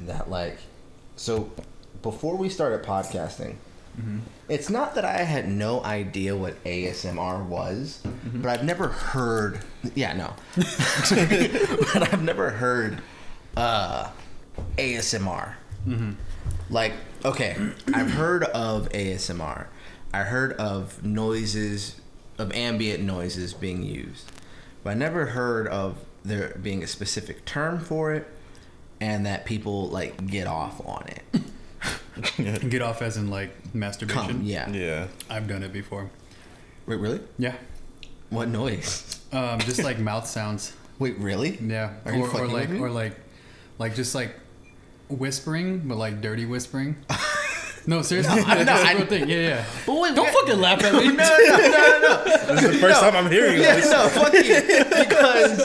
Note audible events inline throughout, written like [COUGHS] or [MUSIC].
that like so before we started podcasting Mm-hmm. it's not that I had no idea what ASMR was, Mm-hmm. but I've never heard yeah, no. [LAUGHS] [LAUGHS] but I've never heard uh ASMR. Mm-hmm. Like, okay, I've heard of ASMR. I heard of noises, of ambient noises being used, but I never heard of there being a specific term for it, and that people like get off on it. [LAUGHS] Get off as in like masturbation. Come, yeah. Yeah. I've done it before. Wait, really? Yeah. What noise? [LAUGHS] Um, just like mouth sounds. Wait, really? Yeah. Are you or, or fucking like with me? or like like just like whispering, but like dirty whispering. No, [LAUGHS] seriously, No, I- that's no, a I- real thing. Yeah, yeah. But wait, Don't wait- fucking laugh at me. no, no, no, no, no. This is the first No. time I'm hearing Yeah, this. no, fuck you. Because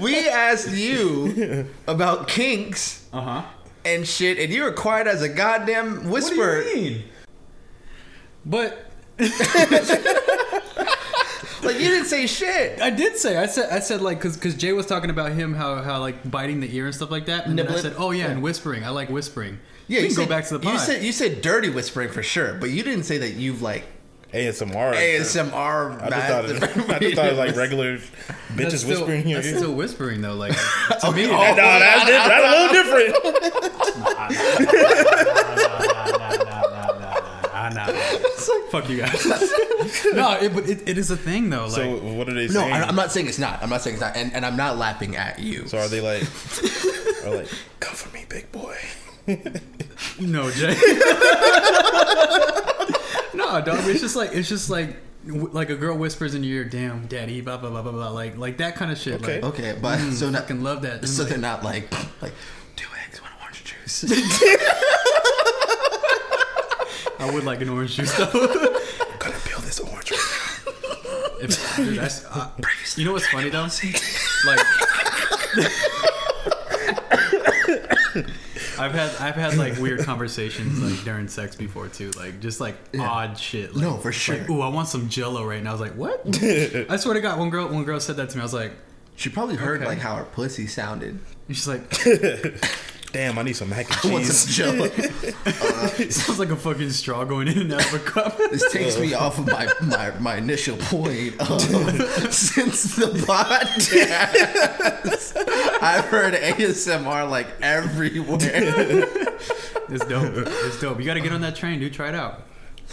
we asked you [LAUGHS] about kinks Uh huh. and shit, and you were quiet as a goddamn whisperer. mean? But [LAUGHS] Like you didn't say shit. I did say I said I said like because because Jay was talking about him how how like biting the ear and stuff like that, and then I Nibbling? said oh yeah, and whispering. I like whispering. Yeah, we you can said, go back to the pod. You said you said dirty whispering for sure, but you didn't say that you've like ASMR. ASMR. I just thought it, I just thought it was like regular bitches still, whispering in your that's ear. still whispering though. Like to Okay, me, oh, no, that's, different. that's a little different. Fuck you guys. no, it, but it, it is a thing though. Like So what are they No, saying? I, I'm not saying it's not. I'm not saying it's not, and, and I'm not laughing at you. So are they like, are like, come for me, big boy? no, Jay. No, dog. It's just like it's just like like a girl whispers in your ear, "Damn, daddy," blah blah blah blah blah, like like that kind of shit. Okay. Like, Okay, but so I not, fucking love that. And so like- they're not like like two eggs, one orange juice. [LAUGHS] [LAUGHS] I would like an orange juice though. I'm gonna peel this orange right If, dude, that's, uh, you know what's funny though? See? Like, [LAUGHS] [LAUGHS] I've had I've had like weird conversations like during sex before too, like just like odd shit. Like, No, for sure. Like, Ooh, I want some Jello right now. I was like, what? [LAUGHS] I swear to God, one girl one girl said that to me. I was like, She probably heard Okay. like how her pussy sounded. and she's like. [LAUGHS] Damn, I need some mac [LAUGHS] I and want some cheese. jello. [LAUGHS] [LAUGHS] sounds like a fucking straw going in and out of a cup. This takes me off of my, my, my initial point of since the podcast. I've heard ASMR like everywhere. It's dope. It's dope. You got to get on that train, dude. Try it out.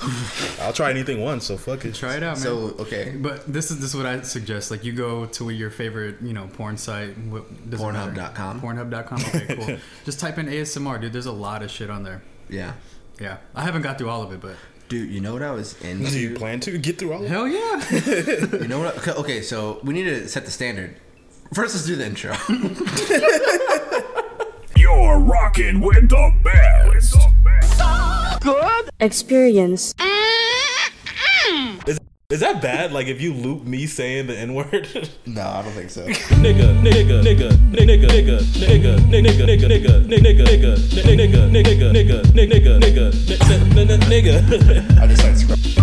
[LAUGHS] I'll try anything once, so fuck it. Try it out, man. So okay, But this is this is what I suggest. Like you go to your favorite, you know, porn site. What, doesn't matter. Pornhub.com. Pornhub.com. Okay, [LAUGHS] cool. Just type in ASMR, dude. There's a lot of shit on there. yeah, Yeah, I haven't got through all of it, but dude. You know what I was Do [LAUGHS] you plan to get through all of hell yeah. You know what? Okay, okay, so we need to set the standard. First, let's do the intro. You're rocking with the best. Experience, Is that bad? Like if you loop me saying the N word? no, I don't think so. nigga, nigga, nigga, nigga, nigga, nigga, nigga, nigga, nigga, nigga, nigga, nigga, nigga, nigga, nigga, nigga, nigga, nigga. I just started scrolling.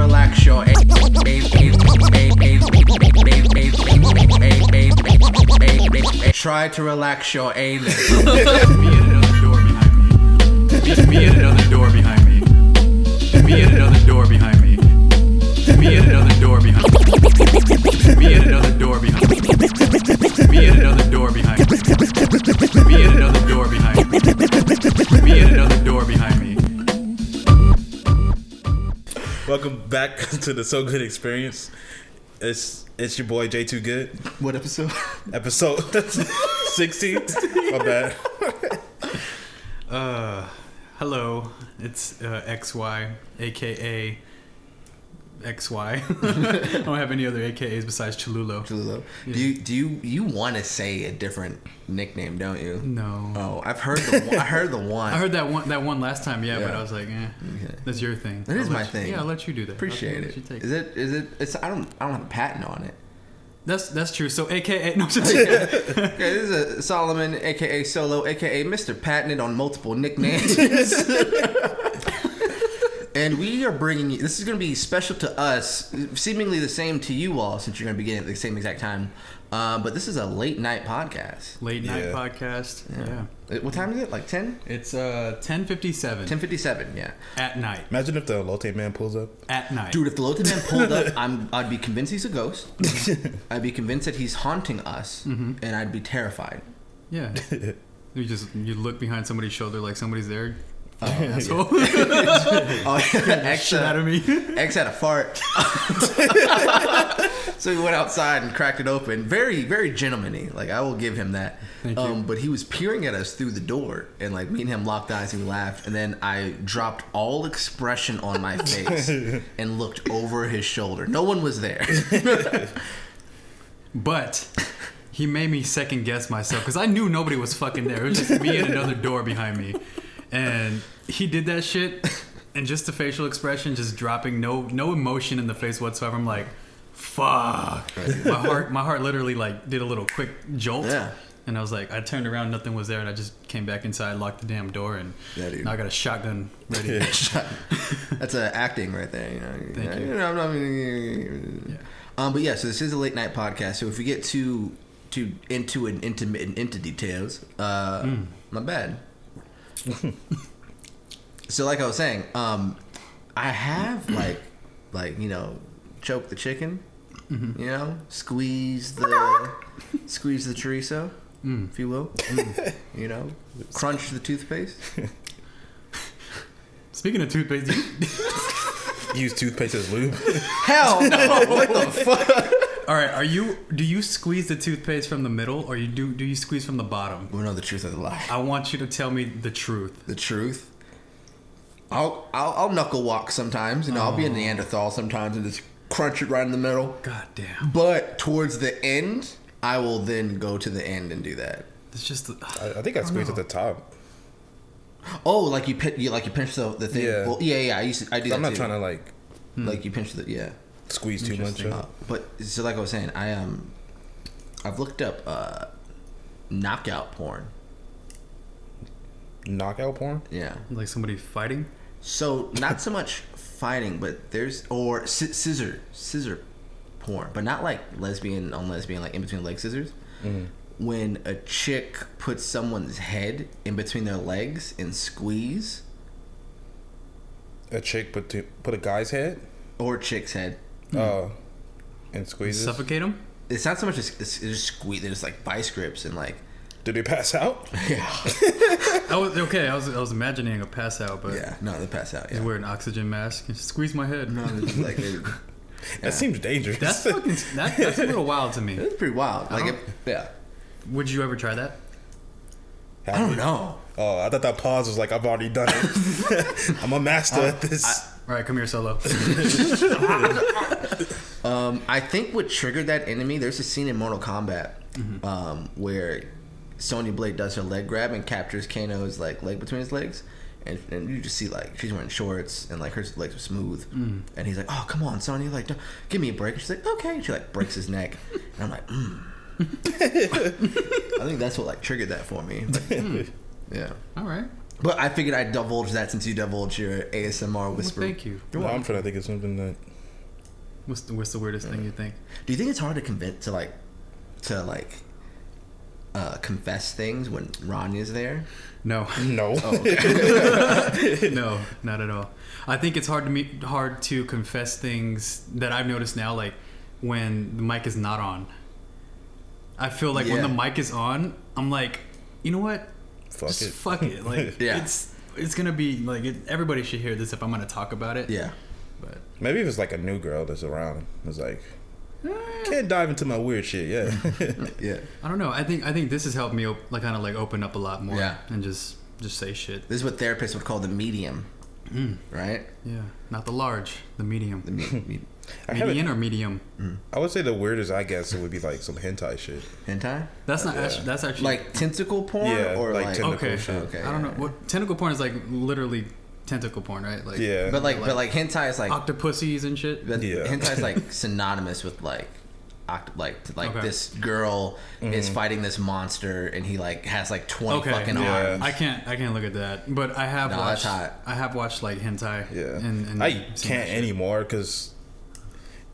Relax your. a- a- a- a- a- a- a- a- Try to relax your anus. [LAUGHS] me and another door behind me. Me, and another door behind me. Me and another door behind me. Me and another door behind me. Me and another door behind me. Me and another door behind me. Me and another door behind me. Me and another door behind me. Welcome back [LAUGHS] to the So Good Experience. It's it's your boy J Two Good. what episode? [LAUGHS] episode [LAUGHS] sixteen. My bad. Uh, hello, it's uh, XY, aka XY. [LAUGHS] I don't have any other AKAs besides Cholulo. Cholulo. Do you do you you want to say a different nickname? Don't you? No. Oh, I've heard the one- I heard the [LAUGHS] one. I heard that one that one last time, yeah, but I was like, eh, Okay. that's your thing. That is I'll let my you- thing. Yeah, I'll let you do that. Appreciate it. you Is it is it? It's I don't I don't have a patent on it. That's that's true. So AKA [LAUGHS] no, just, Okay, this is a Solomon, aka Solo, aka Mr. Patented on multiple nicknames. And we are bringing you. This is going to be special to us, seemingly the same to you all, since you're going to be getting it at the same exact time. Uh, but this is a late night podcast. Late night Yeah. podcast. Yeah. Uh, What time is it? Like 10? It's uh 10:57 10.57, yeah. at night. Imagine if the Lotte man pulls up. At night. Dude, if the Lotan Man pulled up, [LAUGHS] I'm, I'd be convinced he's a ghost. [LAUGHS] I'd be convinced that he's haunting us, and I'd be terrified. Yeah. [LAUGHS] you just you look behind somebody's shoulder like somebody's there. Asshole. Oh, [LAUGHS] [LAUGHS] X, Shit out of me. [LAUGHS] X had a fart. so he went outside and cracked it open. Very, very gentlemanly. Like I will give him that. Thank you. um, But he was peering at us through the door, and like me and him locked eyes and we laughed. And then I dropped all expression on my face and looked over his shoulder. No one was there. But he made me second guess myself because I knew nobody was fucking there. It was just me and another door behind me, and he did that shit, and just the facial expression, just dropping no no emotion in the face whatsoever. I'm like, fuck. My heart my heart literally like did a little quick jolt. Yeah. And I was like, I turned around, nothing was there, and I just came back inside, locked the damn door, and Yeah, now I got a shotgun ready. [LAUGHS] That's uh, acting right there. You know. Thank you. know, I'm not- Um, but yeah, so this is a late night podcast. So if we get too too into an intimate and into details, uh, Hmm. my bad. [LAUGHS] so like I was saying, um, I have like [CLEARS THROAT] like you know choke the chicken, Mm-hmm. you know squeeze the [LAUGHS] squeeze the chorizo, Mm. if you will, you know [LAUGHS] crunch the toothpaste. Speaking of toothpaste, you- Use toothpaste as lube. Hell no! what the fuck? All right, are you? Do you squeeze the toothpaste from the middle, or you do? Do you squeeze from the bottom? We know the truth of the lie. I want you to tell me the truth. the truth. I'll, I'll I'll knuckle walk sometimes, you and I'll be a oh. Neanderthal sometimes, and just crunch it right in the middle. God damn. But towards the end, I will then go to the end and do that. It's just. I, I think I squeezed at the top. Oh, like you pin, you like you pinch the the thing. Yeah. Well, yeah, yeah. I used to, I do. That I'm not too. trying to like like hmm. you pinch the yeah. Squeeze too much. Uh, but so like I was saying, I um, I've looked up uh, knockout porn. Knockout porn. Yeah. like somebody fighting. So not so much fighting, but there's or sci- scissor scissor porn, but not like lesbian on lesbian, like in between leg scissors. When a chick puts someone's head in between their legs and squeeze, A chick put to, put a guy's head. or chick's head. Uh, and squeezes. Suffocate them. It's not so much as it's, it's just squeeze. There's like vice grips and like Did they pass out? [LAUGHS] yeah, [LAUGHS] I was okay. I was I was imagining a pass out, but yeah. No, they pass out. he's Yeah. wearing an oxygen mask. and Squeeze my head. No, it's like [LAUGHS] it, That seems dangerous. That's fucking. That, that's a little wild to me. it's pretty wild. Like it, yeah. Would you ever try that? I don't know. Oh, I thought that pause was like I've already done it. I'm a master at this. All right, come here, Solo. [LAUGHS] Um, I think what triggered that enemy. There's a scene in Mortal Kombat Mm-hmm. um, where Sonya Blade does her leg grab and captures Kano's like leg between his legs, and, and you just see like she's wearing shorts and like her legs are smooth, Mm. and he's like, "Oh, come on, Sonya, like, don't, give me a break." And she's like, "Okay." And she like breaks his neck, [LAUGHS] and I'm like, mm. [LAUGHS] I think that's what like triggered that for me. Yeah, All right. But I figured I'd divulge that since you divulged your ASMR Well, whisper. thank you. No, I'm trying to think of something that. What's the, what's the weirdest thing you think? Do you think it's hard to convince to like to like uh confess things when Ranya's there? No, No. [LAUGHS] [LAUGHS] no, not at all. I think it's hard to meet, hard to confess things that I've noticed now, like when the mic is not on. I feel like when the mic is on, I'm like, you know what? Fuck Just it. fuck it. Like, [LAUGHS] Yeah. it's it's gonna be like it, everybody should hear this if I'm gonna talk about it. Yeah. But Maybe if it's like a new girl that's around, it's like eh, can't dive into my weird shit. Yeah. [LAUGHS] Yeah. I don't know. I think I think this has helped me op- like kind of like open up a lot more. Yeah. And just just say shit. This is what therapists would call the medium. Mm. Right? Yeah. Not the large, the medium. The me- I haven't- Median or medium? I would say the weirdest I guess it would be like some hentai shit. hentai? That's not Yeah. actually. That's actually Like tentacle porn Yeah, or like like, tentacle okay. shit. Okay, I don't know. yeah. What tentacle porn is like literally tentacle porn, right? Like Yeah. But like Like- but like hentai is like octopussies and shit. but Yeah. hentai is like [LAUGHS] synonymous with like oct- like t- like Okay. this girl is Mm-hmm. fighting this monster and he like has like 20 Okay, fucking yeah. arms. I can't. I can't look at that. But I have No, watched. that's hot. I have watched like hentai. Yeah, And, and I seen that can't shit. anymore because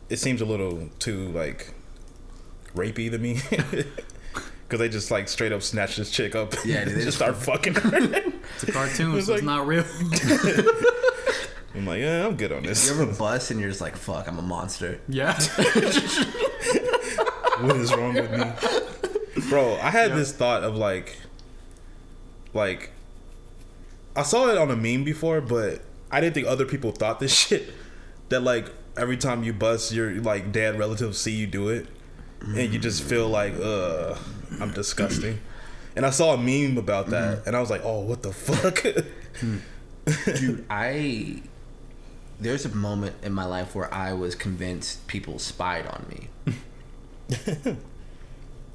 it seems a little too like rapey to me. [LAUGHS] Because they just like straight up snatch this chick up, Yeah, [LAUGHS] and they just just- start fucking [LAUGHS] her. It's a cartoon, It's so it's not real. I'm like, yeah, I'm good on this. you ever bust and you're just like, fuck, I'm a monster. yeah. what is wrong with me, bro? I had this thought of like, like, I saw it on a meme before, but I didn't think other people thought this shit. That like every time you bust, your like dad relatives see you do it, and you just feel like, uh, I'm disgusting. And I saw a meme about that, and I was like, oh, what the fuck? Dude, [LAUGHS] I there's a moment in my life where I was convinced people spied on me. [LAUGHS]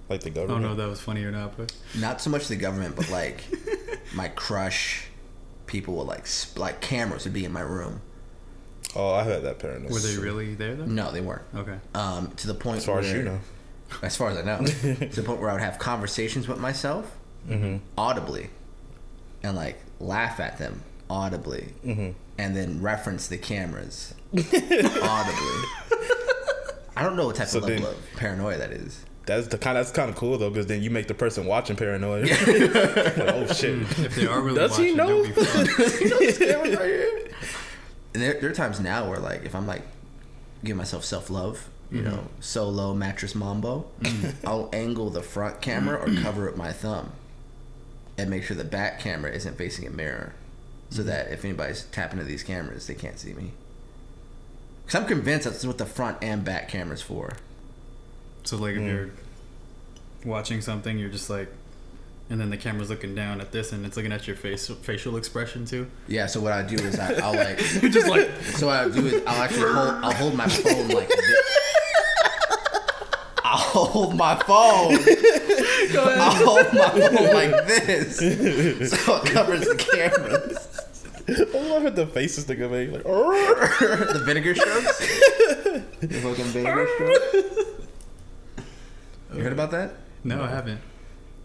like the I don't government. know if that was funny or not, but Not so much the government, but like my crush. People would like sp- like cameras would be in my room. Oh, I had that paranoia. were they really there though? No, they weren't. Okay. Um, to the point As far where, as you know. as far as I know, [LAUGHS] to the point where I would have conversations with myself Mm-hmm. audibly, and like laugh at them audibly, Mm-hmm. and then reference the cameras [LAUGHS] audibly. I don't know what type So of level then- of paranoia that is. That's the kind. That's kind of cool though, because then you make the person watching paranoid. [LAUGHS] like, oh shit! If they are really Does he watching, know? that'd be fun. And there, there are times now where like if I'm like giving myself self love, you mm-hmm. know, solo mattress mambo, mm-hmm. I'll angle the front camera or mm-hmm. cover up my thumb, and make sure the back camera isn't facing a mirror, so that if anybody's tapping into these cameras, they can't see me. Cause I'm convinced that's what the front and back cameras for. So like if mm. you're watching something, you're just like, and then the camera's looking down at this, and it's looking at your face facial expression too. Yeah. So what I do is I, I'll like. [LAUGHS] just like So what I do is I'll actually hold I'll hold my phone like this. I'll hold my phone. I'll hold my phone like this. So it covers the cameras. I love it. The faces they make like. The vinegar strokes? [LAUGHS] The fucking vinegar strokes? You heard about that? no, I haven't.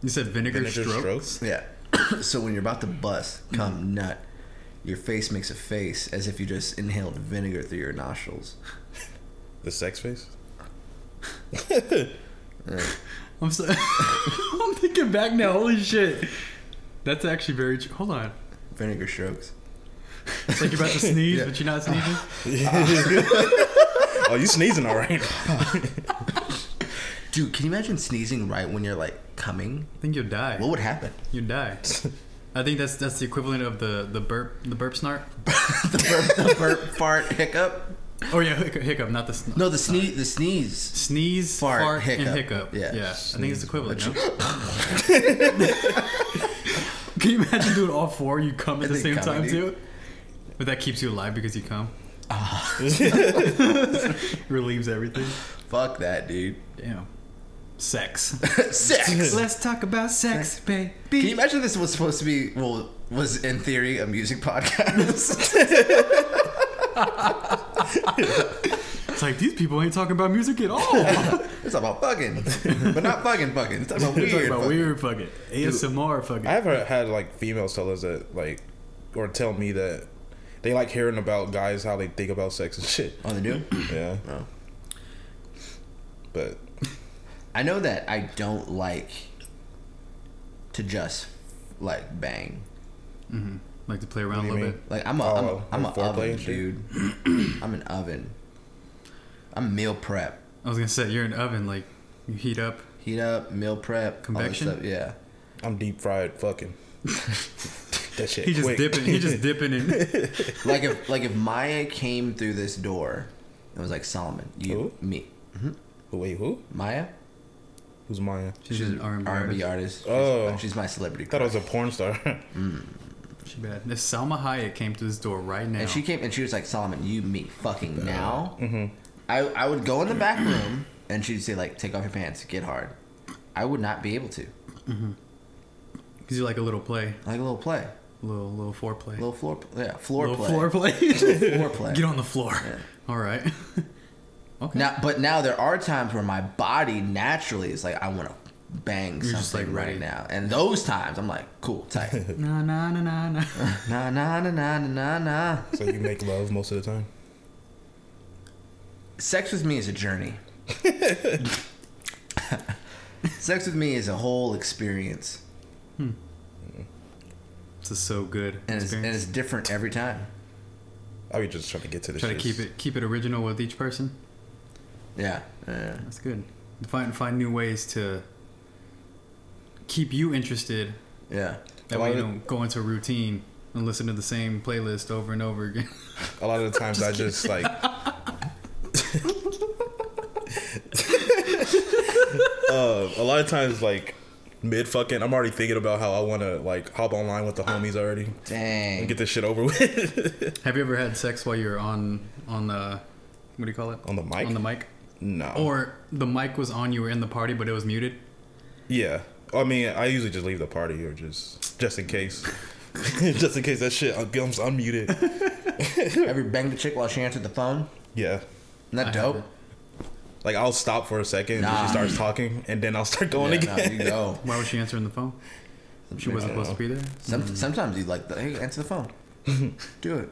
You said vinegar, Vinegar strokes. strokes. Yeah. [COUGHS] so when you're about to bust, come mm-hmm. nut, your face makes a face as if you just inhaled vinegar through your nostrils. The sex face. [LAUGHS] I'm so, [LAUGHS] I'm thinking back now. Holy shit, that's actually very. Tr- Hold on. Vinegar strokes. It's like you're about to [LAUGHS] sneeze, but you're not sneezing. Oh, you sneezing all right? Dude, can you imagine sneezing right when you're like coming? I think you'll die. What would happen? You'd die. [LAUGHS] I think that's that's the equivalent of the the burp the burp snart. [LAUGHS] the burp, the burp, fart, hiccup. Oh yeah, hiccup, hiccup not the sn- No, the sneeze, the sneeze. sneeze, Fart, fart, hiccup. and hiccup. Yeah. yeah. I think it's equivalent. No? [LAUGHS] Can you imagine doing all four? You come at the same time dude. too. But that keeps you alive because you come. Ah. Relieves everything. Fuck that, dude. Damn. Sex. [LAUGHS] [LAUGHS] Sex. Let's talk about sex, baby. Can you imagine this was supposed to be well was in theory a music podcast? [LAUGHS] It's like these people ain't talking about music at all. it's about fucking, but not fucking fucking. It's about weird. talking about fucking. weird fucking ASMR fucking. I have ever had like females tell us that like, or tell me that they like hearing about guys how they think about sex and shit. Oh, they do. Yeah, Oh. but I know that I don't like to just like bang. hmm Like to play around a little mean? bit. Like I'm a am Oh, a, I'm a oven dude. [CLEARS THROAT] I'm an oven. I'm meal prep. I was gonna say you're an oven, like you heat up. Heat up, meal prep, Convection? stuff, Yeah. I'm deep fried fucking. [LAUGHS] that shit. He just quick. dipping. He just [LAUGHS] dipping in. [LAUGHS] like if like if Maya came through this door, it was like Solomon, you, me. Who? me, Wait, who? Maya. Who's Maya? She's, an R&B, R&B artist. artist. She's, Oh. she's my celebrity. I thought it crush. was a porn star. [LAUGHS] She bad. If Salma Hayek came to this door right now, And she came and she was like, Solomon, you meet fucking now. Mm-hmm. I I would go in the back room and she'd say like, take off your pants, get hard. I would not be able to. because you like a little play, Like a little play, a little little foreplay, little floor, yeah, floor little play, floor play. floor [LAUGHS] play. Get on the floor. Yeah. All right. [LAUGHS] Okay. Now, but now there are times where my body naturally is like, I want to bang You're just, something like, right ready. now, and those times I'm like, cool, tight. [LAUGHS] Nah, nah, nah, nah, nah. nah, [LAUGHS] nah, nah, nah, nah, nah. So you make love most of the time. Sex with me is a journey. [LAUGHS] Sex with me is a whole experience, hmm. This is so good. and it's, and it's different every time. I be just trying to get to the Try to keep it keep it original with each person. Yeah, yeah. That's good. Find find new ways to keep you interested. yeah. That A way you don't go into a routine and listen to the same playlist over and over again. A lot of the times I just [LAUGHS] like. [LAUGHS] uh, a lot of times, like mid fucking, I'm already thinking about how I want to like hop online with the homies already Dang. and get this shit over with Have you ever had sex while you're on on the what do you call it? on the mic. On the mic. No. Or the mic was on, you were in the party, but it was muted. yeah. I mean, I usually just leave the party or just just in case, [LAUGHS] just in case that shit comes unmuted. [LAUGHS] Have you banged a chick while she answered the phone? Yeah. Isn't that I dope? Like I'll stop for a second Nah. and she starts talking, and then I'll start going Yeah, again. no, you go. [LAUGHS] Why was she answering the phone? She wasn't supposed to be there. Some, Sometimes you like, the, hey, answer the phone. Do it.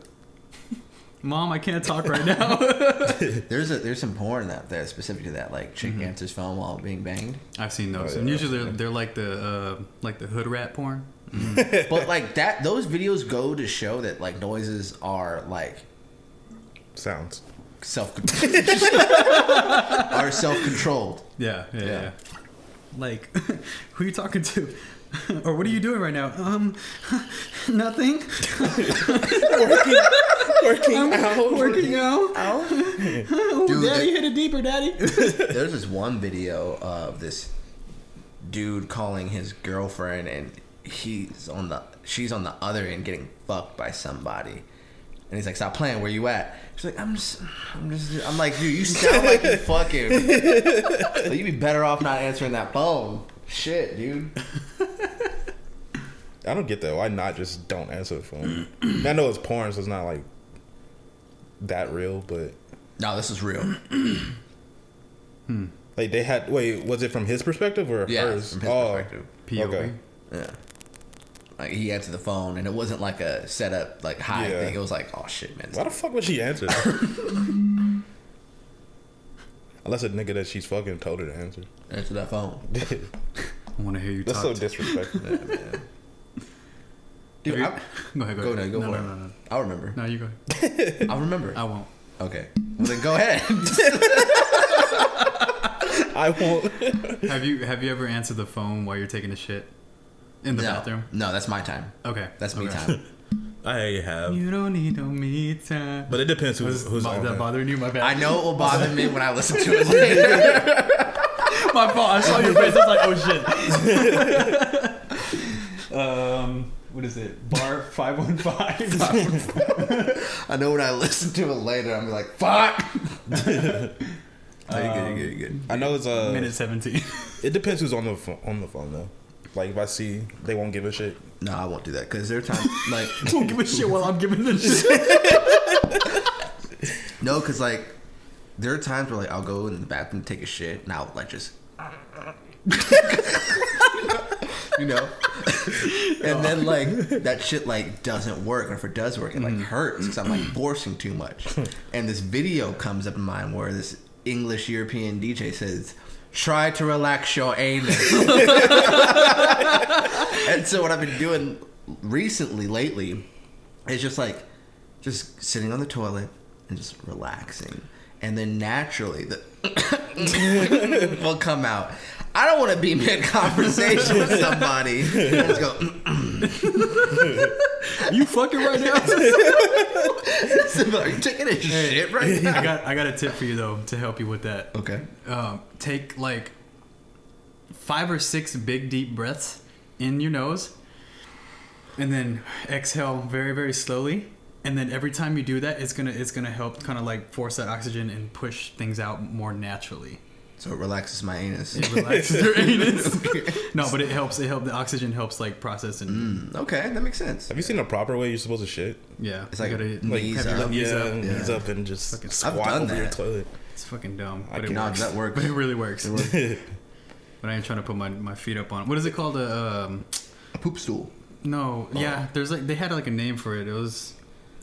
Mom, I can't talk right now. [LAUGHS] There's a there's some porn out there specific to that, like chick answers phone while being banged. I've seen those, Oh, and usually they're, they're like the uh, like the hood rat porn. [LAUGHS] but like that, those videos go to show that like noises are like Sounds. self [LAUGHS] are self controlled. Yeah, yeah, Yeah. yeah. Like, who are you talking to? Or what are you doing right now? Um, [LAUGHS] nothing. Working out. Working out. [LAUGHS] Oh, Dude, daddy, that- hit it deeper, daddy. [LAUGHS] There's this one video of this dude calling his girlfriend, and he's on the she's on the other end getting fucked by somebody. And he's like, "Stop playing. Where you at?" She's like, "I'm just, I'm just." I'm like, "Dude, you sound like you fucking. Like, you'd be better off not answering that phone." Shit, dude. I don't get that. Why not just don't answer the phone? I know it's porn, so it's not like that real, but No, this is real. [CLEARS THROAT] Hmm. like they had. Wait, was it from his perspective or Yeah, hers? from his oh, perspective. POV. Okay. Yeah. Like he answered the phone, and it wasn't like a setup like high Yeah. thing. It was like, "Oh shit, man." Why the fuck would she answer? [LAUGHS] Unless a nigga that she's fucking told her to answer. Answer that phone. [LAUGHS] I want to hear you That's talk. so disrespectful. [LAUGHS] Dude, I, you- [LAUGHS] go ahead, go, Go ahead. ahead, go no, for no, it. no, no, I'll remember. no. you go. Ahead. [LAUGHS] I'll remember. I won't. Okay. Well then go ahead. [LAUGHS] I won't. Have you have you ever answered the phone while you're taking a shit in the no. bathroom? No, that's my time. Okay, That's me time. I have, You don't need no me time. but it depends who, Was who's bo- on that bothering you? My bad. I know it will bother me when I listen to it later. My fault. I saw your face. I was like, oh shit. um, what is it? Bar five one five. [LAUGHS] I know when I listen to it later, I'm like, fuck. [LAUGHS] oh, you good, you good, you good. I know it's uh, Minute seventeen. it depends who's on the phone, on the phone though. Like if I see they won't give a shit. No, I won't do that because there are times like [LAUGHS] Don't give a shit while I'm giving the shit. no, because like there are times where like I'll go in the bathroom to take a shit and I'll like just. You know, [LAUGHS] and then like that shit like doesn't work, or if it does work, it like mm-hmm. hurts because I'm like mm-hmm. forcing too much. [LAUGHS] And this video comes up in mind where this English European DJ says, "Try to relax your anus." [LAUGHS] and so what I've been doing recently, lately, is just like just sitting on the toilet and just relaxing, and then naturally the [COUGHS] will come out. I don't want to be mid conversation with somebody. and [LAUGHS] Just go. you fucking right now. [LAUGHS] Are you taking a shit right [LAUGHS] now? I got I got a tip for you though to help you with that. Okay. Um, take like five or six big deep breaths in your nose, and then exhale very very slowly. And then every time you do that, it's gonna it's gonna help kind of like force that oxygen and push things out more naturally. So it relaxes my anus. It relaxes your [LAUGHS] anus. [LAUGHS] no, but it helps. It help. The oxygen helps like process and Mm, okay, that makes sense. Have you seen the proper way you're supposed to shit? yeah. It's you like gotta knees have your up. knees yeah, up. knees Yeah. up and just Fucking- squat I've done over your toilet. It's fucking dumb, I but it can- Nah, works. that works. But it really works. [LAUGHS] but I ain't trying to put my, my feet up on. What is it called? A um, A poop stool. no, yeah. There's like they had like a name for it. It was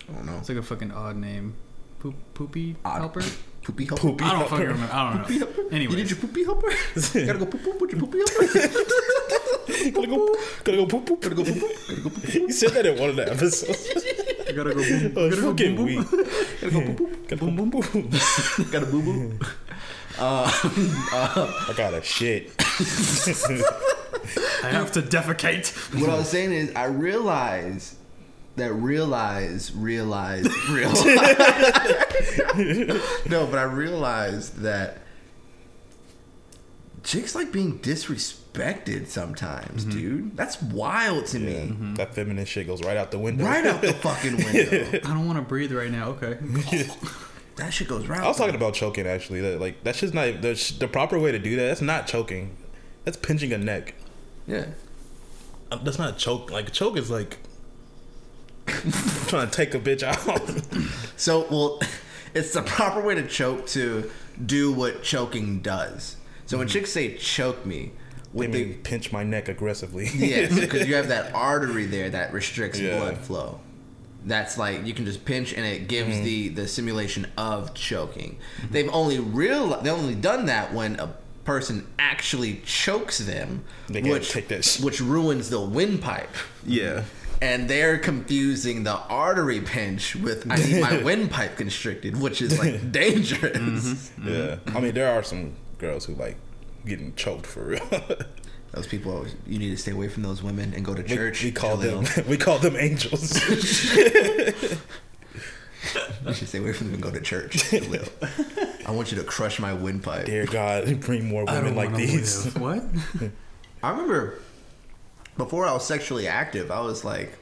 I don't know. it's like a fucking odd name. Poop poopy Odd. helper. Poopy helper. Poopy. I don't helper. fucking remember. I don't know. You Anyway, you need your poopy helper? [LAUGHS] Gotta go poop poop with your poopy helper? [LAUGHS] Gotta go, gotta go poop poop. Gotta go poop poop. Gotta go poop poop. He said that in one of the episodes. I gotta go. Boom, Oh, gotta go fucking boom, weak. boom. Gotta go poop poop. Gotta boom boom boom. [LAUGHS] Gotta boo boo. Uh, uh, I gotta shit. I have to defecate. What I was saying is, I realize that realize, realize, [LAUGHS] realize. [LAUGHS] no, but I realized that chicks like being disrespected sometimes, dude. That's wild to me. That feminist shit goes right out the window. Right out the fucking [LAUGHS] window. I don't want to breathe right now. Okay. That shit goes right. I was talking about choking actually. That like that's just not the, the proper way to do that. That's not choking. That's pinching a neck. Yeah. Uh, That's not a choke. Like a choke is like [LAUGHS] trying to take a bitch out. [CLEARS THROAT] So, well, [LAUGHS] it's the proper way to choke to do what choking does. So when chicks say choke me, they what they pinch my neck aggressively. [LAUGHS] Yes, because you have that artery there that restricts Yeah. blood flow. That's like you can just pinch and it gives Mm-hmm. the the simulation of choking. They've only real they've only done that when a person actually chokes them, which take that sh- which ruins the windpipe. yeah. And they're confusing the artery pinch with I need [LAUGHS] my windpipe constricted, which is like [LAUGHS] dangerous. Mm-hmm. Yeah. I mean, there are some girls who like getting choked for real. [LAUGHS] Those people, always, you need to stay away from those women and go to church. we call them we call them angels. You should stay away from them and go to church. Jaleel. I want you to crush my windpipe. Dear God, bring more I women don't like these. live. What? I remember before I was sexually active, I was like,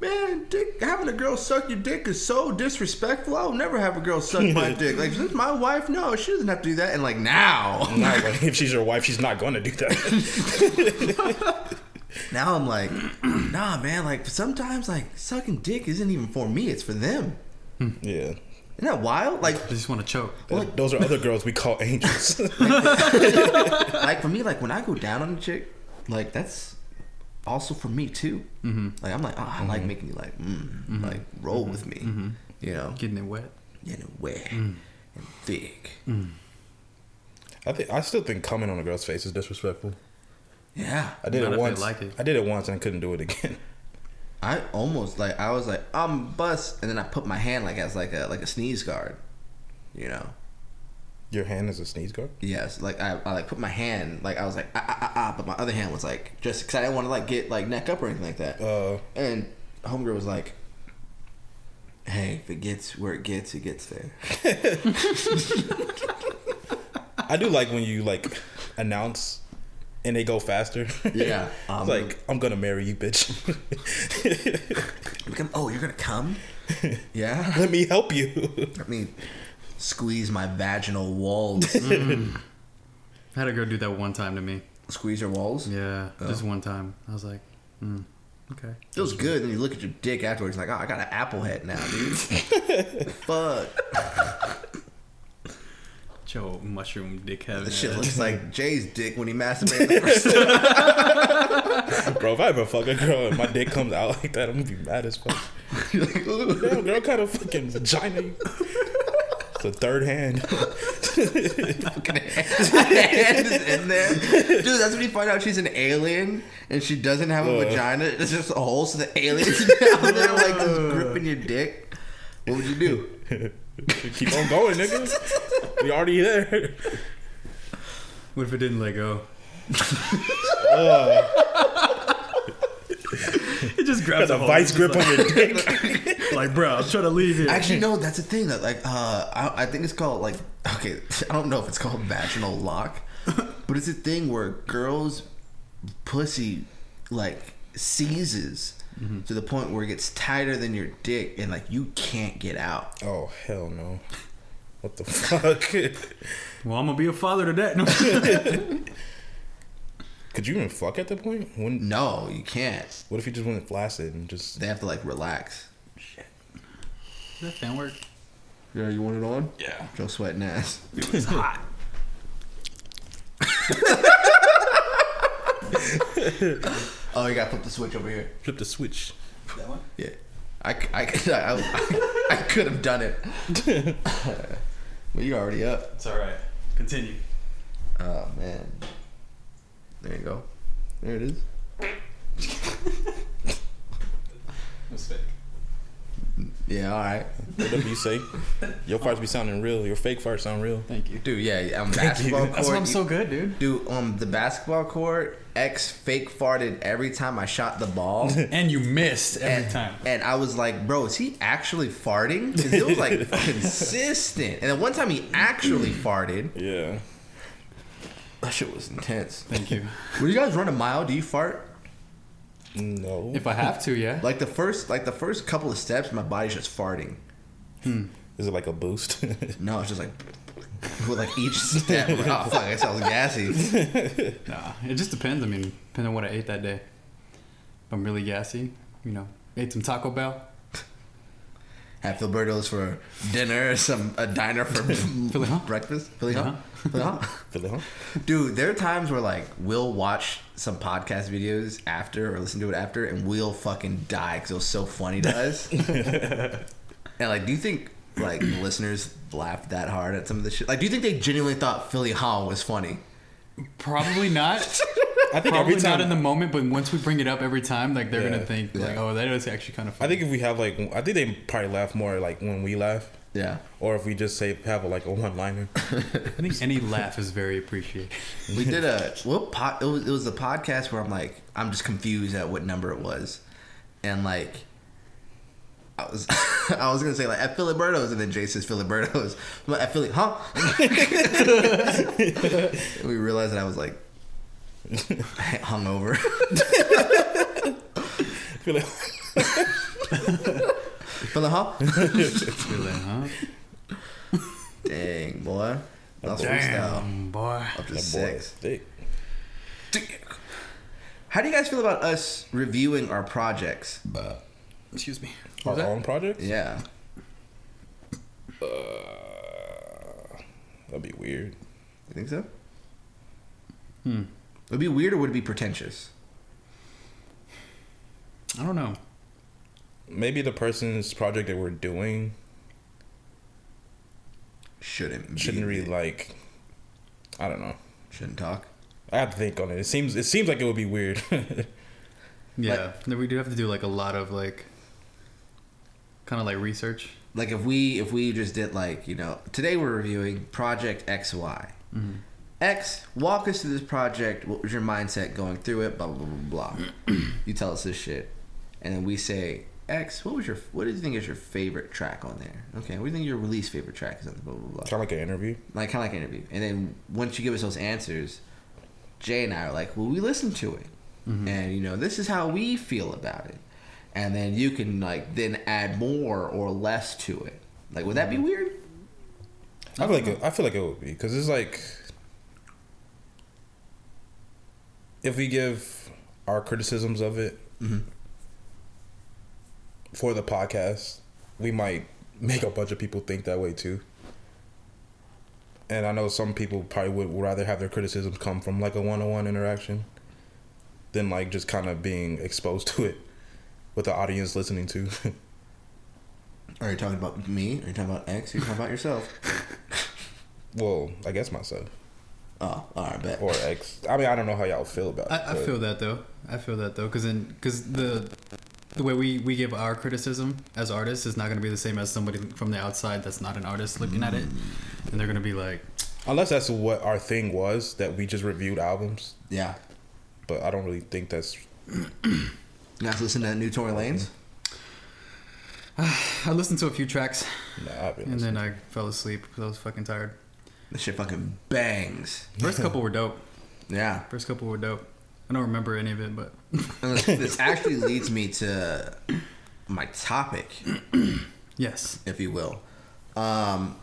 man, dick, having a girl suck your dick is so disrespectful. I'll never have a girl suck my [LAUGHS] dick. Like, this is my wife? No, she doesn't have to do that. And like now, [LAUGHS] Not like, if she's your wife, she's not going to do that. [LAUGHS] now I'm like, [CLEARS THROAT] nah, man. Like sometimes, like sucking dick isn't even for me; it's for them. Hmm. yeah. Isn't that wild? Like, I just want to choke. Th- Those are other girls we call angels. like for me, like when I go down on a chick, like that's also for me too. Mm-hmm. Like I'm like, oh, I like mm-hmm. making you like, mm, mm-hmm. like roll mm-hmm. with me. You know, Getting it wet. getting it wet mm. and thick. Mm. I think I still think coming on a girl's face is disrespectful. Yeah, I did Not it once. like it. I did it once and I couldn't do it again. [LAUGHS] I almost like I was like I'm bust, and then I put my hand like as like a like a sneeze guard. You know. Your hand is a sneeze guard. Yes, like I, I like put my hand like I was like ah, ah, ah, ah, but my other hand was like just because I didn't want to like get like neck up or anything like that. Uh, And homegirl was like, "Hey, if it gets where it gets, it gets there." [LAUGHS] I do like when you like announce and they go faster. Yeah, [LAUGHS] it's um, like I'm gonna marry you, bitch. [LAUGHS] Oh, you're gonna come? Yeah. Let me help you. Let me squeeze my vaginal walls. [LAUGHS] [LAUGHS] I had a girl do that one time to me. squeeze your walls. Yeah, just one time. I was like, mm, okay. Feels good. Then you look at your dick afterwards, like, oh, I got an apple head now, dude. [LAUGHS] Fuck. Joe mushroom dick heaven. This shit looks like Jay's dick when he masturbated the first time. Bro, if I ever fuck a girl and my dick comes out like that, I'm gonna be mad as fuck. You're like, ooh. Damn, girl, kind of fucking vagina. You- It's a third hand. [LAUGHS] fucking hand is in there. Dude, that's when you find out she's an alien and she doesn't have a Uh. vagina. It's just a hole so the alien's [LAUGHS] down there like just gripping your dick. What would you do? [LAUGHS] Keep on going, nigga. We already there. What if it didn't let go? [LAUGHS] it just grabs Got a vice grip like, on your dick. [LAUGHS] like, bro, I'm trying to leave here. Actually, no, that's the thing. That like, uh, I, I think it's called like, okay, [LAUGHS] I don't know if it's called vaginal lock, but it's a thing where girls' pussy like seizes to the point where it gets tighter than your dick, and like you can't get out. Oh hell no! What the fuck? well, I'm gonna be a father to that. No. Could you even fuck at that point? When, No, you can't. what if you just went flaccid and just? They have to like relax. Shit. Does that fan work? Yeah, you want it on? Yeah. Joe sweating ass. It's hot. [LAUGHS] Oh, you gotta flip the switch over here. Flip the switch. That one? Yeah. I I I I could have done it. [LAUGHS] but you're already up. It's all right. Continue. Oh, man. There you go. There it is. [LAUGHS] It's fake. Yeah, all right. Whatever you say. Your farts be sounding real. Your fake farts sound real. Thank you. Dude, yeah, on basketball court. That's why I'm so good, dude. Dude, on the basketball court, X fake farted every time I shot the ball. [LAUGHS] And you missed every and, time. And I was like, bro, is he actually farting? Because it was like [LAUGHS] consistent. And then one time he actually farted. Yeah. That shit was intense. Thank you. When you guys run a mile, do you fart? No. If I have to, yeah. Like the first, like the first couple of steps, my body's just farting. Hmm. Is it like a boost? [LAUGHS] No, it's just like with like each [LAUGHS] step. I'm like, oh fuck, it sounds gassy. [LAUGHS] Nah, it just depends. I mean, depending on what I ate that day. If I'm really gassy, you know, ate some Taco Bell. Have Filiberto's for dinner, [LAUGHS] some a diner for [LAUGHS] Philly, breakfast. Philly, huh? Uh-huh. Philly? Dude, there are times where like we'll watch some podcast videos after or listen to it after, and we'll fucking die because it was so funny to us. [LAUGHS] and like, do you think like listeners laughed that hard at some of the shit? Like, do you think they genuinely thought Philly Hall was funny? Probably not. I think Probably every time not in the moment, but once we bring it up every time, like they're Yeah. gonna think like, Yeah. oh, that is actually kind of funny. I funny. think if we have like, I think they probably laugh more like when we laugh, Yeah, or if we just say have like a one liner. [LAUGHS] I think any laugh is very appreciated. we did a what pot? It was it was a podcast where I'm like I'm just confused at what number it was, and like. I was [LAUGHS] I was gonna say like at Filiberto's and then Jay says Filiberto's. I'm like, at Philly, huh? [LAUGHS] We realized that I was like [LAUGHS] hungover. [LAUGHS] Feel like, Philly, huh? Really, huh? Dang boy, That's was freestyle. Damn, boy. Up to that six. thick. How do you guys feel about us reviewing our projects? Excuse me. Our What own projects? Yeah, That'd be weird. you think so? Hmm. Would it be weird or would it be pretentious? I don't know. Maybe the person's project that we're doing Shouldn't be. shouldn't really like. I don't know. Shouldn't talk. I have to think on it. It seems it seems like it would be weird. [LAUGHS] Yeah, No, we do have to do like a lot of like, kind of like research. Like if we if we just did like you know today we're reviewing Project X Y. Mm-hmm. X, walk us through this project. What was your mindset going through it? Blah blah blah blah. blah. [CLEARS THROAT] you tell us this shit, and then we say X. What was your What do you think is your favorite track on there? Okay, what do you think your release favorite track is on the blah blah blah. kind of like an interview. Like kind of like an interview, and then once you give us those answers, Jay and I are like, well, we listened to it, mm-hmm. and you know this is how we feel about it, and then you can like then add more or less to it. Like, would that be mm-hmm. weird? I feel like it, I feel like it would be because it's like if we give our criticisms of it mm-hmm. for the podcast, we might make a bunch of people think that way too. And I know some people probably would rather have their criticisms come from like a one-on-one interaction than like just kind of being exposed [LAUGHS] to it with the audience listening to. [LAUGHS] Are you talking about me? Are you talking about X? Are you talking about yourself? well, I guess myself Oh, all right, bet. or X. I mean, I don't know how y'all feel about it. I, I feel that though. I feel that though, because then because the the way we we give our criticism as artists is not going to be the same as somebody from the outside that's not an artist looking at it, mm. and they're going to be like, Unless that's what our thing was that we just reviewed albums, Yeah. but I don't really think that's. [CLEARS THROAT] You guys listen to that New Tory Lanez? [SIGHS] I listened to a few tracks Nah, I've been and then I fell asleep because I was fucking tired. This shit fucking bangs. [LAUGHS] First couple were dope. Yeah. First couple were dope. I don't remember any of it, but this, this actually leads me to my topic, [CLEARS THROAT] yes. if you will. Um,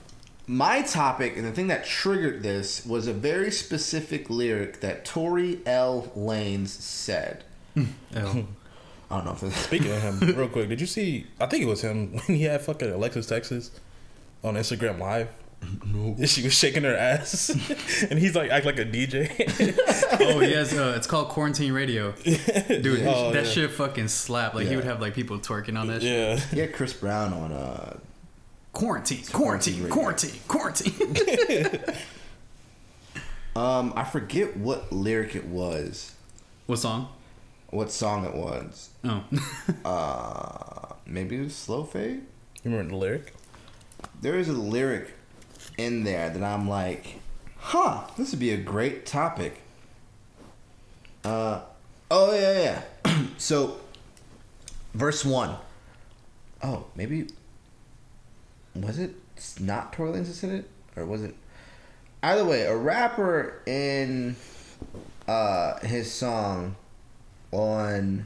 my topic and the thing that triggered this was a very specific lyric that Tory L. Lanez said. [LAUGHS] L. I don't know if it's Speaking of him, [LAUGHS] real quick, did you see? I think it was him when he had fucking Alexis Texas on Instagram Live? No. She was shaking her ass, [LAUGHS] and he's like act like a DJ. [LAUGHS] Oh yes, uh, it's called quarantine radio, [LAUGHS] dude. Oh, that yeah. shit fucking slap. Like he would have like people twerking on that. shit. yeah, He had Chris Brown on uh Quarantine, quarantine, Quarantine quarantine, quarantine. um I forget what lyric it was, what song? what song it was. Oh, Uh maybe it was Slow Fade? you remember the lyric? There is a lyric in there that I'm like, huh, this would be a great topic. Uh, oh yeah, yeah. [CLEARS THROAT] so, verse one. Oh, maybe was it not said it, or was it? Either way, a rapper in uh his song on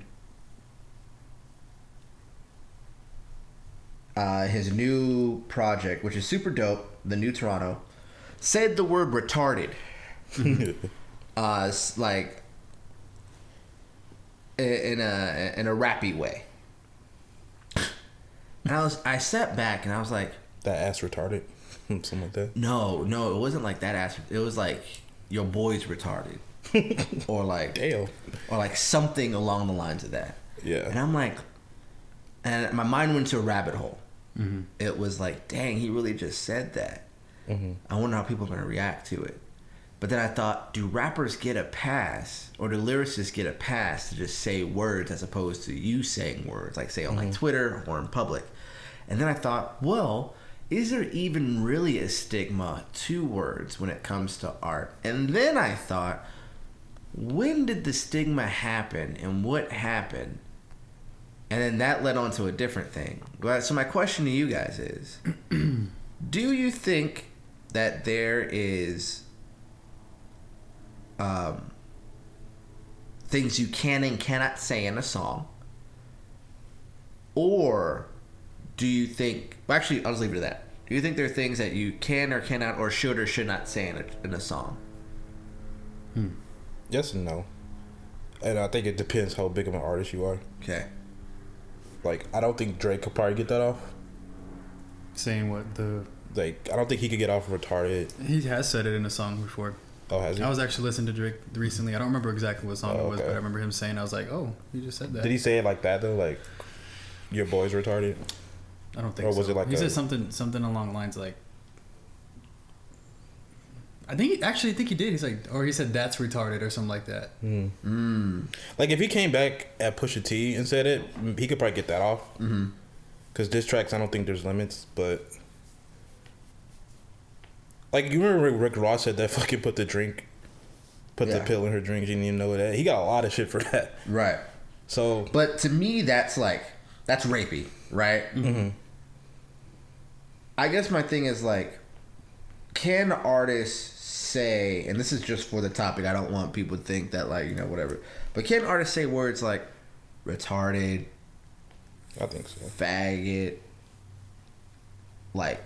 uh, his new project, which is super dope, the new Toronto, said the word retarded. [LAUGHS] uh, like in a in a rappy way. And I was I sat back and I was like, That ass retarded, [LAUGHS] something like that. no, no, it wasn't like that. Ass. It was like your boy's retarded, [LAUGHS] or like Damn. or like something along the lines of that. Yeah. And I'm like, and my mind went to a rabbit hole. Mm-hmm. It was like, dang, he really just said that. Mm-hmm. I wonder how people are going to react to it. But then I thought, do rappers get a pass, or do lyricists get a pass to just say words as opposed to you saying words, like say on like mm-hmm. Twitter or in public? And then I thought, well, is there even really a stigma to words when it comes to art? And then I thought, when did the stigma happen and what happened? And then that led on to a different thing. So my question to you guys is [CLEARS THROAT] do you think that there is um, things you can and cannot say in a song? Or do you think well, actually I'll just leave it at that. Do you think there are things that you can or cannot or should or should not say in a, in a song? Yes and no. And I think it depends how big of an artist you are. Okay. Like, I don't think Drake could probably get that off. saying what the Like, I don't think he could get off retarded. he has said it in a song before. Oh, has he? I was actually listening to Drake recently. I don't remember exactly what song Oh, it was, okay. but I remember him saying, "I was like, oh, he just said that." Did he say it like that though? Like, your boy's retarded? I don't think Or was so. it like he a- said something something along the lines like I think actually I think he did. He's like or he said that's retarded or something like that. Like, if he came back at Pusha T and said it, he could probably get that off. Mm-hmm. Because diss tracks, I don't think there's limits, but. Like, you remember Rick, Rick Ross said that [LAUGHS] fucking put the drink, put the pill in her drink, she didn't even know that. He got a lot of shit for [LAUGHS] that. Right. So, But to me, that's like that's rapey, right? Mm-hmm. I guess my thing is like, can artists say, and this is just for the topic. I don't want people to think that like you know whatever. But can artists say words like retarded, I think so. faggot, like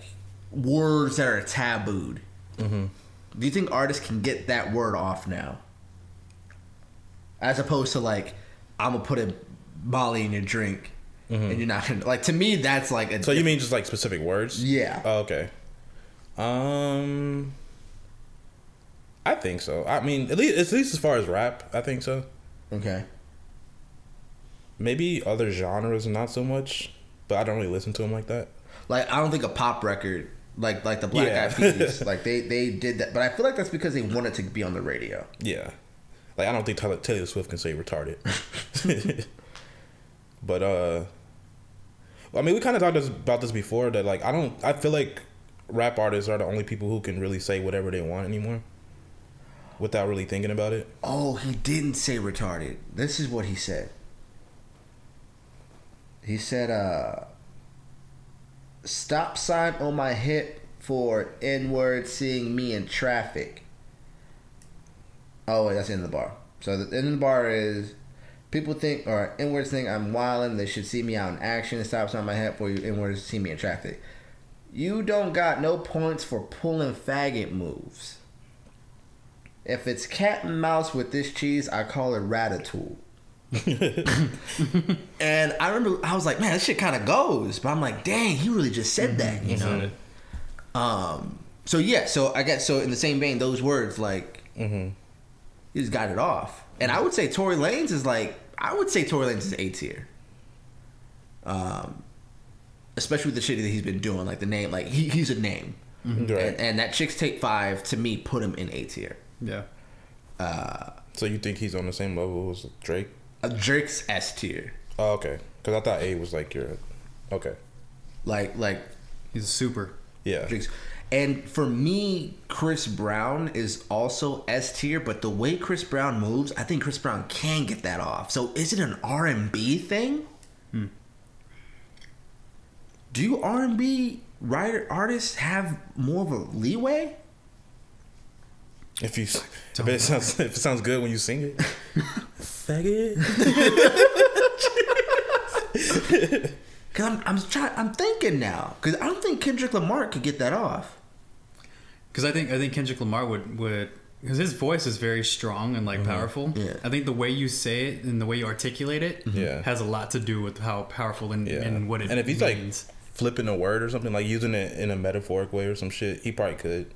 words that are tabooed? Mm-hmm. Do you think artists can get that word off now? As opposed to like, I'm gonna put a Molly in your drink, and you're not gonna like. To me, that's like a. Mm-hmm. So you mean just like specific words? Yeah. Oh, okay. Um, I think so. I mean, at least at least as far as rap, I think so. okay. Maybe other genres, not so much. But I don't really listen to them like that. Like I don't think a pop record like like the Black Yeah. Eyed Peas [LAUGHS] like they they did that, but I feel like that's because they wanted to be on the radio. Yeah, like I don't think Taylor, Taylor Swift can say retarded. [LAUGHS] [LAUGHS] but uh, I mean, we kind of talked about this before. That like I don't. I feel like rap artists are the only people who can really say whatever they want anymore, without really thinking about it. Oh, he didn't say retarded. This is what he said. He said, uh, stop sign on my hip for N word seeing me in traffic. Oh, wait, that's the end of the bar. So the end of the bar is people think, or N words think I'm wildin', they should see me out in action. Stop sign on my hip for you N words see me in traffic. You don't got no points for pulling faggot moves. If it's cat and mouse with this cheese, I call it ratatouille. [LAUGHS] and I remember I was like, man, this shit kind of goes. But I'm like, dang, he really just said that, you said know? Um. So yeah. So I guess so in the same vein, those words like Mm-hmm. he just got it off, and I would say Tory Lanez is like I would say Tory Lanez is A tier. Um, especially with the shit that he's been doing, like the name, like he, he's a name, Right. and, and that Chicks Take Five to me put him in A tier. Yeah. So you think he's on the same level as Drake? Uh, Drake's S tier, Oh, okay. Because I thought A was like your. Okay. like like He's a super. Yeah. Drake's. And for me, Chris Brown is also S tier, but the way Chris Brown moves, I think Chris Brown can get that off. So is it an R and B thing? Do R and B writer artists have more of a leeway? If you, if it sounds, [LAUGHS] if it sounds good when you sing it, faggot. Cause I'm I'm trying I'm thinking now because I don't think Kendrick Lamar could get that off. Because I think I think Kendrick Lamar would would because his voice is very strong and like mm-hmm. powerful. Yeah. I think the way you say it and the way you articulate it mm-hmm. Yeah. has a lot to do with how powerful and, Yeah. and what it and if he's means. like flipping a word or something, like using it in a metaphoric way or some shit, he probably could.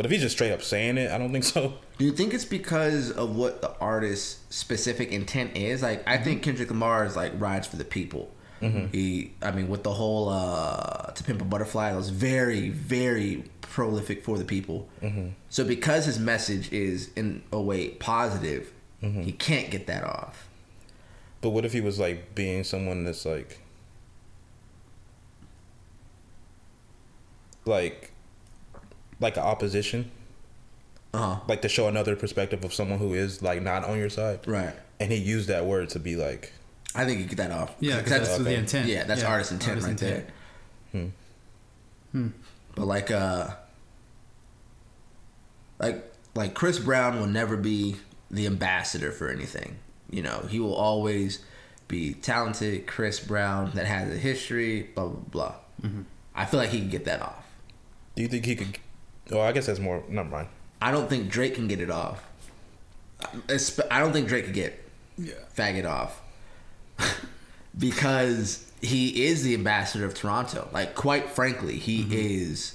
But if he's just straight up saying it, I don't think so. [LAUGHS] Do you think it's because of what the artist's specific intent is? Like, I think Kendrick Lamar is like rides for the people. Mm-hmm. He, I mean, with the whole uh, "To Pimp a Butterfly," that was very, very prolific for the people. Mm-hmm. So, because his message is in a way positive, mm-hmm. he can't get that off. But what if he was like being someone that's like, like, like an opposition, Uh huh. like to show another perspective of someone who is like not on your side, Right. and he used that word to be like, I think he get that off. yeah, because that's okay. the intent. Yeah, that's artist intent artist right intent. there. But like uh like like Chris Brown will never be the ambassador for anything. You know, he will always be talented Chris Brown that has a history, blah blah blah. Mm-hmm. I feel like he can get that off. do you think he could? Oh, I guess that's more. Never mind. I don't think Drake can get it off. I don't think Drake could get Yeah. faggot off [LAUGHS] because he is the ambassador of Toronto. Like, quite frankly, he Mm-hmm. is.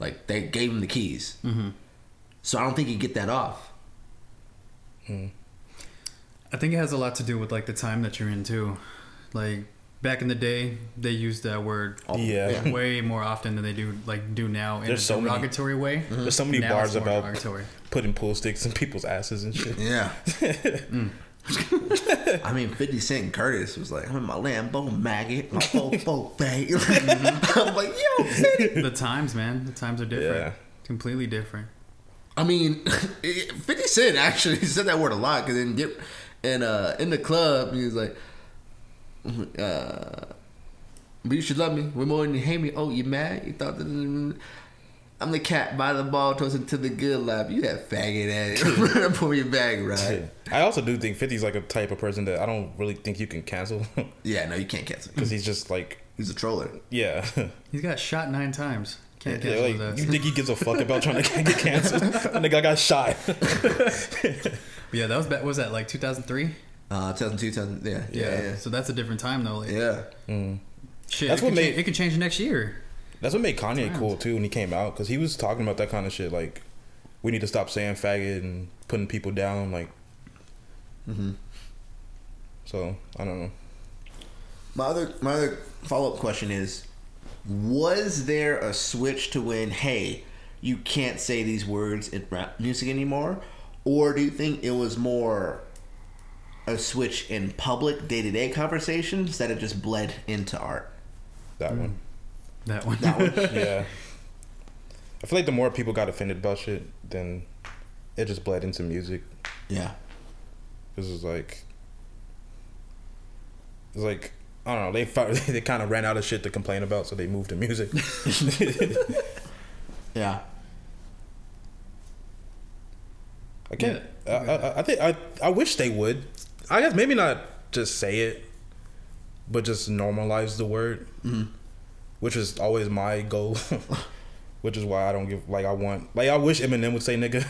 Like, they gave him the keys. Mm-hmm. So I don't think he'd get that off. I think it has a lot to do with like the time that you're in too. Like back in the day, they used that word Yeah. [LAUGHS] way more often than they do like do now in There's a so many- derogatory way. There's so many Now bars about derogatory. putting pool sticks in people's asses and shit. Yeah. [LAUGHS] I mean, 50 Cent and Curtis was like, I'm in my Lambo maggot, my [LAUGHS] fofo bag. I'm like, yo, 50. the times, man. The times are different. Yeah. Completely different. I mean, 50 Cent actually said that word a lot because in, Get- in, uh, in the club, he was like, uh, but you should love me way more than you hate me. Oh, you mad? You thought that [LAUGHS] I'm the cat by the ball tossing to the good life. You that faggot ass. [LAUGHS] Pull your bag, right? I also do think 50's like a type of person that I don't really think you can cancel [LAUGHS] Yeah, no, you can't cancel. because he's just like, He's a troller. yeah. He's got shot nine times. Can't Yeah, cancel like, that. you think he gives a fuck about trying to get canceled? And That nigga got shot. Yeah, that was back. what Was that like 2003? Uh, 2002, 2000, yeah, yeah, yeah. So that's a different time though. Like, Yeah. Shit, That's it what could made- cha- it could change next year. That's what made Kanye cool too when he came out because he was talking about that kind of shit. Like, we need to stop saying faggot and putting people down. Like, mm-hmm. so I don't know. My other my other follow up question is, was there a switch to when hey, you can't say these words in rap music anymore, or do you think it was more a switch in public day to day conversations that it just bled into art? That mm. one. That one. That one. [LAUGHS] Yeah. I feel like the more people got offended about shit, then it just bled into music. yeah. This is like, it's like I don't know. They fi- [LAUGHS] they kind of ran out of shit to complain about, so they moved to music. [LAUGHS] Yeah. I can't. I, I, I think I I wish they would. I guess maybe not just say it, but just normalize the word, mm-hmm. which is always my goal. [LAUGHS] which is why I don't give like I want like I wish Eminem would say nigga,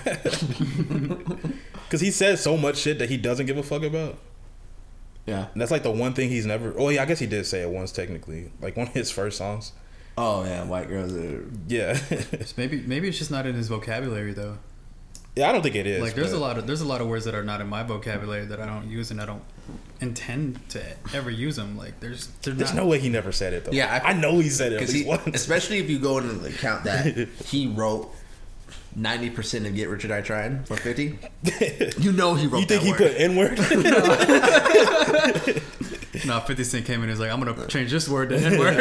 [LAUGHS] because he says so much shit that he doesn't give a fuck about. Yeah. And that's like the one thing he's never. Oh yeah, I guess he did say it once technically, like one of his first songs. Oh yeah, white girls are. Yeah, [LAUGHS] Maybe maybe it's just not in his vocabulary though. Yeah. I don't think it is. like there's a lot of there's a lot of words that are not in my vocabulary that I don't use and I don't intend to ever use them. Like there's There's not, no way he never said it though. Yeah, I, I- know he said it at least he, once. especially if you go into the account that [LAUGHS] he wrote ninety percent of Get Rich or Die Trying for fifty, [LAUGHS] you know he wrote. you think that he word. put N word? [LAUGHS] No, 50 Cent came in and was like, I'm gonna change this word to N word.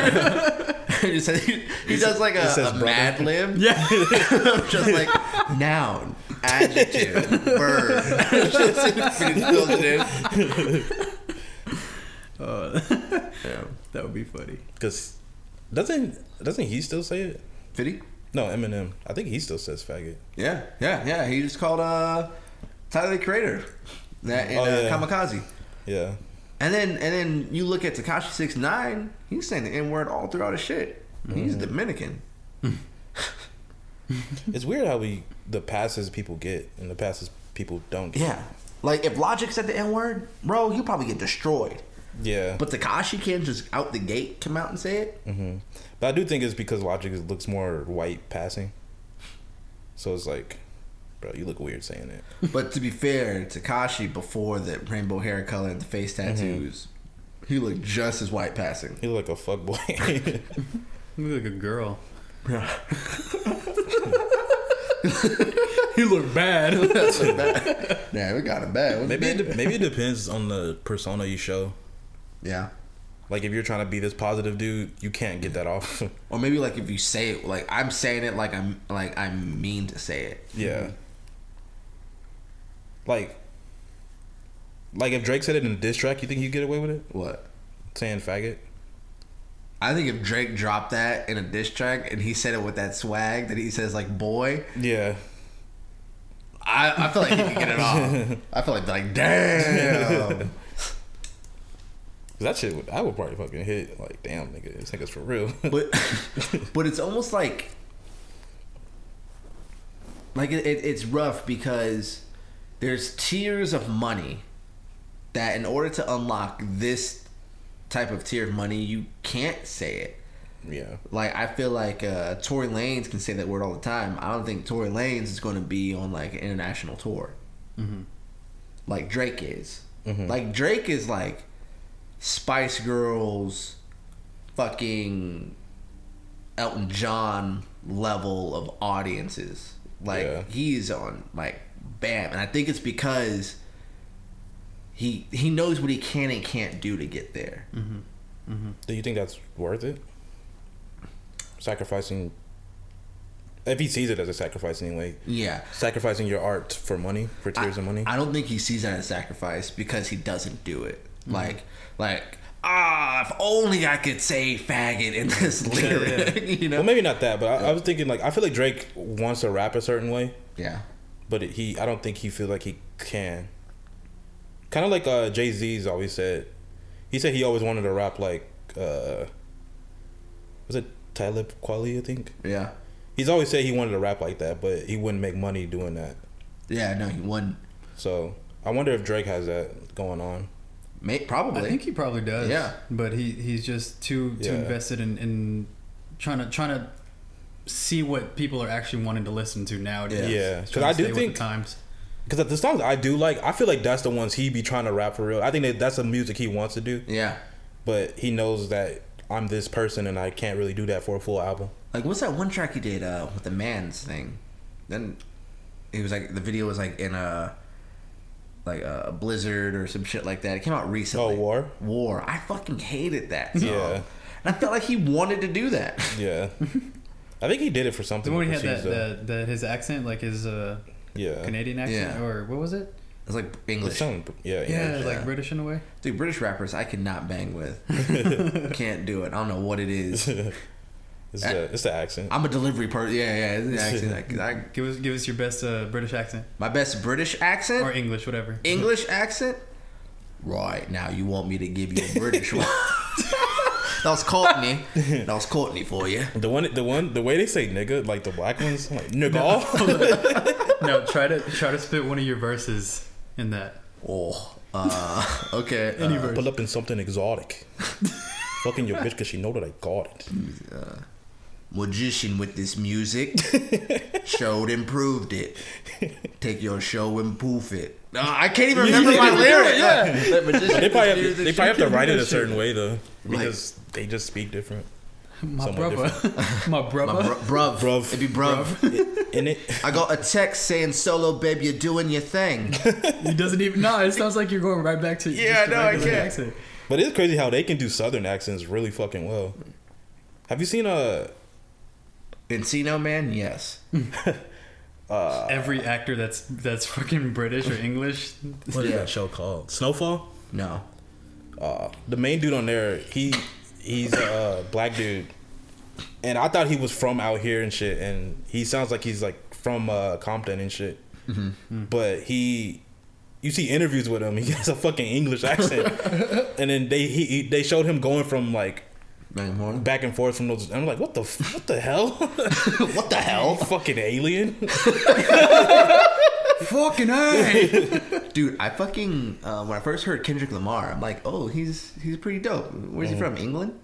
he, he- he does like a, It says a. Mad Lib, yeah. just like noun, adjective, verb. just [LAUGHS] he it in. Uh, Yeah. that would be funny. Because doesn't doesn't he still say it? Fifty. No, Eminem. I think he still says faggot. Yeah, yeah, yeah. He just called uh Tyler the Creator that in Oh, uh. Kamikaze. Yeah. And then and then you look at Takashi Six Nine. He's saying the N word all throughout his shit. Mm-hmm. He's Dominican. [LAUGHS] [LAUGHS] It's weird how we the passes people get and the passes people don't get. Yeah. Like if Logic said the N word, bro, he'll probably get destroyed. Yeah. But Takashi can't just out the gate come out and say it. hmm But I do think it's because Logic looks more white passing. So it's like, bro, you look weird saying it. [LAUGHS] But to be fair, Takashi before the rainbow hair color and the face Mm-hmm. tattoos, he looked just as white passing. He looked like a fuck boy. You [LAUGHS] look like a girl. [LAUGHS] he looked bad. [LAUGHS] yeah, we got him bad. What's maybe it, de- maybe it depends on the persona you show. yeah. Like if you're trying to be this positive dude, you can't get that off. [LAUGHS] Or maybe like if you say it like I'm saying it like I'm like I mean to say it. yeah. Like, like if Drake said it in a diss track, you think he'd get away with it? What? Saying faggot? I think if Drake dropped that in a diss track and he said it with that swag that he says like boy, Yeah. I, I feel like he could get it off. [LAUGHS] I feel like like damn. That shit would I would probably fucking hit like damn nigga this nigga's for real. but [LAUGHS] but it's almost like like it, it, it's rough because there's tiers of money that in order to unlock this type of tier of money you can't say it. Yeah. like i feel like uh tory lanez can say that word all the time. I don't think tory lanez is going to be on like an international tour. Like drake is. Like drake is like spice girls fucking Elton John level of audiences. Like Yeah. he's on like bam, and I think it's because he he knows what he can and can't do to get there. Do you think that's worth it? Sacrificing if he sees it as a sacrifice anyway. Yeah. Sacrificing your art for money, for tears of money. I don't think he sees that as sacrifice because he doesn't do it. Mm-hmm. Like like ah, if only I could say faggot in this [LAUGHS] lyric, [LAUGHS] you know? well maybe not that, but I, I was thinking like I feel like Drake wants to rap a certain way, yeah. but he I don't think he feels like he can. Kind of like uh, Jay Z's always said. He said he always wanted to rap like uh was it Talib Kweli, I think? Yeah. He's always said he wanted to rap like that, but he wouldn't make money doing that. Yeah, no, he wouldn't. So I wonder if Drake has that going on. May, probably. I think he probably does. Yeah. But he he's just too too Yeah. invested in, in trying to trying to see what people are actually wanting to listen to nowadays. Yeah. He's 'Cause trying to I do stay with think- the times. Because the songs I do like, I feel like that's the ones he be trying to rap for real. I think that that's the music he wants to do, yeah. but he knows that I'm this person and I can't really do that for a full album. Like, what's that one track he did uh, with the man's thing? Then he was like, the video was like in a like a blizzard or some shit like that. It came out recently. Oh, War? War. I fucking hated that. Song. Yeah. And I felt like he wanted to do that. Yeah, [LAUGHS] I think he did it for The something. one he had that, that, that his accent, like his uh, yeah, Canadian accent, Yeah. or what was it? It's like English. It's some- yeah, Yeah, yeah. like British in a way. Dude, British rappers I cannot bang with. [LAUGHS] [LAUGHS] Can't do it. I don't know what it is. [LAUGHS] It's the it's the accent. I'm a delivery person. Yeah, yeah. It's the accent. I, I, Give us give us your best uh, British accent my best British accent. or English, whatever. English accent? Right, now you want me to give you a British one. That was Courtney. [LAUGHS] That was Courtney for you. The one, the one, the way they say nigga, like the black ones, I'm like nigga. [LAUGHS] no, try to try to spit one of your verses in that. Oh, uh, okay. Any uh, verse. Pull up in something exotic. [LAUGHS] Fucking your bitch because she know that I got it. Magician with this music. [LAUGHS] Showed and proved it. Take your show and poof it. No, I can't even remember my lyric. Yeah. That magician They probably have, with they probably have to write it a certain way though, Like- because they just speak different. My [LAUGHS] brother. My My brother. bro- bruv. Bruv. It'd be bruv. In it, I got a text saying, "Solo, babe, you're doing your thing." He doesn't even. No, it sounds like you're going right back to. Yeah, no, I can't. accent. but it's crazy how they can do southern accents really fucking well. Have you seen uh Encino Man, yes. [LAUGHS] Every actor that's that's fucking British or English. what is Yeah. that show called? Snowfall. No. Uh, the main dude on there, he he's a black dude, and I thought he was from out here and shit, and he sounds like he's like from uh, Compton and shit. But he, you see interviews with him, he has a fucking English accent, [LAUGHS] and then they he, he they showed him going from like Bang horn. back and forth from those. I'm like, what the f- what the hell? [LAUGHS] what the hell, [LAUGHS] fucking alien. [LAUGHS] fucking a. dude? I fucking uh, when I first heard Kendrick Lamar, I'm like, oh, he's he's pretty dope. Where's he from? England?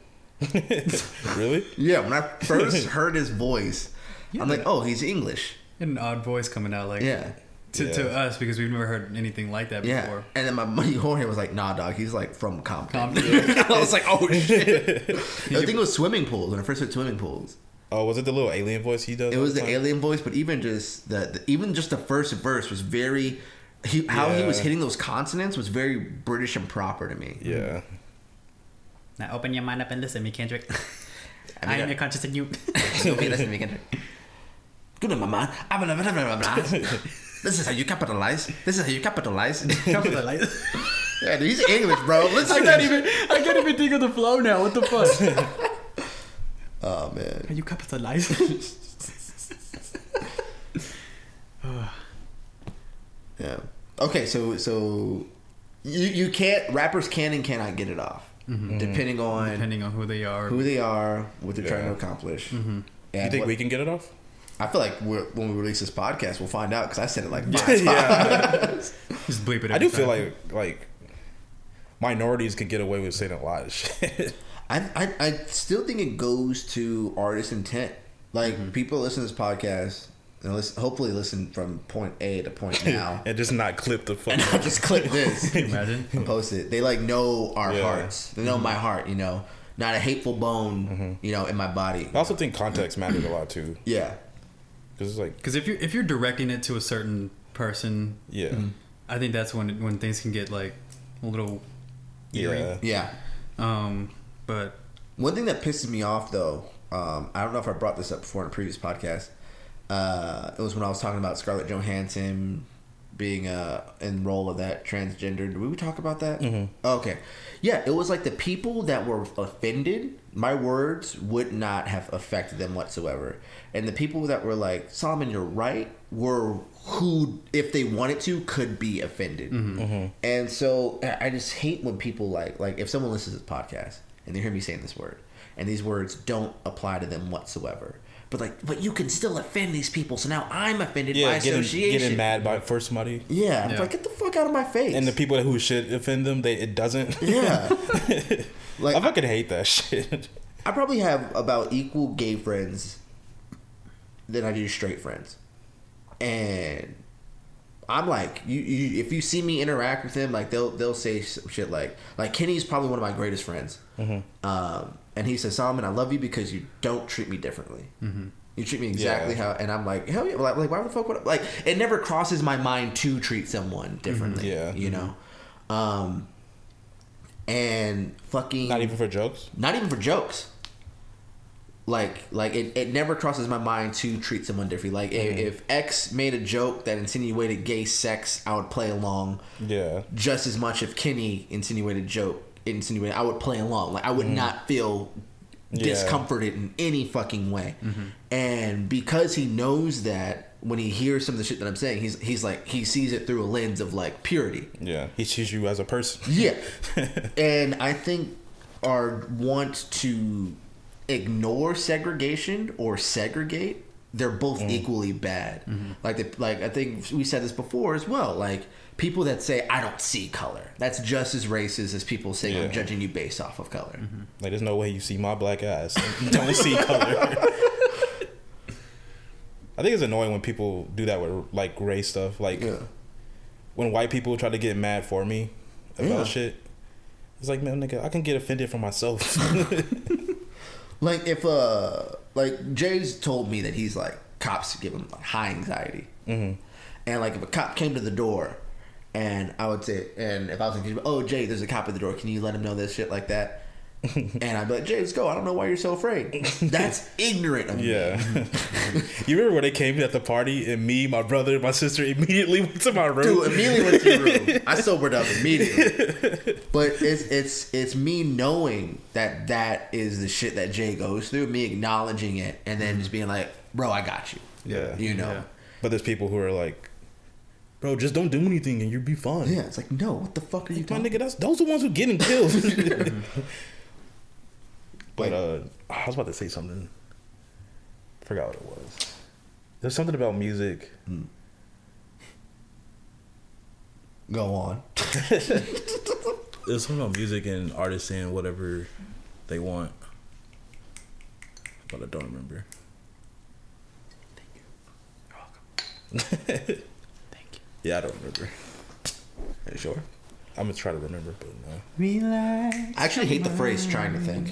really? Yeah. When I first heard his voice, I'm like, oh, he's English. An odd voice coming out like Yeah. To, to us because we've never heard anything like that Yeah. before. And then my buddy Jorge was like, nah, dog, he's like from Compton. Compton. [LAUGHS] I was like, oh shit. I think it was swimming pools when I first heard swimming pools. Oh, was it the little alien voice he does? It was the time? alien voice, but even just the, the even just the first verse was very he, how he was hitting those consonants was very British and proper to me. Yeah. Now open your mind up and listen, me Kendrick. [LAUGHS] I mean, I am I- your conscious and you. [LAUGHS] Okay, listen me again. Good in my mind. I'm blah, This is how you capitalize. This is how you capitalize. [LAUGHS] Capitalize. [LAUGHS] yeah, he's English, bro. Listen. I can't even. I can't even think of the flow now. What the fuck? [LAUGHS] Oh man. Are you capitalize? [SIGHS] Yeah. Okay, so so you you can't rappers can and cannot get it off mm-hmm. depending on Depending on who they are. who they are, what they're trying to Yeah. accomplish. Mm-hmm. You And think what- we can get it off? I feel like we're, when we release this podcast, we'll find out because I said it like [LAUGHS] five yeah. times. [LAUGHS] Just bleep it. I every do feel like like minorities could get away with saying a lot of [LAUGHS] shit. I, I I still think it goes to artist intent. Like Mm-hmm. people listen to this podcast and listen, hopefully listen from point A to point now, and just not clip the fuck. and I just click this Imagine. and post it. They like know our Yeah. hearts. They know my heart. You know, not a hateful bone. You know, in my body. I also think context matters a lot too, Yeah. Because it's like Because if you if you're directing it to a certain person, yeah, I think that's when when things can get like a little eerie. yeah, Yeah. Um, but One thing that pisses me off, though, um, I don't know if I brought this up before in a previous podcast. Uh, it was when I was talking about Scarlett Johansson being uh, in role of that transgender. Did we talk about that? Mm-hmm. Okay, yeah, it was like the people that were offended. My words would not have affected them whatsoever, and the people that were like Solomon, you're right, were who, if they wanted to, could be offended. Mm-hmm. Mm-hmm. And so I I just hate when people like like if someone listens to this podcast and they hear me saying this word, and these words don't apply to them whatsoever. But like, but you can still offend these people, so now I'm offended by yeah. Getting, association. getting mad by for somebody, Yeah, I'm Yeah. like, get the fuck out of my face. and the people who should offend them, they it doesn't. yeah, [LAUGHS] like I fucking hate that [LAUGHS] shit. I probably have about equal gay friends than I do straight friends, and I'm like, you, you if you see me interact with them, like they'll they'll say some shit like like Kenny's probably one of my greatest friends, um, and he says Solomon, I love you because you don't treat me differently. You treat me exactly Yeah. how, and I'm like, hell yeah, like, like why the fuck would I, like it never crosses my mind to treat someone differently. Yeah. you know, um, and fucking Not even for jokes. not even for jokes. Like, like it, it never crosses my mind to treat someone differently. Like, if, mm-hmm. if X made a joke that insinuated gay sex, I would play along Yeah, just as much if Kenny insinuated joke insinuated. I would play along. Like, I would mm-hmm. not feel Yeah. discomforted in any fucking way. Mm-hmm. And because he knows that when he hears some of the shit that I'm saying, he's he's like he sees it through a lens of like purity. yeah. He sees you as a person. Yeah. [LAUGHS] and I think are want to ignore segregation or segregate they're both mm. equally bad. Mm-hmm. Like the, like I think we said this before as well. Like people that say I don't see color, that's just as racist as people saying I'm judging you based off of color. Mm-hmm. Like, there's no way you see my black eyes. You don't see color. [LAUGHS] [LAUGHS] I think it's annoying when people do that with like race stuff. Like Yeah. when white people try to get mad for me about Yeah. shit. It's like, man, nigga, I can get offended for myself. [LAUGHS] [LAUGHS] Like if uh like Jay's told me that he's like cops give him like high anxiety, mm-hmm. and like if a cop came to the door, and I would say, and if I was like, oh Jay, there's a cop at the door, can you let him know this shit like that? [LAUGHS] and I'd be like, Jay, let's go. I don't know why you're so afraid. That's ignorant of me. yeah. you remember when they came at the party and me, my brother, my sister immediately [LAUGHS] went to my room? Dude, immediately went to your room. I [LAUGHS] sobered up immediately. But it's it's it's me knowing that that is the shit that Jay goes through, me acknowledging it, and then just being like, bro, I got you. Yeah. You know. Yeah. But there's people who are like, bro, just don't do anything and you'll be fine. Yeah, it's like, no, what the fuck are you My talking nigga, that's those are the ones who getting killed. But uh, I was about to say something. Forgot what it was. There's something about music. Go on. [LAUGHS] There's something about music and artists saying whatever they want. But I don't remember. Thank you. You're welcome. Thank you. Yeah, I don't remember. Are you sure? I'm gonna try to remember, but no. Relax. I actually hate the phrase trying to think.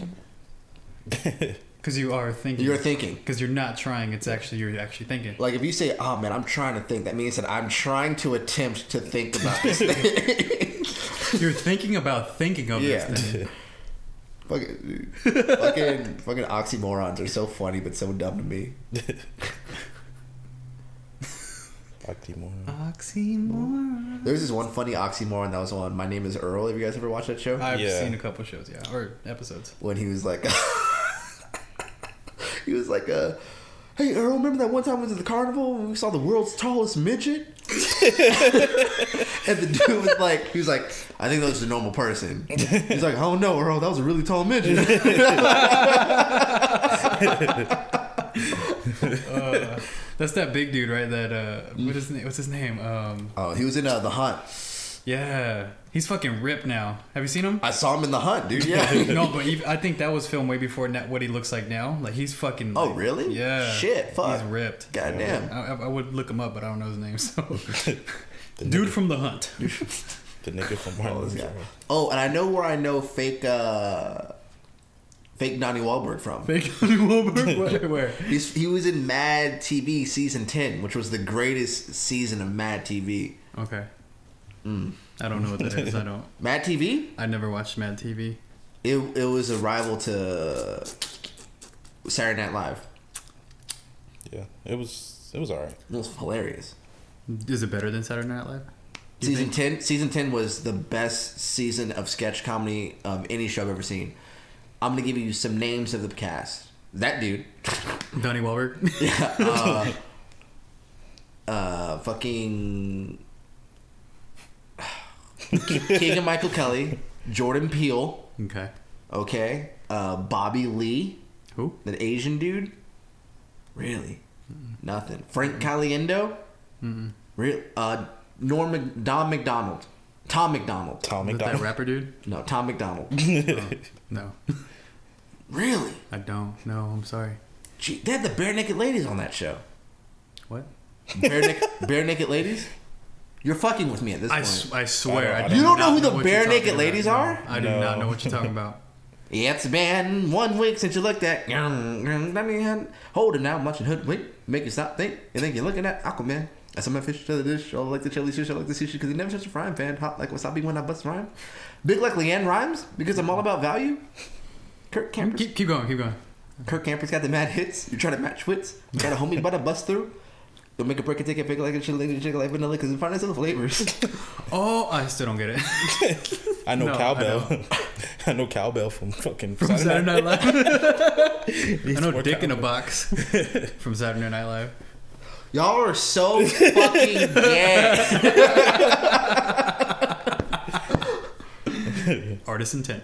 [LAUGHS] Because you are thinking. You're thinking. Because you're not trying. It's actually you're actually thinking. Like if you say, "Oh man, I'm trying to think," that means that I'm trying to attempt to think about this [LAUGHS] thing. You're thinking about thinking of Yeah. this thing. [LAUGHS] fucking, fucking, fucking oxymorons are so funny but so dumb to me. Oxymoron. Oxymoron. There's this one funny oxymoron that was on My Name Is Earl. Have you guys ever watched that show? I've Yeah. seen a couple shows, yeah, or episodes. when he was like, he was like, uh, "Hey Earl, remember that one time we went to the carnival and we saw the world's tallest midget?" [LAUGHS] and the dude was like, he was like, "I think that was a normal person." He's like, "Oh no, Earl, that was a really tall midget." [LAUGHS] Uh, that's that big dude, right? That uh, what is his name? What's his name? Um, oh, he was in uh, the Hunt. Yeah, he's fucking ripped now. Have you seen him? I saw him in the Hunt, dude. Yeah. [LAUGHS] no, but even, I think that was filmed way before na- what he looks like now. Like he's fucking. Oh, like- really? Yeah. Shit, fuck. He's ripped. Goddamn. I, I- I would look him up, but I don't know his name. So, [LAUGHS] The [LAUGHS] dude nigga, from the Hunt. the nigga from Martin. Yeah. Oh, and I know where I know fake, uh, fake Donnie Wahlberg from. Fake Donnie Wahlberg. Where? where? He's, he was in Mad TV season 10, which was the greatest season of Mad TV. Okay. Mm. I don't know what that is. I don't. [LAUGHS] Mad TV? I never watched Mad TV. It, it was a rival to Saturday Night Live. Yeah, it was it was alright. It was hilarious. Is it better than Saturday Night Live? Season think? 10 season 10 was the best season of sketch comedy of any show I've ever seen. I'm going to give you some names of the cast. That dude. Donnie Wahlberg. [LAUGHS] uh, [LAUGHS] uh, fucking Keegan Michael Kelly, Jordan Peele, okay. okay, uh, Bobby Lee, Who? that Asian dude. Really, nothing. Frank Caliendo, real. Uh, Norm Mc- Don McDonald, Tom McDonald. Tom Is that that McDonald. rapper dude? No, Tom McDonald. [LAUGHS] No. really? I don't. No, I'm sorry. Gee, they had the bare naked ladies on that show. What? Bare, Nick, bare naked ladies. You're fucking with me at this I, point. s- I swear. I I don't- do You don't know who the what bare you're talking naked about. ladies No, are? I do No. not know what you're talking about. Yeah, [LAUGHS] it's been one week since you looked at. Hold him now, I'm watching Hoodwink. Make you stop, think. You think you're looking at Aquaman. I saw my fish to the dish. I like the chili fish. I like the sushi because he never touched a frying pan. Hot like wasabi when I bust rhyme. Big like Leanne rhymes because I'm all about value. Kirk Campers. Keep, keep going. Keep going. Kirk Campers got the mad hits. You try to match wits. You got a homie but a bust through. Don't make a break and take a pick like a chili, chicken like vanilla because you find the flavors. [LAUGHS] Oh, I still don't get it. [LAUGHS] I know No, cowbell. [LAUGHS] I know. cowbell from fucking From Saturday Night Live. I know more Dick in a Box from Saturday Night Live. Y'all are so fucking gay. Artist intent.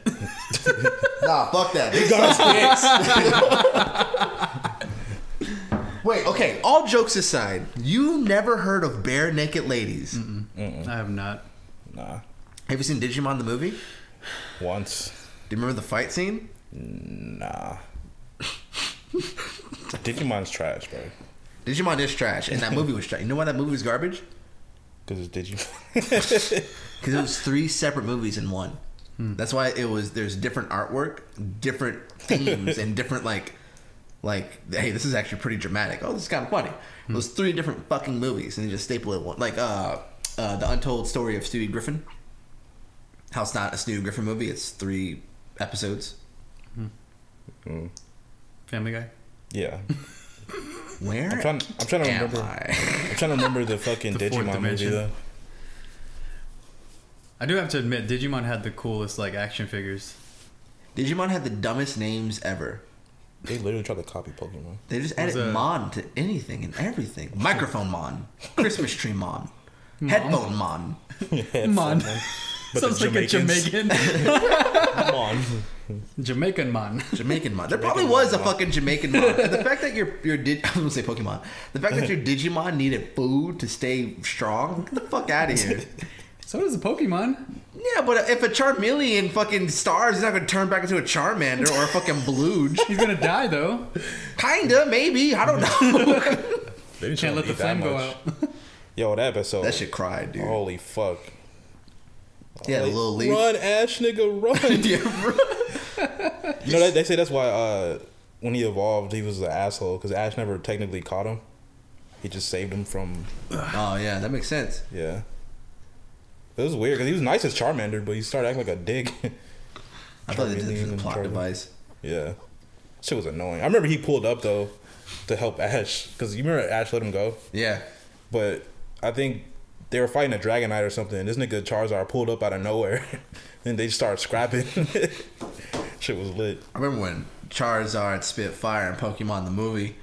Nah, fuck that. This sucks dicks. Wait, okay. Okay, all jokes aside, you never heard of Bare Naked Ladies. I have not. Nah, Have you seen Digimon the movie? Once. Do you remember the fight scene? Nah. [LAUGHS] Digimon's trash, bro. Digimon is trash, and that [LAUGHS] movie was trash. You know why that movie was garbage? Because it's Digimon. [LAUGHS] Because it was three separate movies in one. Hmm. That's why it was. There's different artwork, different themes, and different like, like. Hey, this is actually pretty dramatic. Oh, this is kind of funny. It was three different fucking movies, and they just staple it one. Like, uh, uh, the Untold Story of Stewie Griffin. How it's not a Stewie Griffin movie. It's three episodes. Hmm. Family Guy. yeah. [LAUGHS] Where I'm trying, I'm trying to am remember. I? I'm trying to remember the [LAUGHS] fucking The fourth Digimon movie dimension. though. I do have to admit, Digimon had the coolest like action figures. Digimon had the dumbest names ever. They literally tried to copy Pokemon. They just added a- Mon to anything and everything. [LAUGHS] Microphone Mon, Christmas tree Mon, headphone Mon. [LAUGHS] Mon. But Sounds like a Jamaican. [LAUGHS] Come on. Jamaican mon. Jamaican Mon. There probably was a fucking Jamaican Mon. The fact that your your Dig- I was gonna say Pokemon. The fact that your Digimon needed food to stay strong. Get the fuck out of here. So does a Pokemon. Yeah, but if a Charmeleon fucking stars, he's not gonna turn back into a Charmander or a fucking Blooge. [LAUGHS] He's gonna die though. Kinda, maybe. I don't know. [LAUGHS] [LAUGHS] They didn't Can't let the flame go out. Yo, that episode. that shit cried, dude. Holy fuck. yeah, Like, little leaf. Run, Ash, nigga, run. Yeah, bro. You know, they, they say that's why uh, when he evolved, he was an asshole because Ash never technically caught him. He just saved him from Oh yeah, that makes sense. yeah. It was weird because he was nice as Charmander, but he started acting like a dick. [LAUGHS] I thought they did it Charmeleon for the plot Charmander. device. yeah, shit was annoying. I remember he pulled up though to help Ash because you remember Ash let him go, Yeah. but I think they were fighting a Dragonite or something. And this nigga Charizard pulled up out of nowhere, [LAUGHS] and they started scrapping. [LAUGHS] shit was lit. I remember when Charizard spit fire in Pokemon the movie.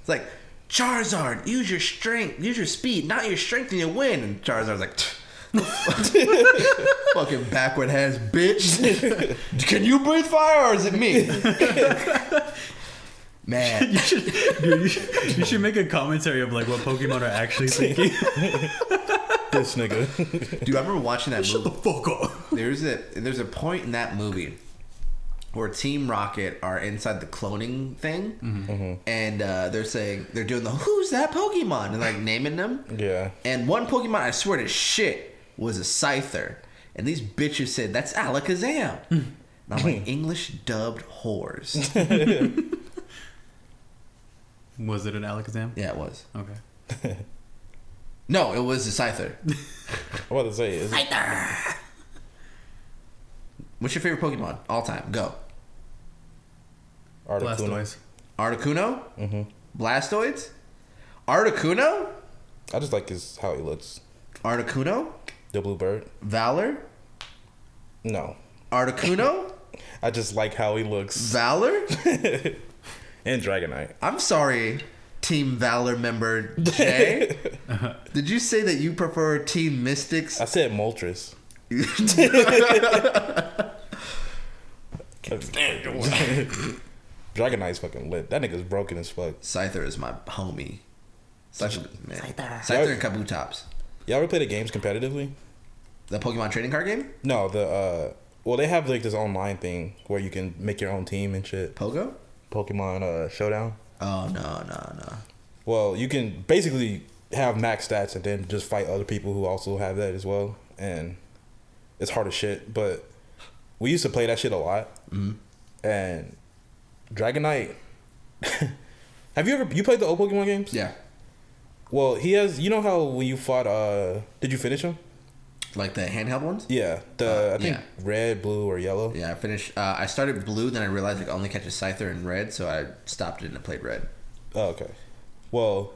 It's like, Charizard, use your strength, use your speed, not your strength and you win. And Charizard's like, [LAUGHS] fucking backward hands, bitch. [LAUGHS] Can you breathe fire or is it me? [LAUGHS] Man, You should, dude, you should, you should make a commentary of like what Pokemon are actually thinking. This nigga. dude, I remember watching that movie. The fuck up. There's a there's a point in that movie where Team Rocket are inside the cloning thing, and uh, they're saying they're doing the "Who's that Pokemon?" and like naming them. yeah. And one Pokemon, I swear to shit, was a Scyther, and these bitches said that's Alakazam. And I'm like English dubbed whores. [LAUGHS] Was it an Alakazam? yeah, it was. Okay. [LAUGHS] No, it was a Scyther. [LAUGHS] I'm about to say, is it, What's your favorite Pokemon all time? Go. Articuno. Blastoise. Articuno. Mm-hmm. Blastoids. Articuno. I just like his how he looks. Articuno. The blue bird. Valor. No, Articuno. [LAUGHS] I just like how he looks. Valor. [LAUGHS] And Dragonite. I'm sorry, Team Valor member Jay. [LAUGHS] Did you say that you prefer Team Mystics? I said Moltres. Dragonite's fucking lit. That nigga's broken as fuck. Scyther is my homie. Scyther, man. Scyther and Kabutops. Y'all ever play the games competitively? The Pokemon trading card game? No, the uh well they have like this online thing where you can make your own team and shit. Pogo? Pokemon uh Showdown. Oh no no no. Well, you can basically have max stats and then just fight other people who also have that as well. And it's hard as shit. But we used to play that shit a lot. Mm-hmm. And Dragonite. [LAUGHS] have you ever you played the old Pokemon games? Yeah. Well, he has. You know how when you fought, uh, did you finish him? Like the handheld ones? Yeah, the Uh, I think yeah. red, blue, or yellow. Yeah, I finished. Uh, I started blue, then I realized I could only catch a Scyther in red, so I stopped it and I played red. Oh, okay. Well,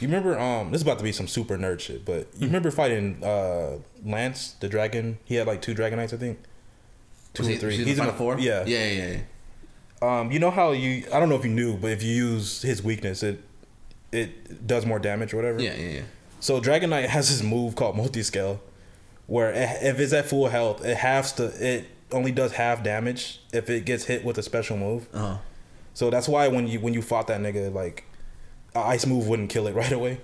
you remember? Um, this is about to be some super nerd shit, but Hmm. you remember fighting uh Lance the dragon? He had like two Dragonites, I think. Two Was or three. He's in the- four? Yeah. Yeah, yeah, yeah. Um, you know how you? I don't know if you knew, but if you use his weakness, it it does more damage or whatever. Yeah, yeah, yeah. So Dragonite has this move called multi-scale, where i- if it's at full health, it has to. It only does half damage if it gets hit with a special move. Uh huh. So that's why when you when you fought that nigga, like a ice move wouldn't kill it [LAUGHS] right away.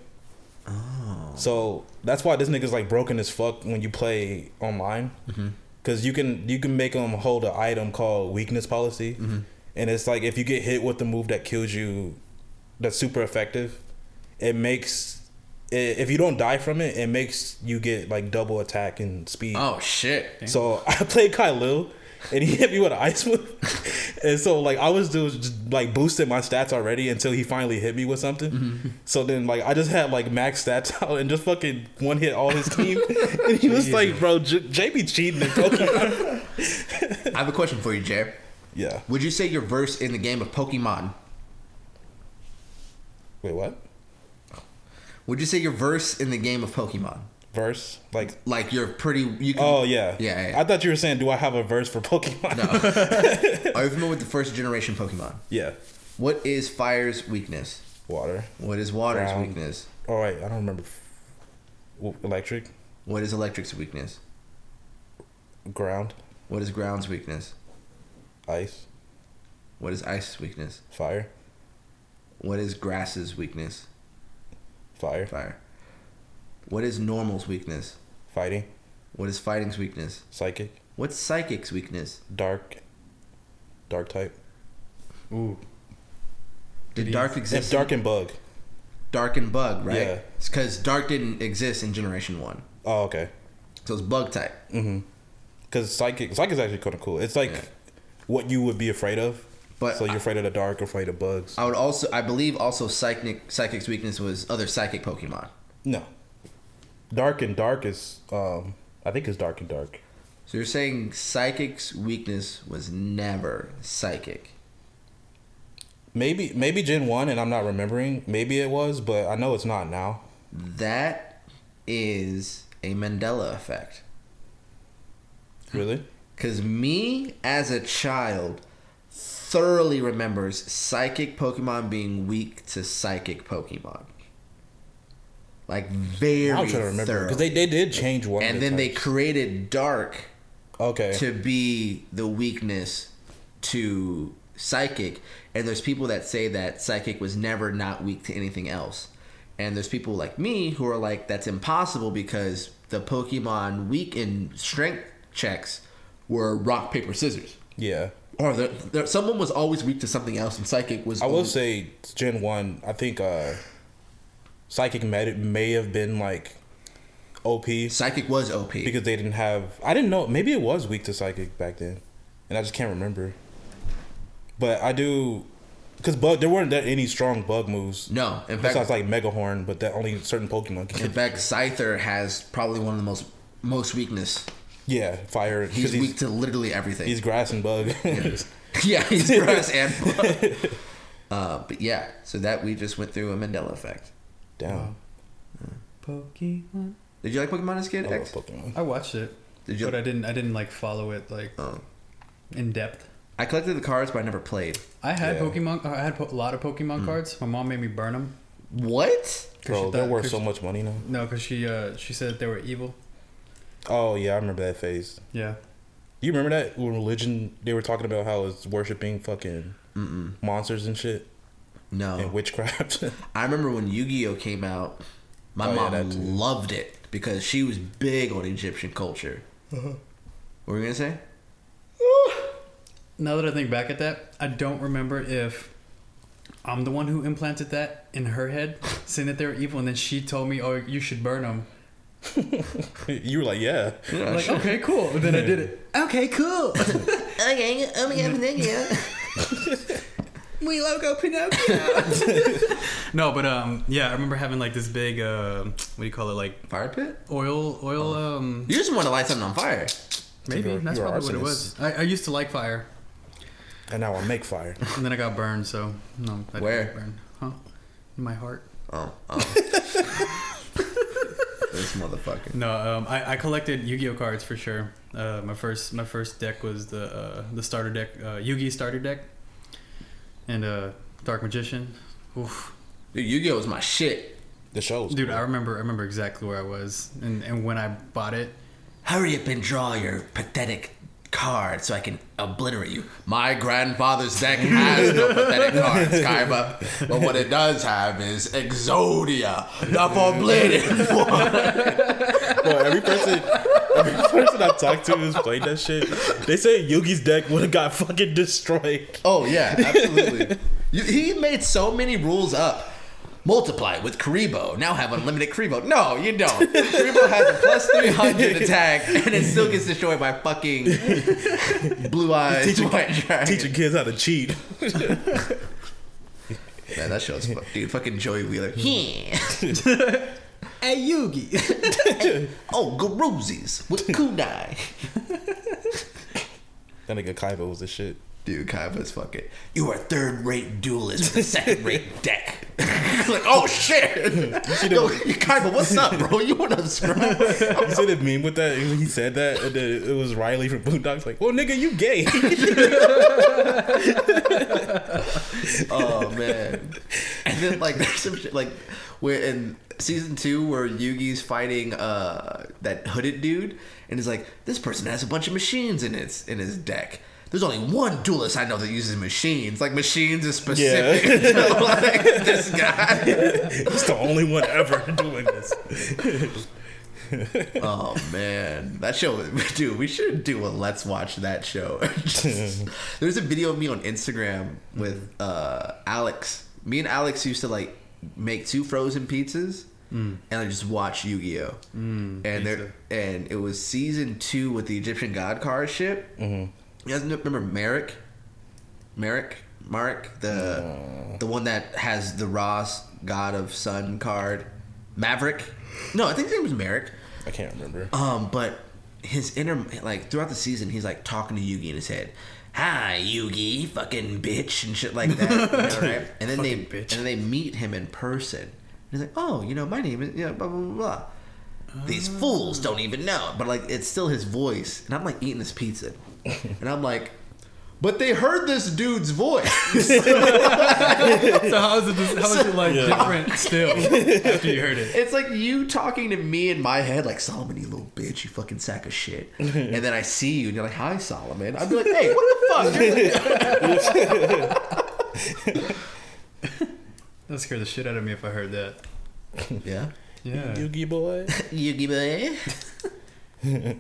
Oh. So that's why this nigga's like broken as fuck when you play online, Mm-hmm. because you can you can make them hold an item called weakness policy, Mm-hmm. and it's like if you get hit with the move that kills you, that's super effective. It makes if you don't die from it, it makes you get like double attack and speed. Oh shit. So [LAUGHS] I played Kylil, and he hit me with an ice move, [LAUGHS] and so like I was doing just like boosting my stats already until he finally hit me with something. Mm-hmm. So then like I just had like max stats [LAUGHS] out and just fucking one hit all his team, and he was like, "Bro, J- Jay cheating in Pokemon." I have a question for you, Jay. yeah. Would you say you're versed in the game of Pokemon? Wait, what? Would you say you're versed in the game of Pokemon? Verse like. Like you're pretty. You can, Oh yeah. Yeah, yeah. I thought you were saying, do I have a verse for Pokemon? No. [LAUGHS] Are you familiar with the first generation Pokemon? yeah. What is fire's weakness? Water. What is water's Ground. weakness? Oh, All right. I don't remember. Electric. What is electric's weakness? Ground. What is ground's weakness? Ice. What is ice's weakness? Fire. What is grass's weakness? Fire. Fire. What is normal's weakness? Fighting. What is fighting's weakness? Psychic. What's psychic's weakness? Dark. Dark type. Ooh. Did he- dark It's exist? dark and bug. dark and bug, right? Yeah. Because dark didn't exist in generation one, Oh, okay. so it's bug type. Mm-hmm. Because psychic, psychic is actually kind of cool. It's like Yeah. what you would be afraid of. But so you're afraid of the dark, afraid of bugs. I would also, I believe, also psychic psychic's weakness was other psychic Pokemon. no. Dark and dark is, um, I think it's dark and dark. So you're saying psychic's weakness was never psychic? Maybe, maybe Gen one, and I'm not remembering. Maybe it was, but I know it's not now. That is a Mandela effect. Really? Because me, as a child, thoroughly remembers psychic Pokemon being weak to psychic Pokemon. Like very I'm trying to remember because they, they did change one. and the then they created Dark okay. to be the weakness to Psychic. And there's people that say that Psychic was never not weak to anything else. And there's people like me who are like, that's impossible because the Pokemon weak in strength checks were rock, paper, scissors. yeah. Or the, the, someone was always weak to something else, and Psychic was. I will always- say Gen one. I think uh, psychic may may have been like OP Psychic was OP. because they didn't have. I didn't know. Maybe it was weak to psychic back then, and I just can't remember. But I do, because bug there weren't that any strong bug moves. no, in fact, Besides like Mega Horn, but that only certain Pokemon can. in fact, Scyther has probably one of the most most weakness. Yeah, fire. He's, Because he's, weak to literally everything. he's grass and bug. [LAUGHS] [LAUGHS] yeah, he's grass and bug. [LAUGHS] Uh, but yeah, so that we just went through a Mandela effect. Damn. Pokemon. Did you like Pokemon as a kid? I love Pokemon. I watched it, Did you? but I didn't. I didn't like follow it like Oh. in depth. I collected the cards, but I never played. I had Yeah. Pokemon. I had po- a lot of Pokemon cards. My mom made me burn them. What? Bro, she they're thought- worth 'cause so much money now. No, because she uh she said that they were evil. Oh yeah, I remember that phase. Yeah. You remember that when religion? They were talking about how it's worshiping fucking Mm-mm. monsters and shit No. and witchcraft. [LAUGHS] I remember when Yu-Gi-Oh came out. My Oh, mom that too. loved it because she was big on Egyptian culture. Uh-huh. What were you gonna say? Now that I think back at that, I don't remember if I'm the one who implanted that in her head, [LAUGHS] saying that they were evil, and then she told me, "Oh, you should burn them." [LAUGHS] you were like, yeah. Yeah, like, okay, cool. And then I did it. Okay, cool. [LAUGHS] okay, oh my god, yeah. we logo Pinocchio. [LAUGHS] no, but um, yeah, I remember having like this big uh, what do you call it, like Fire pit? oil, oil. Um, You just want to light something on fire. maybe You're- that's you're an probably what it was. I, I used to like fire, And now I make fire. and then I got burned. So no, I didn't Where? get burned. Huh? In my heart. Oh, oh. This motherfucker. No, um, I, I collected Yu-Gi-Oh cards for sure. Uh, my first my first deck was the uh, the starter deck, uh, Yu-Gi starter deck, and uh, Dark Magician. Oof. Dude, Yu-Gi-Oh was my shit. The show's Dude, cool. I remember I remember exactly where I was and, and when I bought it. Hurry up and draw your pathetic card so I can obliterate you. My grandfather's deck has no pathetic cards, Kaiba. But what it does have is Exodia, the Forbidden one. Bro, every person, every person I talked to who's played that shit, they say Yugi's deck would have got fucking destroyed. Oh yeah, absolutely. You- he made so many rules up. Multiply with Kuriboh. Now have unlimited Kuriboh. No, you don't. Kuriboh has a plus 300 attack and it still gets destroyed by fucking [LAUGHS] blue eyes Teaching- white dragon. Teaching kids how to cheat. [LAUGHS] Man, that show's fu- dude. Fucking Joey Wheeler. [LAUGHS] Hey Yugi. oh, Garuzis with kunai. That nigga Kaiba was the shit. Dude, Kaiba's fucking. You are third rate duelist with a [LAUGHS] second rate deck. [LAUGHS] like, oh shit. [LAUGHS] Yo, Kaiba, what's up, bro? You want to subscribe? You see the meme with that? He said that, and then it was Riley from Boondocks like, "Well, nigga, you gay." Oh man. And then like there's some shit like where in season two where Yugi's fighting uh that hooded dude and he's like, this person has a bunch of machines in his in his deck. There's only one duelist I know that uses machines. Like machines is specific to [LAUGHS] [LAUGHS] like this guy. He's the only one ever [LAUGHS] doing this. Oh man, that show, dude. We should do a let's watch that show. There's a video of me on Instagram with uh, Alex. Me and Alex used to like make two frozen pizzas mm. and I just watch Yu Gi Oh. Mm, and there, and it was season two with the Egyptian God card ship. Mm-hmm. You guys remember Marik? Marik, Mark, the the one that has the Ross God of Sun card, Maverick. No, I think his name was Marik. I can't remember. Um, but his inner like throughout the season, he's like talking to Yugi in his head. Hi, Yugi, fucking bitch, and shit like that. you know, [LAUGHS] right? And then they bitch. and then they meet him in person. And he's like, oh, you know, my name is you know, blah blah blah. blah. These fools don't even know, but like it's still his voice, and I'm like eating this pizza, [LAUGHS] and I'm like, but they heard this dude's voice. [LAUGHS] so how is it? How is it like different still after you heard it? It's like you talking to me in my head, like Solomon, you little bitch, you fucking sack of shit. and then I see you, and you're like, "Hi, Solomon." I'd be like, "Hey, what the fuck?" You're like- [LAUGHS] That scared the shit out of me if I heard that. yeah, Yeah. Yugi boy. Yugi boy.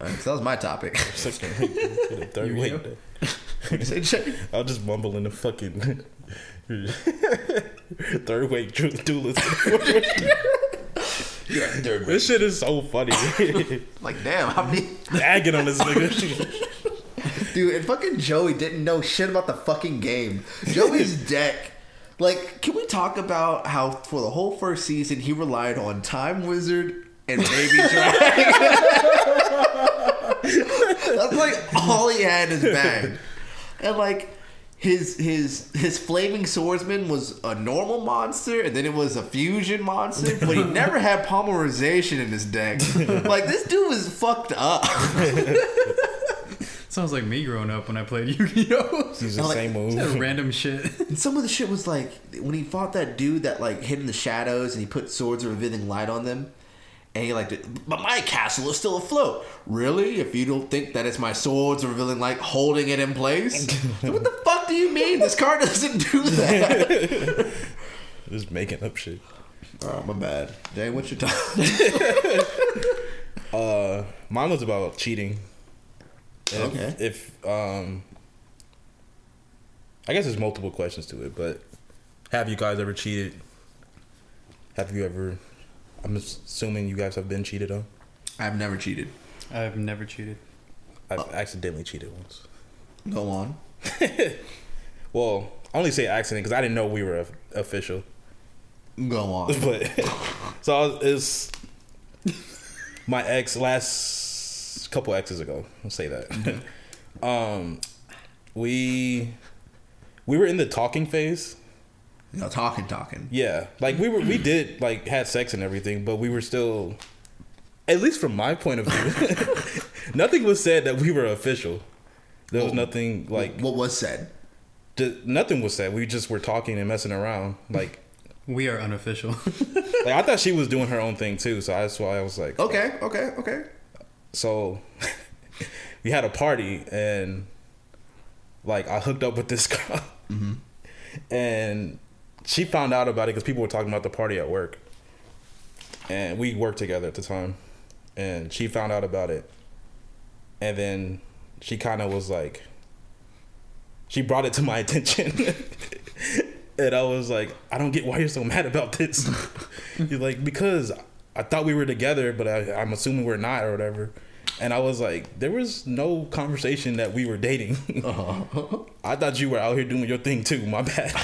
Alright, so that was my topic. [LAUGHS] Third [LAUGHS] Yu-Gi-Oh? Say, Jay. I'll just mumble in the fucking [LAUGHS] third weight du- duelist. You're a this shit is so funny. Like, damn, how many? nagging on this nigga. Dude, and fucking Joey didn't know shit about the fucking game. Joey's deck. Like, can we talk about how for the whole first season he relied on Time Wizard and Baby Dragon? That's like all he had in his bag. And like his his his flaming swordsman was a normal monster and then it was a fusion monster, but he never had polymerization in his deck. Like this dude was fucked up. [LAUGHS] Sounds like me growing up when I played Yu-Gi-Oh. He's the like- same That move. random shit. And some of the shit was like when he fought that dude that like hid in the shadows and he put swords of revealing light on them. And he like, did- but my castle is still afloat. Really? If you don't think that it's my swords revealing like holding it in place? [LAUGHS] what the fuck do you mean? This card doesn't do that. [LAUGHS] Just making up shit. oh, my bad. Jay, what's your time? [LAUGHS] Uh, mine was about cheating. If, Okay. If um, I guess there's multiple questions to it, but have you guys ever cheated? Have you ever? I'm assuming you guys have been cheated on. I've never cheated. I've never cheated. I've accidentally cheated once. Go on. [LAUGHS] Well, I only say accident because I didn't know we were official. Go on. [LAUGHS] But so I was, it's [LAUGHS] my ex last couple exes ago. I'll say that. um, we we were in the talking phase. You know, talking, talking. Yeah, like we were we did like had sex and everything, but we were still, at least from my point of view, [LAUGHS] nothing was said that we were official. There was oh. nothing like What was said? ju- nothing was said. We just were talking and messing around. Like [LAUGHS] We are unofficial. [LAUGHS] like I thought she was doing her own thing too, so that's why I was like, Okay, okay, okay. So we had a party and like I hooked up with this girl, mm-hmm. and she found out about it because people were talking about the party at work, and we worked together at the time, and she found out about it, and then she kind of was like, she brought it to my [LAUGHS] attention. And I was like, I don't get why you're so mad about this. He's [LAUGHS] like, because I thought we were together, but I, I'm assuming we're not or whatever. And I was like, there was no conversation that we were dating. Uh-huh. [LAUGHS] I thought you were out here doing your thing too. My bad.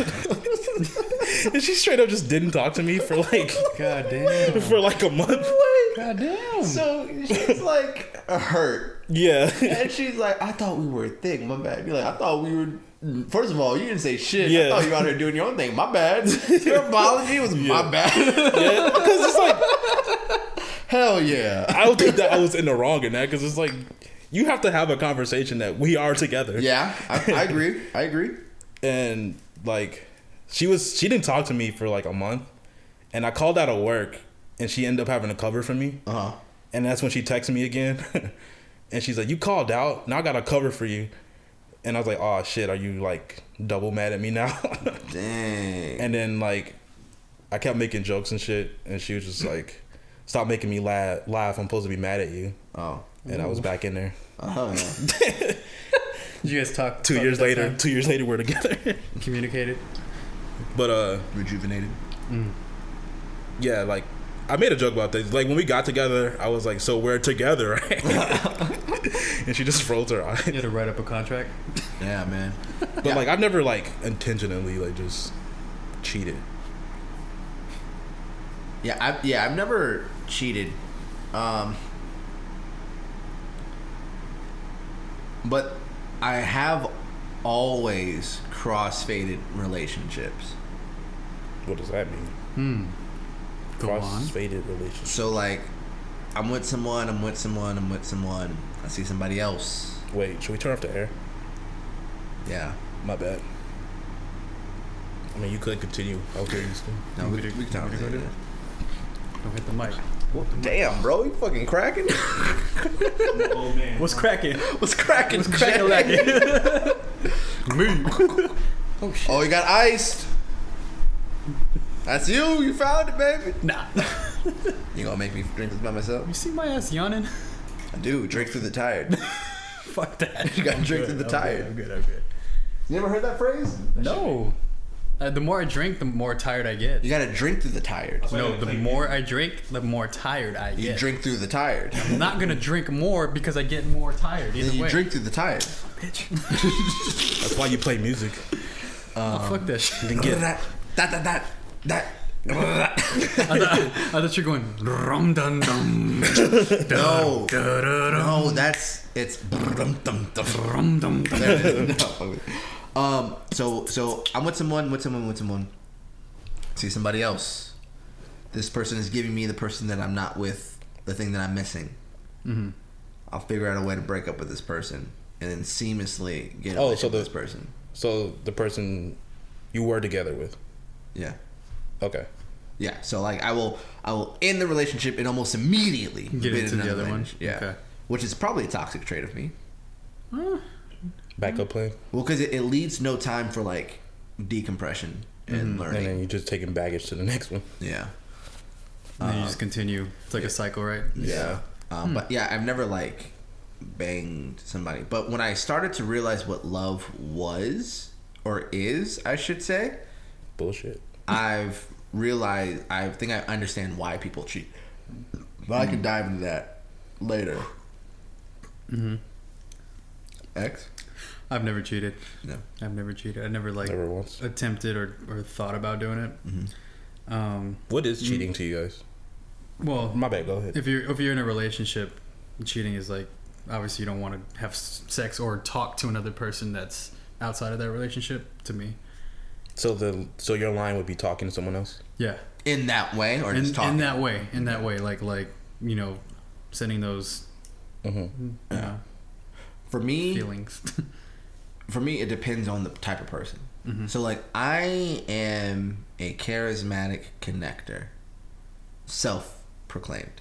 [LAUGHS] and she straight up just didn't talk to me for like God damn. for like a month. God damn. So she's like hurt. Yeah. And she's like, I thought we were a thing. My bad. You're like, I thought we were. First of all, you didn't say shit. I Yeah. thought you were out here doing your own thing. My bad. Your apology was my bad. yeah. Because it's like [LAUGHS] Hell yeah. I don't think that I was in the wrong in that because it's like you have to have a conversation that we are together. Yeah, I, I agree. I agree. and like she was she didn't talk to me for like a month and i called out of work and she ended up having to cover for me Uh huh. and that's when she texted me again [LAUGHS] and she's like you called out now i got a cover for you and i was like oh shit are you like double mad at me now [LAUGHS] Dang. and then like i kept making jokes and shit and she was just [CLEARS THROAT] like stop making me laugh laugh i'm supposed to be mad at you Oh. and i was back in there Oh yeah. [LAUGHS] Did you guys talk two years later time? two years later we're together Communicated. But uh Rejuvenated. yeah, like I made a joke about this. Like when we got together, I was like, "So we're together, right?" [LAUGHS] and she just rolled her eyes. You had to write up a contract. Yeah, man. But like I've never like intentionally like just cheated. Yeah, I yeah, I've never cheated. Um but I have always cross-faded relationships. What does that mean? Hmm. Go on. Cross-faded relationship. So like I'm with someone, I'm with someone, I'm with someone. I see somebody else. Wait, should we turn off the air? Yeah. My bad. I mean, you could continue. I'll hear you. No, we, We we, could- can talk we could go it. Don't hit the mic. Damn, bro, you fucking cracking? [LAUGHS] Oh man. What's cracking? What's cracking? What's cracking? [LAUGHS] Me. [LAUGHS] Oh shit. Oh, you got iced. That's you. You found it, baby. Nah. [LAUGHS] You gonna make me drink this by myself? You see my ass yawning? I do. Drink through the tired. [LAUGHS] Fuck that. You gotta drink through the tired. I'm tired. good. I'm good. You ever heard that phrase? No. Uh, the more I drink, the more tired I get. You gotta drink through the tired. No, the more I drink, the more tired I get. You drink through the tired. I'm not gonna [LAUGHS] drink more because I get more tired. Either Then you way. drink through the tired. bitch. That's why you play music. oh, fuck that shit. Then get That, that, that, that, that. I, thought, I thought you're going rum dum dum. No, no, that's it's. Dum, dum, dum. rum dum dum. There it is. No. Um. So so I'm with someone. With someone. With someone. See somebody else. This person is giving me the person that I'm not with. The thing that I'm missing. Mhm. I'll figure out a way to break up with this person and then seamlessly get Oh, so the- with this person. so the person you were together with. Yeah. Okay. Yeah. So like I will I will end the relationship and almost immediately Get into the other one? Yeah. Okay. Which is probably a toxic trait of me. Hmm. Backup hmm. plan. Well, because it, it leaves no time for like decompression and hmm. learning. And then you're just taking baggage to the next one. yeah. And then you just um, continue. It's like a cycle, right? Yeah. Um, But yeah, I've never like banged somebody. But when I started to realize what love was or is, I should say, Bullshit. I've realized I think I understand why people cheat. But I can dive into that later. Mm-hmm. X? I've never cheated. No. I've never cheated. I never like Never once. attempted or, or thought about doing it. Mm-hmm. Um, What is cheating to you guys? well, My bad. Go ahead. if you're if you're in a relationship, cheating is like obviously you don't want to have sex or talk to another person that's outside of that relationship. To me, So the so your line would be talking to someone else. yeah, In that way or in, just talking? in that way, in that way, like like you know, sending those Mm-hmm. you know, For me, feelings. [LAUGHS] for me it depends on the type of person so like i am a charismatic connector self-proclaimed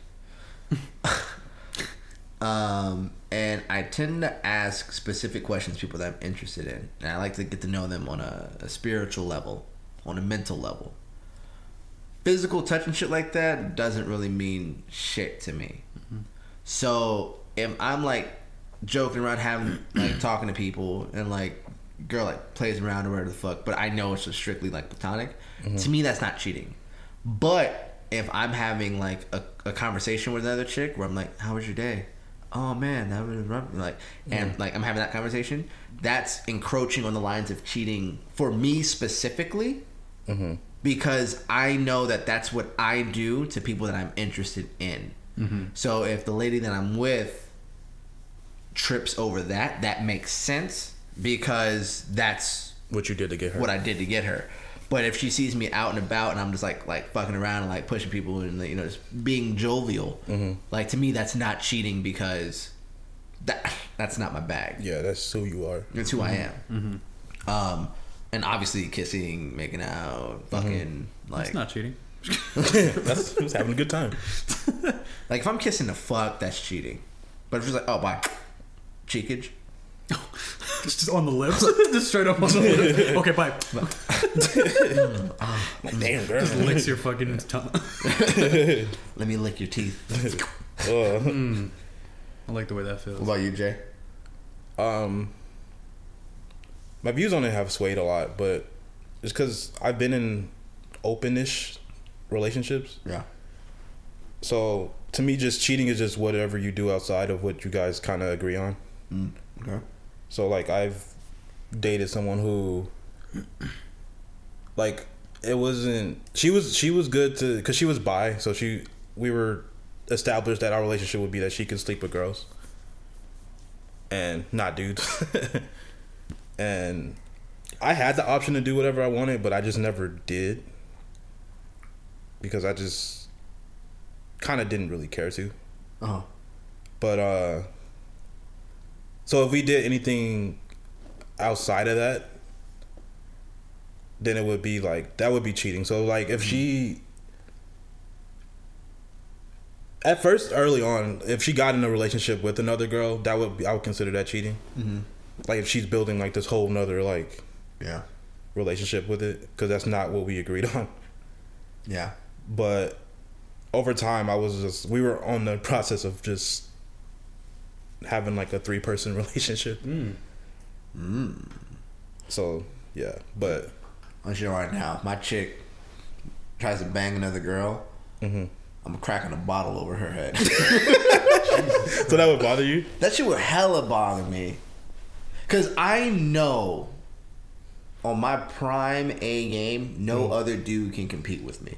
[LAUGHS] [LAUGHS] um and I tend to ask specific questions to people that I'm interested in, and I like to get to know them on a, a spiritual level, on a mental level. Physical touch and shit like that doesn't really mean shit to me. Mm-hmm. So if I'm like joking around, having [CLEARS THROAT] like talking to people, and like girl like plays around or whatever the fuck, but I know it's just strictly like platonic. Mm-hmm. To me, that's not cheating. But if I'm having like a, a conversation with another chick where I'm like, "How was your day?" Oh man, that was rough. Like, and like I'm having that conversation. That's encroaching on the lines of cheating for me specifically mm-hmm. because I know that that's what I do to people that I'm interested in. Mm-hmm. So if the lady that I'm with trips over that, that makes sense because that's What you did to get her? what I did to get her. But if she sees me out and about and I'm just like like fucking around and like pushing people and you know just being jovial, mm-hmm. like to me that's not cheating because that that's not my bag. Yeah, that's who you are. That's who I mm-hmm. am. Mm-hmm. Um, and obviously kissing, making out, fucking like It's not cheating. [LAUGHS] that's who's having a good time. [LAUGHS] like if I'm kissing the fuck, that's cheating. But if she's like, oh bye, cheekage, [LAUGHS] Just on the lips. [LAUGHS] Just straight up on the lips. [LAUGHS] Okay, bye. Damn, girl. Licks your fucking tongue. let me lick your teeth. Uh, I like the way that feels. What about you, Jay? um, my views on it have swayed a lot, but it's because I've been in openish relationships. Yeah. So to me, just cheating is just whatever you do outside of what you guys kind of agree on. Okay. So like I've dated someone who like it wasn't she was she was good to cuz she was bi so she we were established that our relationship would be that she could sleep with girls and not dudes. [LAUGHS] and I had the option to do whatever I wanted, but I just never did because I just kind of didn't really care to. Uh huh. But uh so if we did anything outside of that, then it would be like that would be cheating. So like if she at first early on, if she got in a relationship with another girl, that would be, I would consider that cheating. Mm-hmm. Like if she's building like this whole nother like Yeah. relationship with it, because that's not what we agreed [LAUGHS] on. Yeah. But over time, I was just we were on the process of just having like a three person [LAUGHS] relationship. Mm. Mm. So yeah, but I'm sure right now. My chick tries to bang another girl. Mm-hmm. I'm cracking a bottle over her head. [LAUGHS] so that would bother you. that shit would hella bother me. Cause I know on my prime A game, no mm. other dude can compete with me.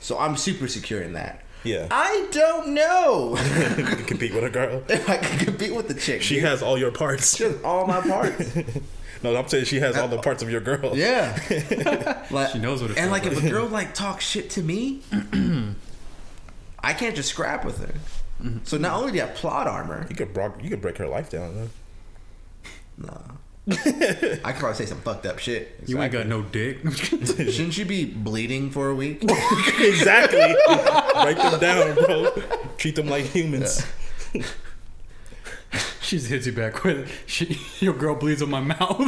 So I'm super secure in that. Yeah, I don't know [LAUGHS] you can compete with a girl. if [LAUGHS] I can compete with the chick. She dude. has all your parts. She has all my parts. [LAUGHS] No, I'm saying she has all the uh, parts of your girl. Yeah. like, She knows what it And feels like, if like. a girl like talks shit to me, [CLEARS THROAT] I can't just scrap with her. Mm-hmm. So not only do you have plot armor, You could break, you could break her life down. Though. nah. [LAUGHS] I could probably say some fucked up shit. You ain't got no dick. [LAUGHS] Shouldn't she be bleeding for a week? [LAUGHS] exactly. Break them down, bro. Treat them like humans. she just hits you back with she, your girl bleeds on my mouth. You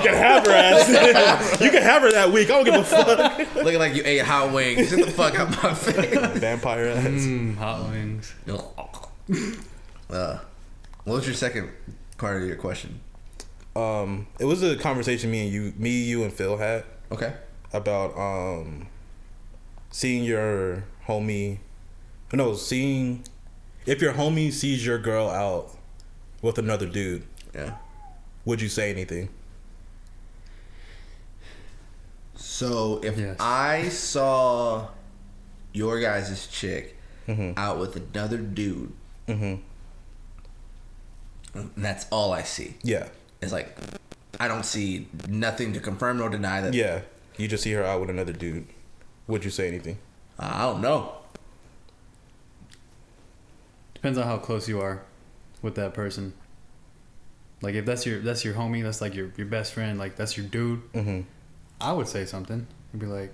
can have her ass. you can have her that week. I don't give a fuck. Looking like you ate hot wings. Get the fuck out my face. Vampire ass. Mm, hot wings. uh, what was your second part of your question? Um, it was a conversation me and you, me, you, and Phil had Okay. about um seeing your homie. No, seeing if your homie sees your girl out with another dude, Yeah. would you say anything? So if Yes. I saw your guys' chick Mm-hmm. out with another dude, Mhm. And that's all I see. Yeah, It's like I don't see nothing to confirm nor deny that. yeah. You just see her out with another dude. Would you say anything? I don't know. Depends on how close you are with that person. Like if that's your that's your homie, that's like your your best friend, like that's your dude. Mm-hmm. I would say something. I'd be like,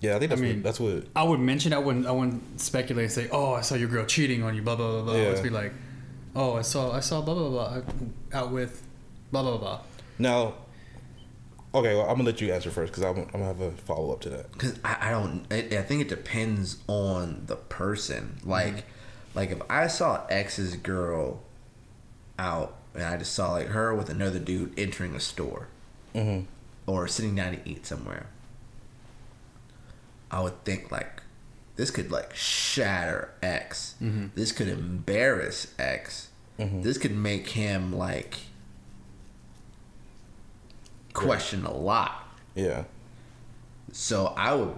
Yeah, I think that's I mean- what, that's what. I would mention. I wouldn't. I wouldn't speculate and say, "Oh, I saw your girl cheating on you." Blah blah blah blah. I would Yeah. be like, "Oh, I saw. I saw blah blah blah out with blah blah blah." Now, okay, well, I'm gonna let you answer first because I'm, I'm gonna have a follow up to that. Because I, I don't. I, I think it depends on the person. Like, like if I saw X's girl out and I just saw like her with another dude entering a store Mm-hmm. or sitting down to eat somewhere, I would think like this could like shatter X. Mm-hmm. This could embarrass X. Mm-hmm. This could make him like question a lot. Yeah. So I would,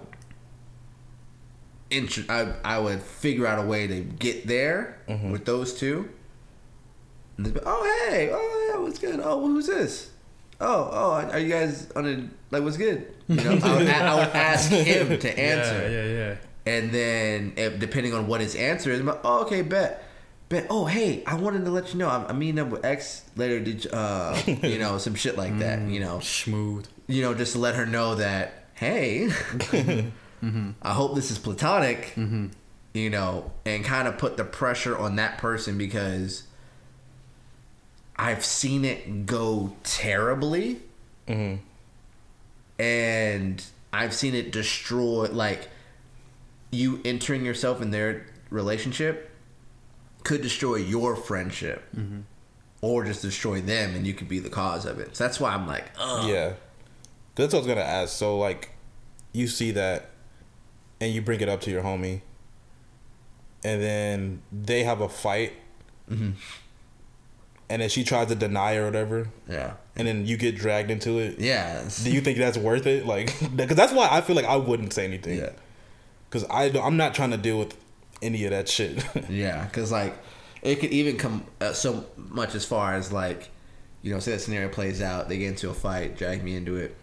int- I I would figure out a way to get there mm-hmm. with those two. And be, oh hey, oh yeah, what's good? Oh, who's this? Oh, oh, are you guys on a like what's good? You know, I would, I would ask him to [LAUGHS] answer, Yeah, yeah, yeah. And then if, depending on what his answer is, I'm like, oh okay, bet. Bet, oh hey, I wanted to let you know I'm, I'm meeting up with X later. Did you, uh, you know some shit like that? You know, [LAUGHS] Smooth. you know, just to let her know that, hey, [LAUGHS] mm-hmm. I hope this is platonic, mm-hmm. you know, and kind of put the pressure on that person because I've seen it go terribly. Mm-hmm. And I've seen it destroy, like, you entering yourself in their relationship could destroy your friendship. Or just destroy them, and you could be the cause of it. So that's why I'm like, ugh. Yeah. That's what I was gonna ask. So like, you see that, and you bring it up to your homie, and then they have a fight, Mm-hmm. and then she tries to deny or whatever, Yeah. and then you get dragged into it. Yeah. Do you think that's worth it? Like, [LAUGHS] because that's why I feel like I wouldn't say anything. Yeah. Because I don't, I'm not trying to deal with any of that shit. [LAUGHS] Yeah. Because, like, it could even come uh, so much as far as, like, you know, say that scenario plays out, they get into a fight, drag me into it,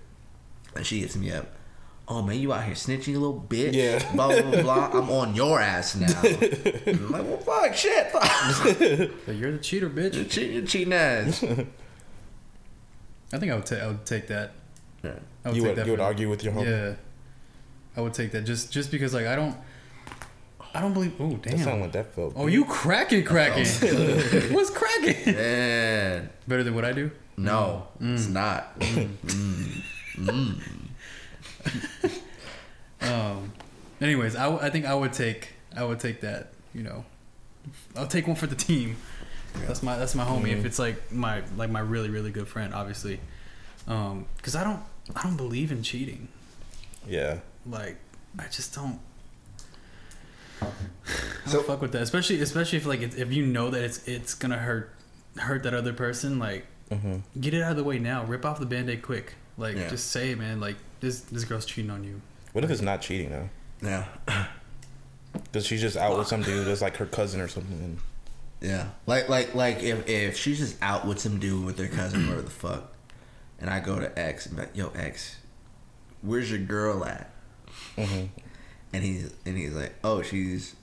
and she hits me up. Oh, man, you out here snitching, you little bitch. Yeah. Blah, blah, blah, blah. [LAUGHS] I'm on your ass now. I'm [LAUGHS] like, well, fuck, shit. Fuck. So you're the cheater, bitch. You're cheating, you're cheating ass. I think I would. ta- I would take that. Yeah. I would you take would, that you would argue with your homie. Yeah. I would take that just just because like I don't. I don't believe. Oh That sound damn. like that felt. Oh, you cracking, cracking. [LAUGHS] [LAUGHS] What's cracking? [LAUGHS] Man. Better than what I do. No, Mm. it's not. Um. Anyways, I, w- I think I would take I would take that. You know, I'll take one for the team. That's my that's my homie. If it's like my like my really really good friend, obviously, um, because I don't I don't believe in cheating. Yeah. Like I just don't. [SIGHS] I So- don't fuck with that, especially especially if like if if you know that it's it's gonna hurt hurt that other person. Like mm-hmm. get it out of the way now. Rip off the band aid quick. Like Yeah. just say, man, like this this girl's cheating on you. What if it's not cheating though? Yeah. [LAUGHS] Because she's just out with some dude that's like her cousin or something. And Yeah, like like like if if she's just out with some dude with their cousin, whatever the fuck, and I go to X and be like, yo X, where's your girl at? And he's and he's like, oh she's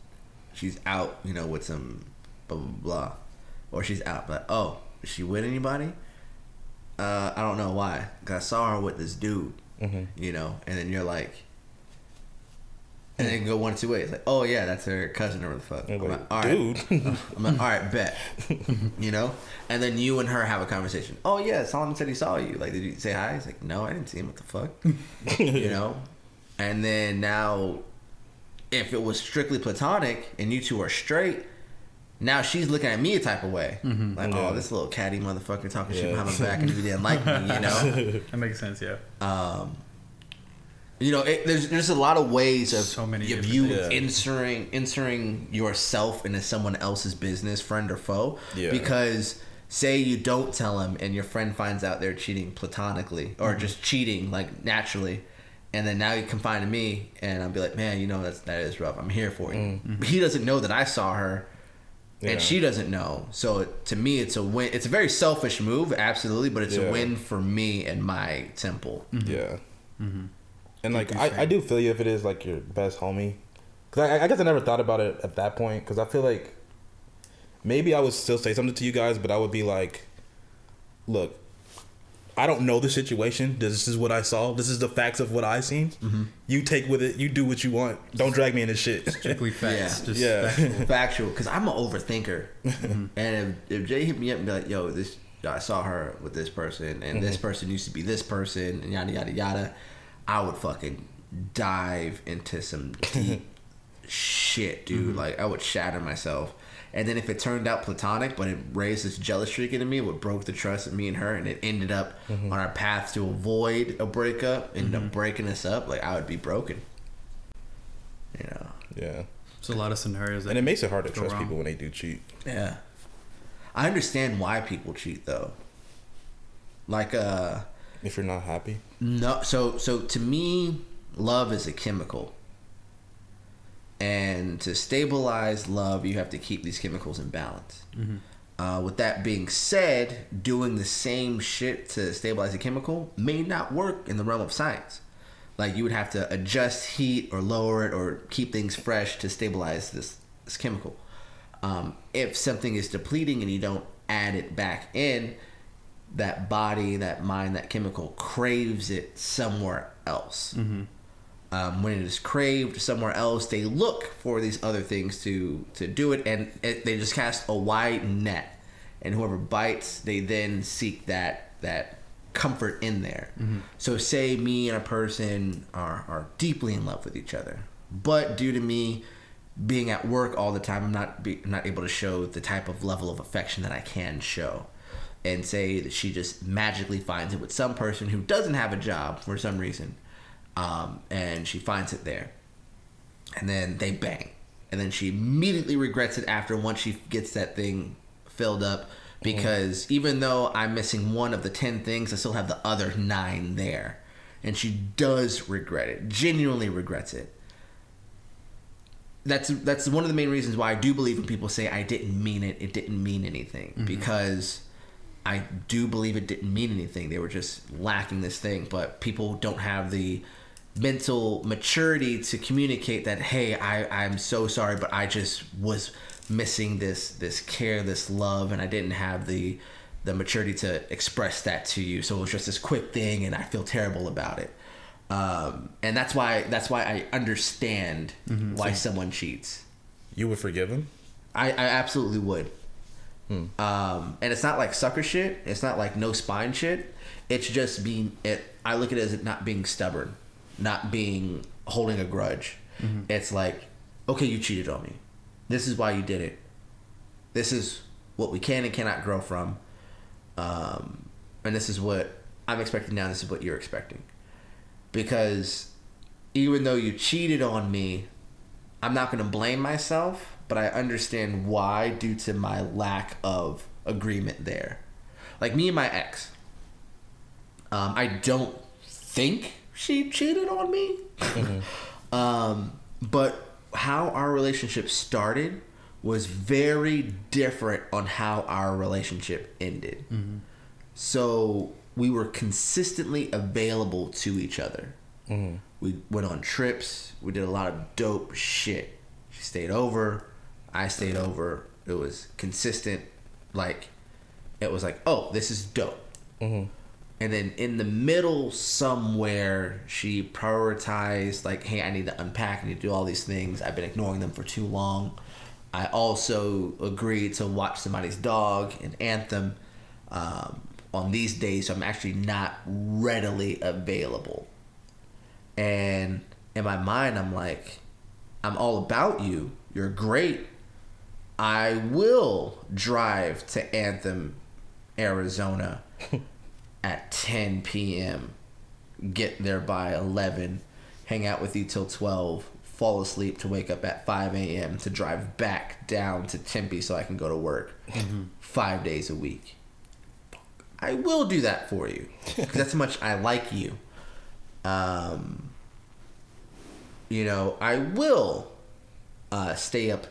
she's out, you know, with some blah blah blah, or she's out, but oh is she with anybody? Uh, I don't know why. Cause I saw her with this dude, you know, and then you're like. And it can go one of two ways. Like, oh yeah, that's her cousin or the fuck. Like, like, all right. dude. [LAUGHS] I'm like, all right, bet. [LAUGHS] you know? And then you and her have a conversation. Oh, yeah, Solomon said he saw you. Like, did you say hi? He's like, no, I didn't see him. What the fuck? [LAUGHS] you know? And then now, if it was strictly platonic and you two are straight, now she's looking at me a type of way. Like, Yeah. oh, this little catty motherfucker talking shit Yeah. behind my back and he didn't like me, you [LAUGHS] know? That makes sense. Yeah. um, you know, it, there's there's a lot of ways of So many of you. Yeah. inserting inserting yourself into someone else's business, friend or foe. Yeah. Because say you don't tell him, and your friend finds out they're cheating platonically or Mm-hmm. just cheating like naturally, and then now you confide in me, and I'll be like, man, you know that's that is rough. I'm here for you. But he doesn't know that I saw her. Mm. Yeah. And she doesn't know. So to me, it's a win. It's a very selfish move, absolutely, but it's Yeah. a win for me and my temple. Yeah. Mm-hmm. And like I, I do feel you if it is like your best homie, because I, I guess I never thought about it at that point. Because I feel like maybe I would still say something to you guys, but I would be like, look, I don't know the situation. This is what I saw. This is the facts of what I seen. Mm-hmm. You take with it. You do what you want. Don't drag me in this shit. Strictly [LAUGHS] facts. Yeah. Just Yeah. factual. [LAUGHS] factual because I'm an overthinker. Mm-hmm. and if, if Jay hit me up and be like, "Yo, this I saw her with this person, and this mm-hmm. person used to be this person, and yada yada yada," I would fucking dive into some deep [LAUGHS] shit, dude. Mm-hmm. Like I would shatter myself. And then if it turned out platonic, but it raised this jealous streak into me, what broke the trust of me and her, and it ended up on our path to avoid a breakup, ended up breaking us up, like I would be broken. You know. yeah. There's a lot of scenarios that And it makes it hard to trust wrong. people when they do cheat. Yeah. I understand why people cheat though. Like uh If you're not happy. no so so to me love is a chemical. And to stabilize love, you have to keep these chemicals in balance. Uh, with that being said, doing the same shit to stabilize a chemical may not work in the realm of science. Like you would have to adjust heat or lower it or keep things fresh to stabilize this, this chemical. Um, if something is depleting and you don't add it back in, that body, that mind, that chemical craves it somewhere else. Um, when it is craved somewhere else, they look for these other things to to do it, and it, they just cast a wide net. And whoever bites, they then seek that that comfort in there. So, say me and a person are are deeply in love with each other, but due to me being at work all the time, I'm not be, I'm not able to show the type of level of affection that I can show. And say that she just magically finds it with some person who doesn't have a job for some reason, um, and she finds it there, and then they bang, and then she immediately regrets it after once she gets that thing filled up because even though I'm missing one of the 10 things, I still have the other nine there. And she does regret it, genuinely regrets it. That's that's one of the main reasons why I do believe when people say I didn't mean it, it didn't mean anything because I do believe it didn't mean anything. They were just lacking this thing, but people don't have the mental maturity to communicate that hey, I I'm so sorry, but I just was missing this this care, this love, and I didn't have the the maturity to express that to you. So it was just this quick thing, and I feel terrible about it. Um, and that's why that's why I understand why someone cheats. You would forgive him? I, I absolutely would. Um, and it's not like sucker shit. It's not like no spine shit. It's just being it. I look at it as it not being stubborn, not being holding a grudge. It's like, okay, you cheated on me. This is why you did it. This is what we can and cannot grow from. Um, and this is what I'm expecting now. This is what you're expecting. Because even though you cheated on me, I'm not going to blame myself, but I understand why due to my lack of agreement there. Like me and my ex, um, I don't think she cheated on me. Mm-hmm. [LAUGHS] um, but how our relationship started was very different on how our relationship ended. Mm-hmm. So we were consistently available to each other. Mm-hmm. We went on trips. We did a lot of dope shit. She stayed over. I stayed over. It was consistent. Like, it was like, oh, this is dope. And then in the middle, somewhere, she prioritized, like, hey, I need to unpack, I need to do all these things. I've been ignoring them for too long. I also agreed to watch somebody's dog in Anthem um, on these days, so I'm actually not readily available. And in my mind, I'm like, I'm all about you. You're great. I will drive to Anthem, Arizona [LAUGHS] at 10 p.m., get there by 11, hang out with you till 12, fall asleep to wake up at 5 a.m. to drive back down to Tempe so I can go to work five days a week. I will do that for you because that's how much I like you. Um, you know, I will uh, stay up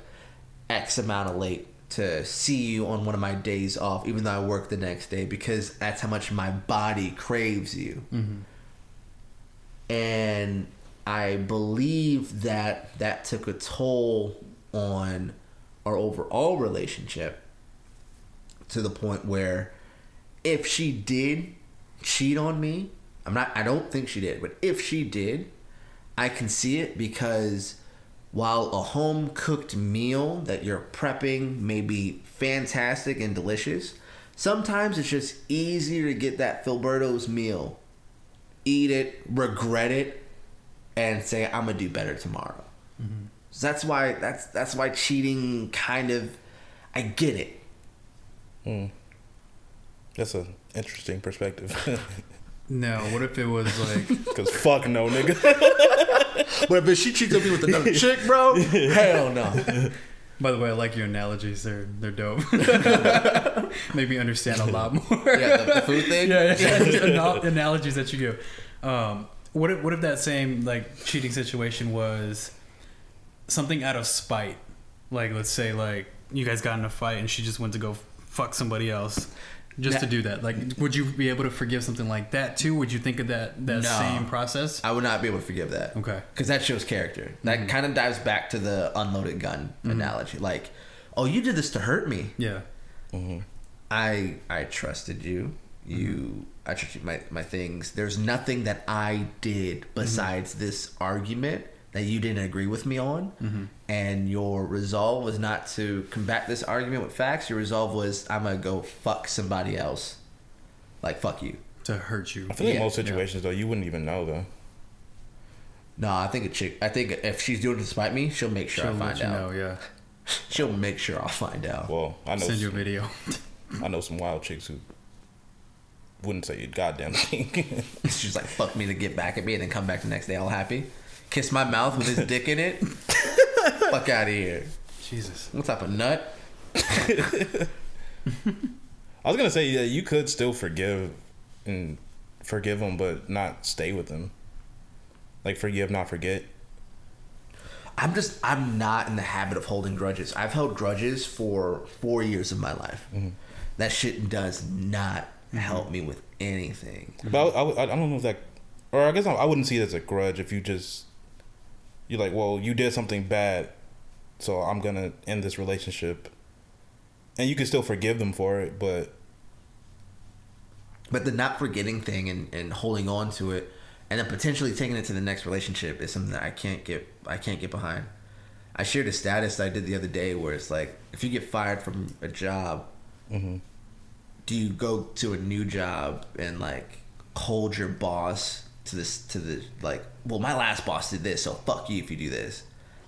X amount of late to see you on one of my days off, even though I work the next day, because that's how much my body craves you. Mm-hmm. And I believe that that took a toll on our overall relationship to the point where if she did cheat on me, I'm not. I don't think she did, but if she did, I can see it because while a home cooked meal that you're prepping may be fantastic and delicious, sometimes it's just easier to get that Filberto's meal, eat it, regret it, and say I'm gonna do better tomorrow. Mm-hmm. So that's why that's that's why cheating kind of I get it. Hmm. That's an interesting perspective. [LAUGHS] No, what if it was like [LAUGHS] Cause fuck no, nigga. [LAUGHS] But if she cheats on me with another chick, bro, [LAUGHS] hell no. By the way, I like your analogies. They're they're dope. Make me understand a lot more. Yeah, the, the food thing. yeah, yeah, yeah. Analogies that you give. Um, what if what if that same like cheating situation was something out of spite? Like let's say like you guys got in a fight and she just went to go fuck somebody else. Just to do that, like, would you be able to forgive something like that too? Would you think of that that No. same process? I would not be able to forgive that. Okay. Because that shows character. That mm-hmm. kind of dives back to the unloaded gun mm-hmm. analogy. Like, oh, you did this to hurt me. Yeah, mm-hmm. I I trusted you. You I trusted my my things. There's nothing that I did besides this argument that you didn't agree with me on. Mm-hmm. And your resolve was not to combat this argument with facts. Your resolve was I'm gonna go fuck somebody else. Like fuck you. to hurt you. I feel like Yeah. most situations though, you wouldn't even know though. No, I think a chick. I think if she's doing it to spite me, she'll make sure She'll I let find you out. know. Yeah, [LAUGHS] She'll make sure I'll find out. Well, I know send you a some, video. I know some wild chicks who wouldn't say a goddamn [LAUGHS] thing. She's like, fuck me to get back at me and then come back the next day all happy. Kiss my mouth with his [LAUGHS] dick in it. fuck out of here. Jesus. What type of nut? [LAUGHS] I was gonna say yeah, you could still forgive and forgive them, but not stay with them. Like forgive, not forget. I'm just, I'm not in the habit of holding grudges. I've held grudges for four years of my life. Mm-hmm. That shit does not mm-hmm. help me with anything. But I, I, I don't know if that, or I guess I, I wouldn't see it as a grudge if you just, you're like, well, you did something bad, so I'm gonna end this relationship, and you can still forgive them for it, but But the not forgetting thing and, and holding on to it and then potentially taking it to the next relationship is something that I can't get I can't get behind. I shared a status I did the other day where it's like if you get fired from a job, mm-hmm. do you go to a new job and like hold your boss to this to the like well my last boss did this so fuck you if you do this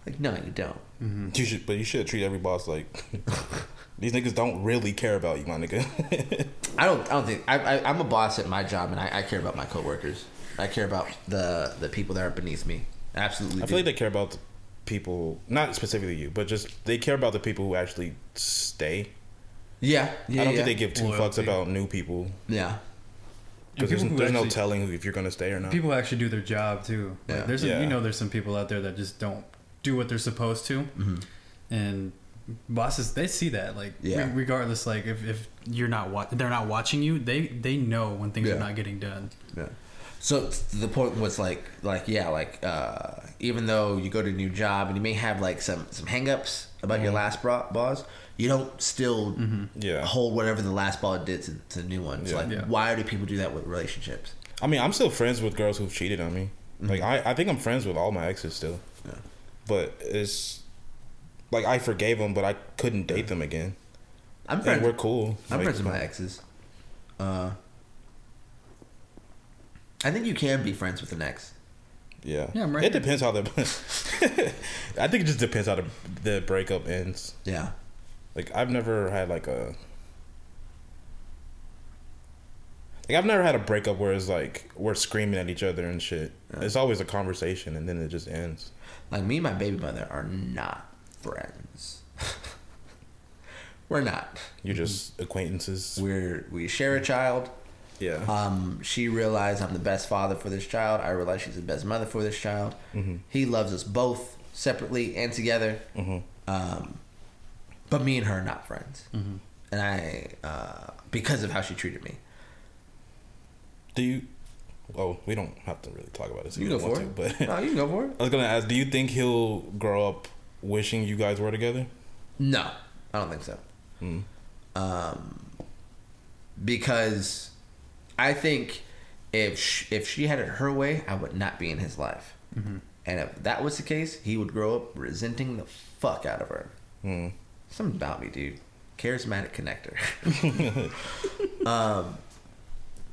like no you don't mm-hmm. you should, but you should treat every boss like [LAUGHS] these niggas don't really care about you, my nigga. I don't. I don't think I, I, I'm a boss at my job, and I, I care about my coworkers. I care about the the people that are beneath me. Absolutely. I do. feel like they care about the people, not specifically you, but just they care about the people who actually stay. yeah, yeah. I don't yeah. think they give two fucks about new people Yeah, because there's, there's no telling if you're gonna stay or not. People actually do their job too. Like, Yeah. there's a, Yeah. you know there's some people out there that just don't do what they're supposed to, and bosses they see that like Yeah. re- regardless like if, if you're not wa- they're not watching you they they know when things Yeah. are not getting done. yeah. So the point was like like yeah like uh, even though you go to a new job and you may have like some some hangups about your last bro- boss, you don't still Yeah. hold whatever the last ball did to, to the new one. So Yeah. like, Yeah. why do people do that with relationships? I mean, I'm still friends with girls who've cheated on me. Like I, I think I'm friends with all my exes still. Yeah. But it's like I forgave them, but I couldn't date them again. I'm And friends. we're cool. I'm Like, friends with my exes. Uh, I think you can be friends with an ex. Yeah. Yeah, I'm right It depends how the. [LAUGHS] I think it just depends how the the breakup ends. Yeah. Like I've never had like a. Like I've never had a breakup where it's like we're screaming at each other and shit. It's always a conversation and then it just ends. Like me and my baby mother are not friends. [LAUGHS] We're not. You're just acquaintances. We're we share a child. Yeah. Um, she realized I'm the best father for this child. I realize she's the best mother for this child. He loves us both separately and together. Um, but me and her are not friends. And I, uh, because of how she treated me. Do you? Oh, we don't have to really talk about this. You don't go for want it. to, no, but you can go for it. [LAUGHS] I was gonna ask. Do you think he'll grow up wishing you guys were together? No, I don't think so. Um, because I think if sh- if she had it her way, I would not be in his life. Mm-hmm. And if that was the case, he would grow up resenting the fuck out of her. Mm. Something about me, dude. Charismatic connector. [LAUGHS] um,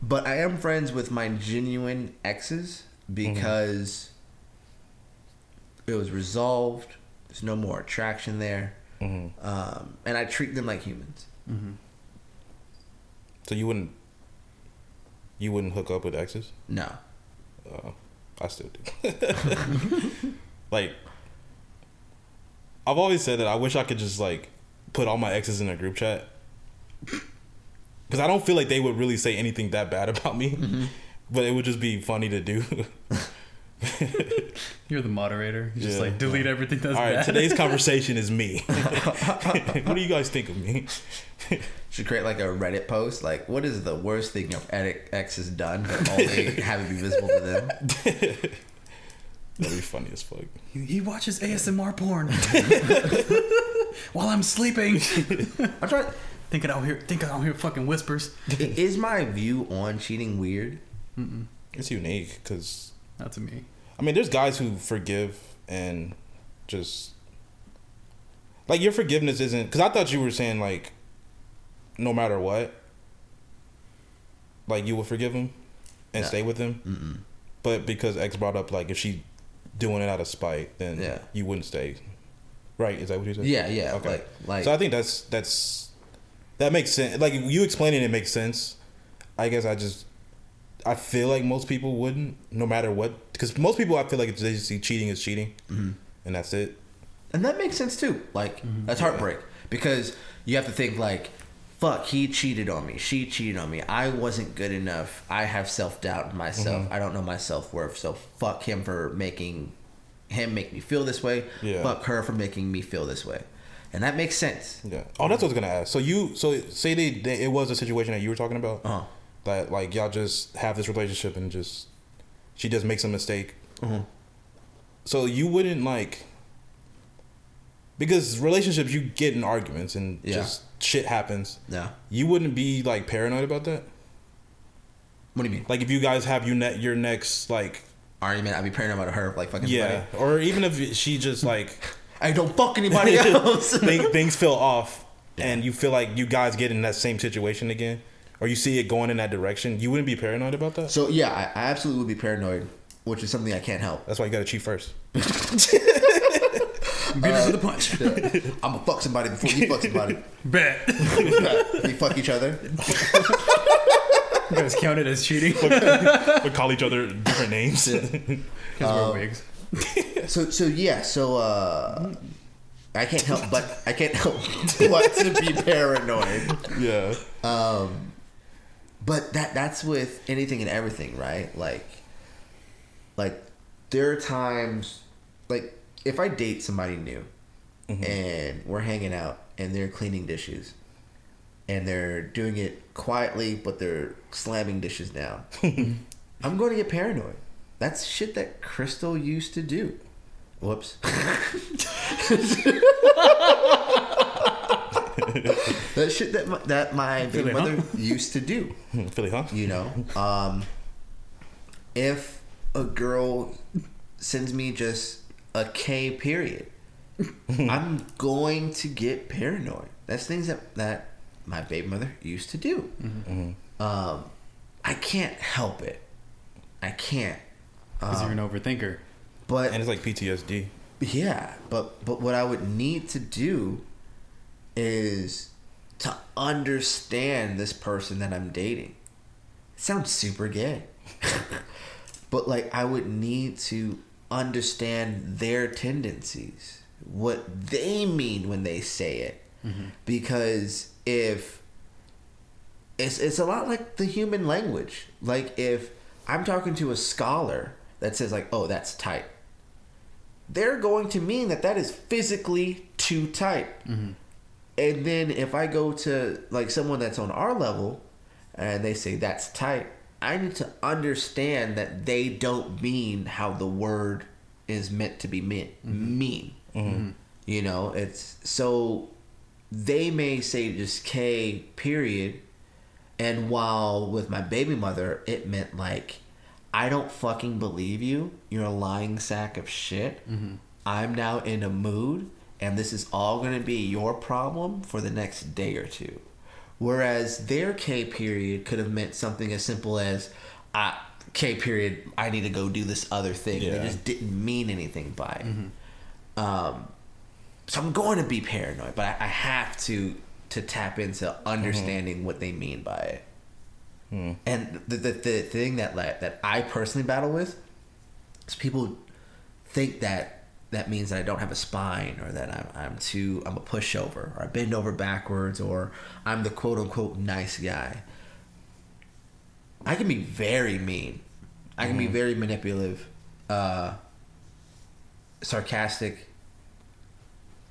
but I am friends with my genuine exes because it was resolved. There's no more attraction there, Mm-hmm. um, and I treat them like humans. So you wouldn't you wouldn't hook up with exes? No, Uh, I still do. [LAUGHS] like I've always said that I wish I could just like put all my exes in a group chat. Cuz I don't feel like they would really say anything that bad [LAUGHS] about me. Mm-hmm. But it would just be funny to do. [LAUGHS] You're the moderator. You just Yeah. like delete everything that's all right, bad. today's conversation is me. [LAUGHS] what do you guys think of me? should create like a Reddit post like, "What is the worst thing your ex has done?" But only have it be visible to them. That'd be funny as fuck. He, he watches ASMR porn [LAUGHS] while I'm sleeping. [LAUGHS] I try trying. thinking out here, thinking out here, fucking whispers. Is my view on cheating weird? It's unique because Not to me. I mean, there's guys who forgive and just like your forgiveness isn't because I thought you were saying like no matter what, like you would forgive him and No. stay with him. Mm-mm. But because X brought up like if she doing it out of spite, then Yeah. you wouldn't stay. Right? Is that what you said? Yeah, yeah. Okay. Like, like. so I think that's that's that makes sense. Like you explaining it makes sense. I guess I just I feel like most people wouldn't, no matter what, because most people I feel like they just see cheating as cheating, Mm-hmm. and that's it. And that makes sense too. Like that's heartbreak because you have to think like, fuck, he cheated on me. She cheated on me. I wasn't good enough. I have self doubt in myself. I don't know my self worth. So fuck him for making him make me feel this way. Yeah. Fuck her for making me feel this way. And that makes sense. Yeah. Oh, that's what I was gonna ask. So you, so say they, they it was a situation that you were talking about, Uh-huh. that like y'all just have this relationship and just she just makes a mistake. Mhm. So you wouldn't like because relationships you get in arguments and Yeah. just shit happens. Yeah. You wouldn't be like paranoid about that. What do you mean? Like if you guys have your net your next like Argument? I'd be paranoid about her like fucking yeah, somebody. or even if she just like [LAUGHS] I don't fuck anybody [LAUGHS] else. [LAUGHS] thing, things feel off and you feel like you guys get in that same situation again or you see it going in that direction you wouldn't be paranoid about that so yeah, I, I absolutely would be paranoid, which is something I can't help. that's why you gotta cheat first Beat her to the punch. I'm gonna fuck somebody before you fuck somebody. [LAUGHS] Bet. [LAUGHS] we fuck each other. You guys count it as cheating we call each other different names because [LAUGHS] Um, we're wigs. So so yeah, so uh I can't help but I can't help but to be paranoid. yeah Um but that that's with anything and everything, right? Like like there are times like if I date somebody new and we're hanging out and they're cleaning dishes and they're doing it quietly but they're slamming dishes down. [LAUGHS] [LAUGHS] I'm going to get paranoid. That's shit that Crystal used to do. Whoops. [LAUGHS] that shit that my, that my huh? mother used to do. philly huh You know, um, if a girl sends me just a K period, [LAUGHS] I'm going to get paranoid. That's things that that my baby mother used to do. Mm-hmm. Mm-hmm. Um, I can't help it. I can't. Because you're an um, overthinker. But and it's like ptsd yeah, but but what I would need to do is to understand this person that I'm dating. It sounds super gay. [LAUGHS] but like I would need to understand their tendencies, what they mean when they say it. Mm-hmm. Because if it's it's a lot like the human language. Like if I'm talking to a scholar that says like, "Oh, that's tight." they're going to mean that that is physically too tight. Mm-hmm. And then if I go to like someone that's on our level and they say that's tight, I need to understand that they don't mean how the word is meant to be meant mm-hmm. mean. Mm-hmm. You know, it's so they may say just K period And while with my baby mother, it meant like, I don't fucking believe you. You're a lying sack of shit. Mm-hmm. I'm now in a mood, and this is all going to be your problem for the next day or two. Whereas their K period could have meant something as simple as, I, K period, I need to go do this other thing. Yeah. They just didn't mean anything by it. Mm-hmm. Um, so I'm going to be paranoid, but I, I have to to tap into mm-hmm. understanding what they mean by it. Hmm. And the, the the thing that that I personally battle with is people think that that means that I don't have a spine or that I'm, I'm too I'm a pushover or I bend over backwards or I'm the quote unquote nice guy. I can be very mean. I can be very manipulative, uh, sarcastic,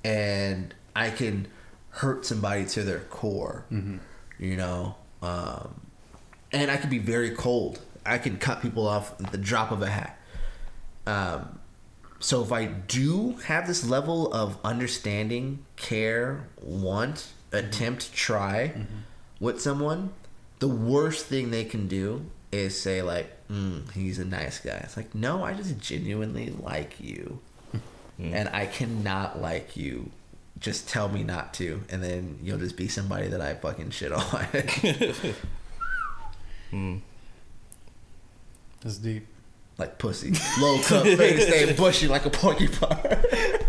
and I can hurt somebody to their core. You know, um, and I can be very cold. I can cut people off at the drop of a hat. Um, so if I do have this level of understanding, care, want, mm-hmm. attempt, try mm-hmm. with someone, the worst thing they can do is say like, mm, "He's a nice guy." It's like, no, I just genuinely like you, hmm. and I cannot like you. Just tell me not to, and then you'll just be somebody that I fucking shit on. [LAUGHS] [LAUGHS] Hmm. That's deep. Like pussy, low cut [LAUGHS] face, stay bushy like a porcupine.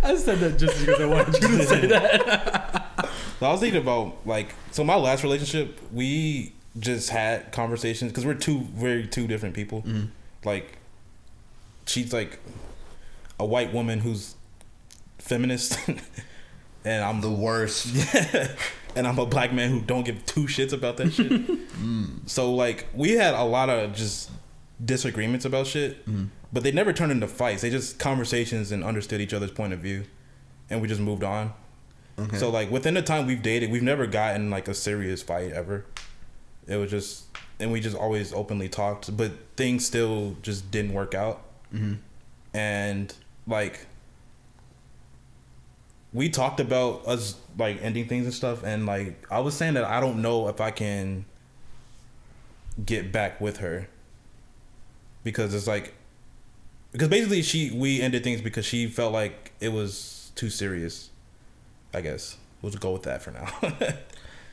I said that just because I wanted you to say [LAUGHS] that. So I was thinking about like so my last relationship we just had conversations because we're two very two different people. Mm-hmm. Like she's like a white woman who's feminist, [LAUGHS] and I'm the the worst. and I'm a black man who don't give two shits about that shit. Mm. So like we had a lot of just disagreements about shit, mm-hmm. but they never turned into fights. They just conversations and understood each other's point of view, and we just moved on. Okay. So like within the time we've dated, we've never gotten like a serious fight ever. It was just, and we just always openly talked, but things still just didn't work out. Mm-hmm. And like, we talked about us like ending things and stuff, and like I was saying that I don't know if I can get back with her because it's like because basically she we ended things because she felt like it was too serious. I guess we'll just go with that for now. [LAUGHS]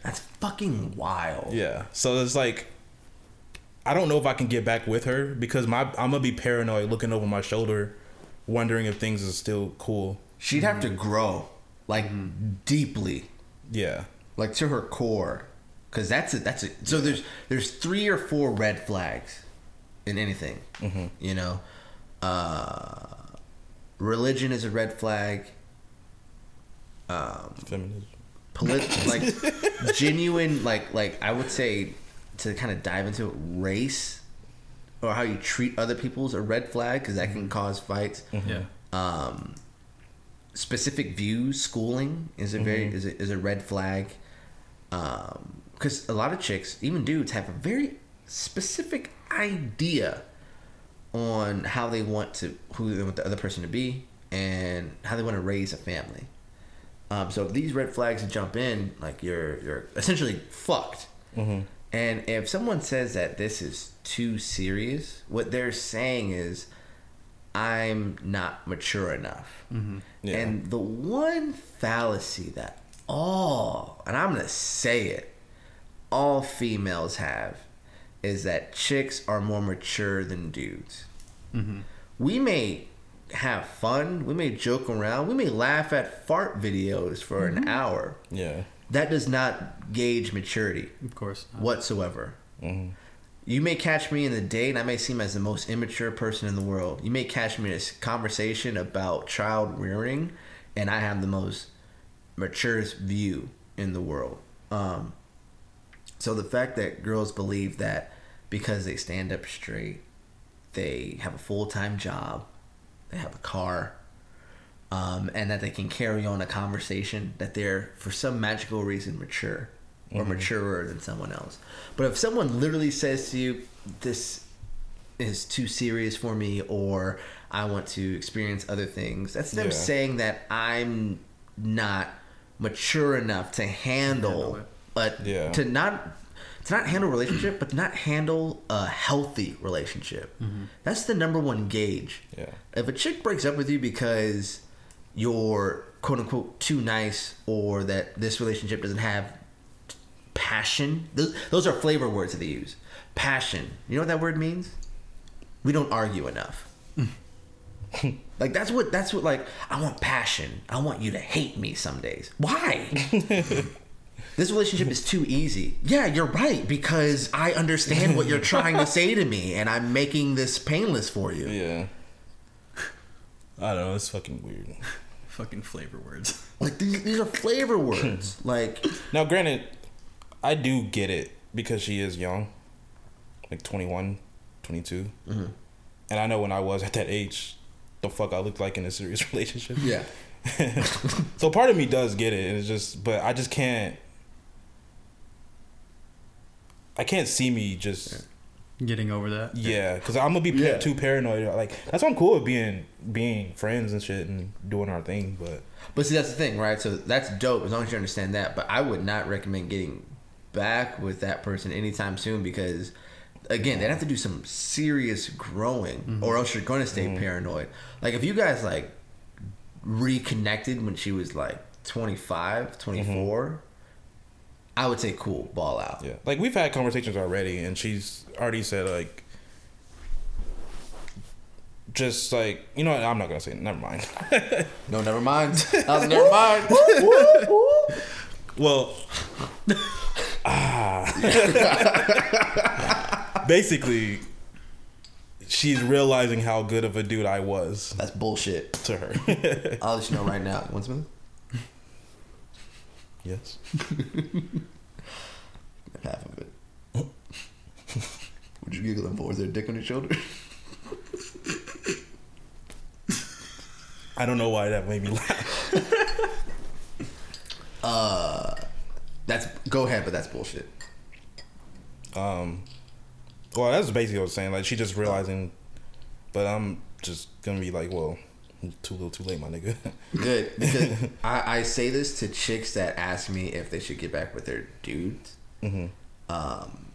That's fucking wild. yeah. So it's like I don't know if I can get back with her because my I'm gonna be paranoid looking over my shoulder, wondering if things are still cool. She'd have to mm-hmm. grow like mm-hmm. deeply, Yeah. like to her core, because that's it. That's it. So there's there's three or four red flags in anything. You know, uh, religion is a red flag. Um, Feminism. polit- [LAUGHS] like genuine like like I would say to kind of dive into it, race or how you treat other people is a red flag because that can cause fights. Yeah. Um, specific views, schooling is a very is a, is a red flag. Because a lot of chicks, even dudes, have a very specific idea on how they want to who they want the other person to be and how they want to raise a family. Um, so if these red flags jump in, like you're you're essentially fucked. And if someone says that this is too serious, what they're saying is, I'm not mature enough. Yeah. And the one fallacy that all, and I'm gonna say it, all females have, is that chicks are more mature than dudes. Mm-hmm. We may have fun, we may joke around, we may laugh at fart videos for an mm-hmm. hour. Yeah. That does not gauge maturity Of course. whatsoever. Mm-hmm. You may catch me in the day, and I may seem as the most immature person in the world. You may catch me in a s- conversation about child rearing, and I have the most maturest view in the world. Um, so the fact that girls believe that because they stand up straight, they have a full time job, they have a car, um, and that they can carry on a conversation, that they're for some magical reason mature or maturer than someone else. But if someone literally says to you, "This is too serious for me," or "I want to experience other things," that's them Yeah. saying that I'm not mature enough to handle, Handle. But Yeah. to not to not handle a relationship, but to not handle a healthy relationship. Mm-hmm. That's the number one gauge. Yeah. If a chick breaks up with you because you're quote unquote too nice or that this relationship doesn't have passion, those, those are flavor words that they use. Passion. You know what that word means? We don't argue enough. [LAUGHS] like that's what that's what like I want passion. I want you to hate me some days. Why? [LAUGHS] this relationship is too easy. Yeah, you're right because I understand what you're trying to say to me and I'm making this painless for you. Yeah. I don't know. It's fucking weird. Fucking flavor words. Like these, these are flavor words. [CLEARS THROAT] like Now, granted, I do get it because she is young, like 21, 22. Mm-hmm. And I know when I was at that age, the fuck I looked like in a serious [LAUGHS] relationship. yeah. [LAUGHS] So part of me does get it, and it's just, but I just can't. I can't see me just Getting over that. yeah, because I'm gonna be Yeah. too paranoid. Like that's why I'm cool with being being friends and shit and doing our thing, but But see, that's the thing, right? So that's dope as long as you understand that. But I would not recommend getting back with that person anytime soon because, again, they'd have to do some serious growing, mm-hmm. or else you're going to stay mm-hmm. paranoid. Like if you guys like reconnected when she was like 25, 24, I would say cool, ball out. Yeah, like we've had conversations already, and she's already said like, just like you know, what, I'm not gonna say. it, Never mind. [LAUGHS] No, never mind. [LAUGHS] I was never mind. well, ah, [LAUGHS] basically, she's realizing how good of a dude I was That's bullshit. to her. I'll let you know right now. You want? Yes. [LAUGHS] Half of it. What you giggling for? Is there a dick on your shoulder? I don't know why that made me laugh. [LAUGHS] That's go ahead, but that's bullshit. Um, well, that's basically what I was saying. Like she just realizing, but I'm just gonna be like, well, too little, too late, my nigga. [LAUGHS] Good because I, I say this to chicks that ask me if they should get back with their dudes. hmm Um,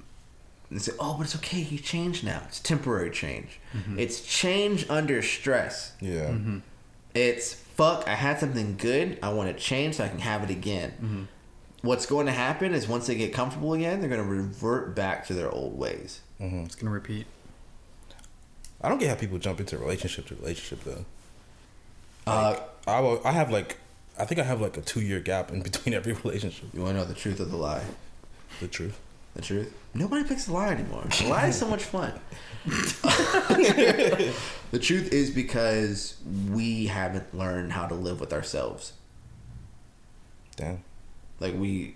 and say, "Oh, but it's okay. You changed now. It's temporary change. It's change under stress. Yeah. It's fuck. I had something good. I want to change so I can have it again. What's going to happen is once they get comfortable again, they're going to revert back to their old ways. It's gonna repeat. I don't get how people jump into relationship to relationship though. Uh, I will, I have like, I think I have like a two year gap in [LAUGHS] between every relationship. you want to know the truth of the lie? The truth. The truth? Nobody picks the lie anymore. The lie is so much fun. [LAUGHS] [LAUGHS] the truth is because we haven't learned how to live with ourselves. Damn. Like we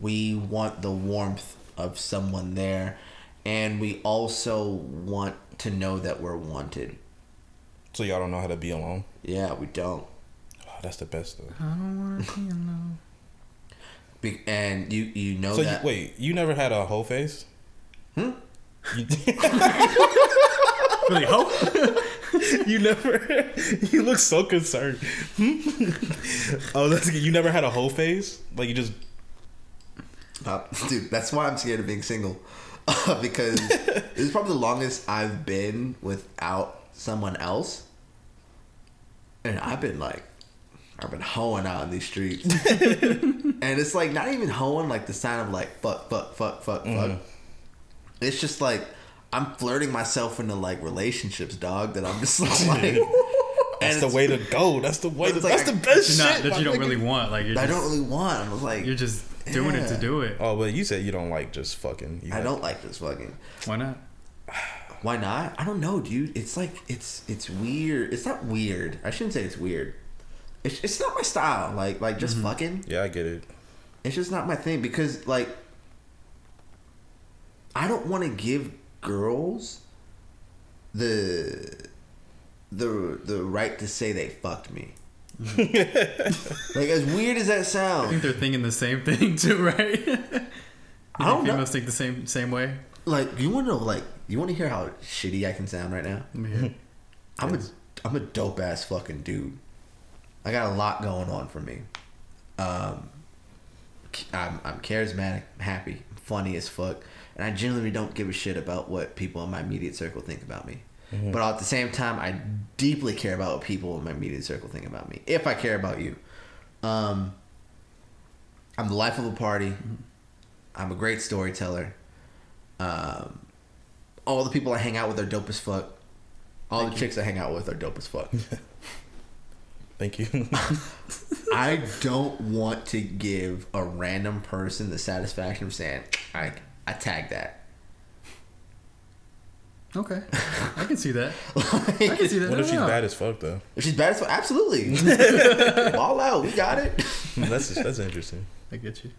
we want the warmth of someone there and we also want to know that we're wanted. So y'all don't know how to be alone. Yeah, we don't. Oh, that's the best though. I don't want to be- alone. and you you know So you, that wait, you never had a whole face? Hmm? You, [LAUGHS] Really hope. you never. You look so concerned. oh, that's you never had a whole face. Like you just. Uh, dude, that's why I'm scared of being single. [LAUGHS] because this is probably the longest I've been without someone else. And I've been like, I've been hoeing out in these streets. [LAUGHS] and it's like, not even hoeing like the sound of like, fuck, fuck, fuck, fuck, fuck. Mm-hmm. It's just like, I'm flirting myself into like relationships, dog, that I'm just [LAUGHS] like, That's [LAUGHS] And the way to go. That's the way. But To, like- that's the best Not shit. that you don't really want. Like you're I just, don't really want. I was like, You're just doing it to do it. Oh, but you said you don't like just fucking. You I like- don't like this fucking. Why not? [SIGHS] [SIGHS] [SIGHS] Why not? I don't know, dude. It's like it's it's weird. It's not weird. I shouldn't say it's weird. It's it's not my style. Like like just mm-hmm. fucking. Yeah, I get it. It's just not my thing because like I don't want to give girls the the the right to say they fucked me. [LAUGHS] like as weird as that sounds, I think they're thinking the same thing [LAUGHS] too, right? you I don't think know. females think the same same way? like you want to know like you want to hear how shitty I can sound right now. I'm a I'm a dope ass fucking dude. I got a lot going on for me. Um, I'm, I'm charismatic, happy, funny as fuck, and I generally don't give a shit about what people in my immediate circle think about me. But at the same time, I deeply care about what people in my immediate circle think about me. If I care about you, um, I'm the life of a party. I'm a great storyteller. Um, all the people I hang out with are dope as fuck. All the chicks I hang out with are dope as fuck. [LAUGHS] Thank you. [LAUGHS] I don't want to give a random person the satisfaction of saying, I, I tagged that. Okay, [LAUGHS] I can see that. I can see that. what if she's Yeah. bad as fuck though? If she's bad as fuck, absolutely. All out, we got it. That's that's interesting. I get you.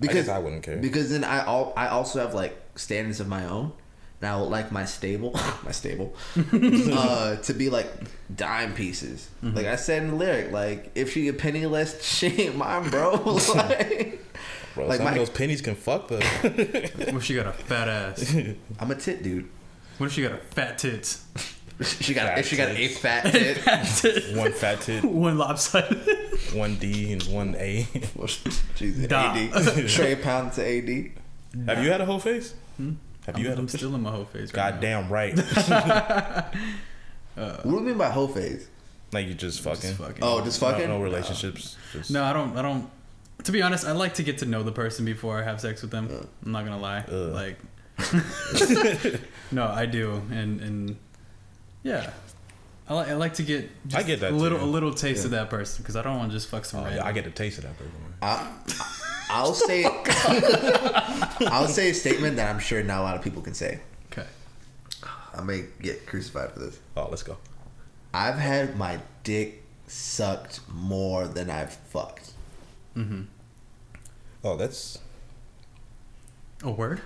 Because I wouldn't care. Because then I al- I also have like standards of my own. Now like my stable, [LAUGHS] my stable, [LAUGHS] uh, to be like dime pieces. Mm-hmm. Like I said in the lyric, like if she get penniless, [LAUGHS] she ain't mine, bro. like, Bro, Like some my- of those pennies can fuck though. What if she got a fat ass? I'm a tit dude. What if she got a fat tits? [LAUGHS] She got Fat if she got a fat tit. Fat tit. one fat tit, [LAUGHS] One lopsided. [LAUGHS] one D, and one A. Jeez, Da. AD. Trey pound to AD. Have you had a whole face? Hmm? Have you I'm, had a I'm still in my whole face. Right now. Goddamn right. Uh, what do you mean by whole face? like you just fucking. Just fucking. Oh, just fucking. no relationships. Just No, I don't. I don't. To be honest, I like to get to know the person before I have sex with them. Uh. I'm not gonna lie. Ugh. Like, no, I do, and and yeah, I like I like to get. Just I get that a little too. a little taste of that person because I don't want to just fuck some Oh, yeah, I get the taste of that person. I, I'll say. [LAUGHS] I'll say a statement that I'm sure not a lot of people can say. Okay. I may get crucified for this. Oh, let's go. I've had my dick sucked more than I've fucked. Mm-hmm. Oh, that's A word.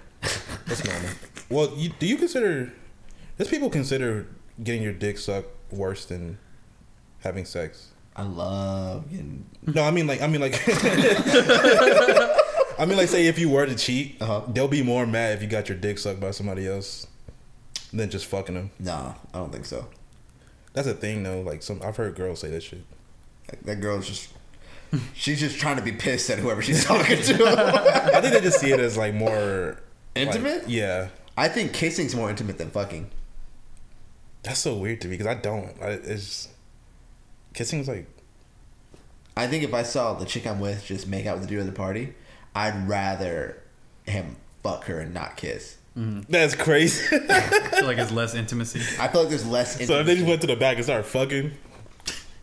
that's normal. well, you, do you consider? Does people consider getting your dick sucked worse than having sex? I love getting. No, I mean like I mean like [LAUGHS] I mean like say if you were to cheat, Uh-huh. they'll be more mad if you got your dick sucked by somebody else than just fucking them. Nah, I don't think so. That's a thing though. Like some I've heard girls say that shit. That, that girl's just. She's just trying to be pissed at whoever she's [LAUGHS] talking to. I think they just see it as like more like- Intimate? yeah, I think kissing's more intimate than fucking. That's so weird to me because I don't. I, it's kissing is like I think if I saw the chick I'm with just make out with the dude at the party, I'd rather him fuck her and not kiss. Mm-hmm. that's crazy. [LAUGHS] I feel like it's less intimacy. I feel like there's less. so if they just went to the back and started fucking,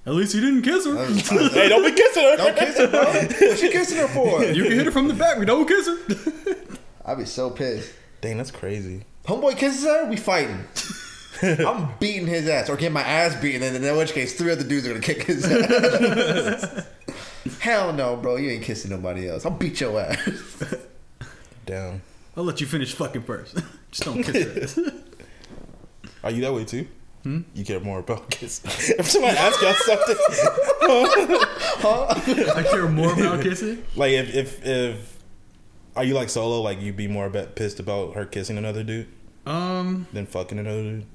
At least you didn't kiss her. [LAUGHS] hey, don't be kissing her. Don't kiss her, bro. What you kissing her for? You can hit her from the back. We don't kiss her. I'd be so pissed. Dang, that's crazy. Homeboy kisses her, we fighting. [LAUGHS] I'm beating his ass or getting my ass beaten, and in which case, three other dudes are gonna kick his ass. [LAUGHS] Hell no, bro. You ain't kissing nobody else. I'll beat your ass. Damn. I'll let you finish fucking first. [LAUGHS] Just don't kiss her. Ass. Are you that way too? You care more about kiss. if somebody asks you something, huh? I care more about kissing. like if if if are you like solo? Like you'd be more about pissed about her kissing another dude Um, than fucking another dude.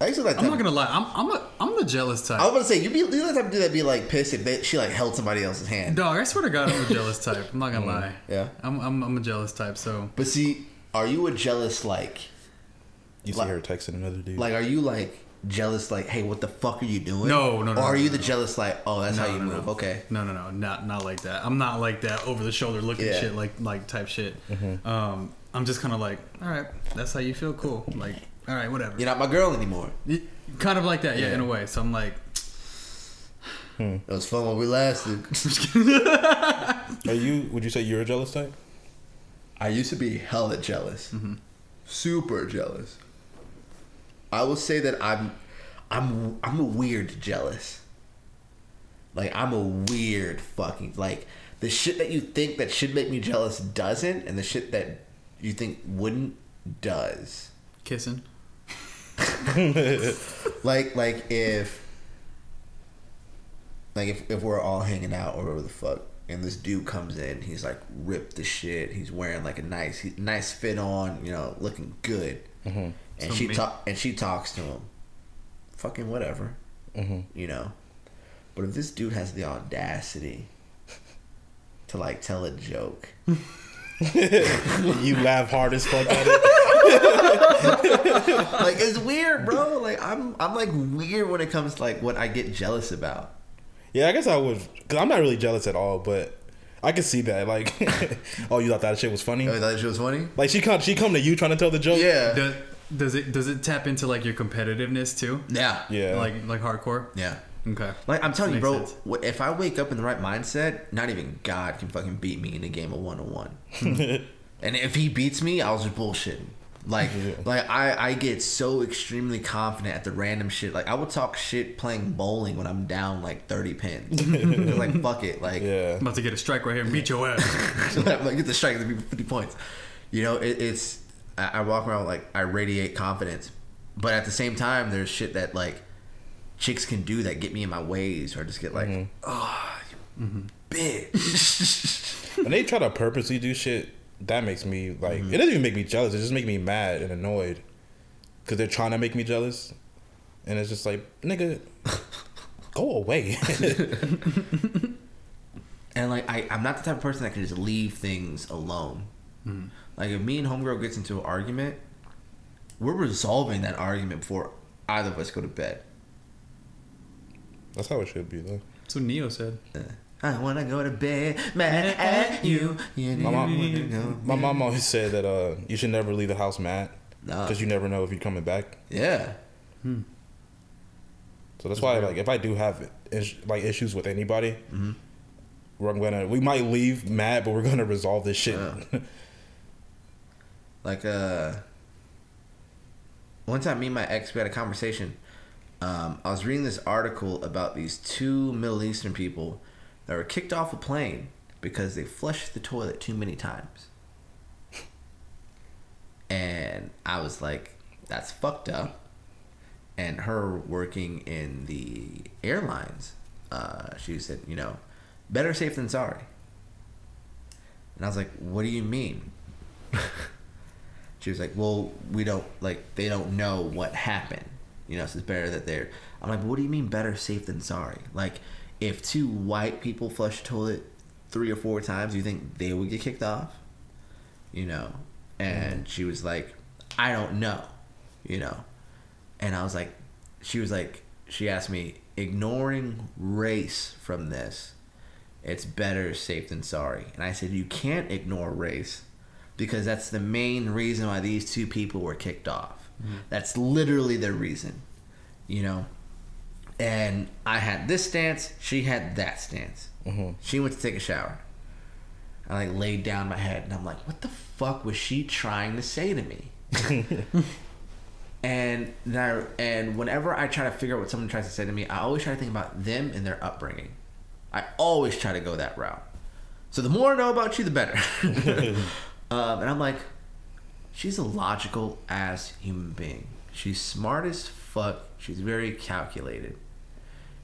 I used to like. I'm not gonna lie. I'm I'm a I'm the jealous type. I was gonna say you'd be you're the type of dude that'd be like pissed if they, she like held somebody else's hand. Dog, I swear to God, I'm a jealous type. I'm not gonna [LAUGHS] lie. Yeah. I'm, I'm I'm a jealous type. So But see, are you a jealous like You see her texting another dude. like are you like jealous like hey what the fuck are you doing? No, no, no, Or are no, you no, the jealous like oh that's No, how you no, move? no. Okay. no, no, no, not not like that. I'm not like that over the shoulder looking Yeah. shit like like type shit. Um, I'm just kind of like, all right, that's how you feel. Cool. Like, all right, whatever. You're not my girl anymore. Y- kind of like that, yeah, Yeah. in a way. So I'm like, hmm. It was fun while we lasted. [LAUGHS] [LAUGHS] Are you? Would you say you're a jealous type? I used to be hella jealous, mm-hmm. super jealous. I will say that I'm, I'm, I'm a weird jealous. Like I'm a weird fucking like the shit that you think that should make me jealous doesn't, and the shit that you think wouldn't does. kissing. [LAUGHS] Like like if, like if if we're all hanging out or whatever the fuck, and this dude comes in, he's like ripped the shit. He's wearing like a nice he, nice fit on, you know, looking good. Mm-hmm. And So she talk and she talks to him. Fucking whatever, mm-hmm. you know. But if this dude has the audacity to like tell a joke. [LAUGHS] you laugh hard as fuck at it. [LAUGHS] like it's weird, bro. Like I'm I'm like weird when it comes to like what I get jealous about. Yeah, I guess I would, because I'm not really jealous at all, but I can see that. Like, [LAUGHS] oh, you thought that shit was funny? Oh, you thought that shit was funny? Like she come, she come to you trying to tell the joke. Yeah. Does, does it does it tap into like your competitiveness too? Yeah. yeah. Like like hardcore. Yeah. Okay. Like I'm telling you, bro. sense. If I wake up in the right mindset, not even God can fucking beat me in a game of one on one. And if he beats me, I was just bullshitting. Like, like I, I get so extremely confident at the random shit. Like I would talk shit playing bowling when I'm down like 30 pins. [LAUGHS] Like fuck it, like yeah. I'm about to get a strike right here and beat your ass. [LAUGHS] like get the strike, it'd be 50 points. You know, it, it's I, I walk around like I radiate confidence, but at the same time, there's shit that like chicks can do that get me in my ways, or just get like, oh, you mm-hmm. bitch. [LAUGHS] When they try to purposely do shit, that makes me like. Mm-hmm. It doesn't even make me jealous. It just makes me mad and annoyed because they're trying to make me jealous, and it's just like, nigga, [LAUGHS] go away. [LAUGHS] and like I, I'm not the type of person that can just leave things alone. Mm-hmm. Like if me and homegirl gets into an argument, we're resolving that argument before either of us go to bed. That's how it should be though. That's what Neo said. I wanna go to bed mad at you. You My mom, my mom always said that uh, you should never leave the house mad because you never know if you're coming back. Yeah. So that's why, like, if I do have is- like issues with anybody, we're gonna we might leave mad, but we're gonna resolve this shit. [LAUGHS] Like uh one time me and my ex we had a conversation. Um, I was reading this article about these two Middle Eastern people that were kicked off a plane because they flushed the toilet too many times. And I was like, that's fucked up. And her working in the airlines, uh, she said, you know, better safe than sorry. And I was like, what do you mean? [LAUGHS] she was like, well, we don't, like, they don't know what happened. You know, so it's better that they're. I'm like, what do you mean better safe than sorry? Like, if two white people flush a toilet three or four times, you think they would get kicked off? You know? And mm-hmm. she was like, I don't know. You know? And I was like, she was like, she asked me, ignoring race from this, it's better safe than sorry. And I said, you can't ignore race because that's the main reason why these two people were kicked off. Mm-hmm. That's literally the reason, you know? And I had this stance, she had that stance. She went to take a shower. I like laid down my head and I'm like, what the fuck was she trying to say to me? [LAUGHS] and now and whenever I try to figure out what someone tries to say to me, I always try to think about them and their upbringing. I always try to go that route. So the more I know about you, the better. [LAUGHS] [LAUGHS] um, and I'm like, she's a logical ass human being. She's smart as fuck. She's very calculated.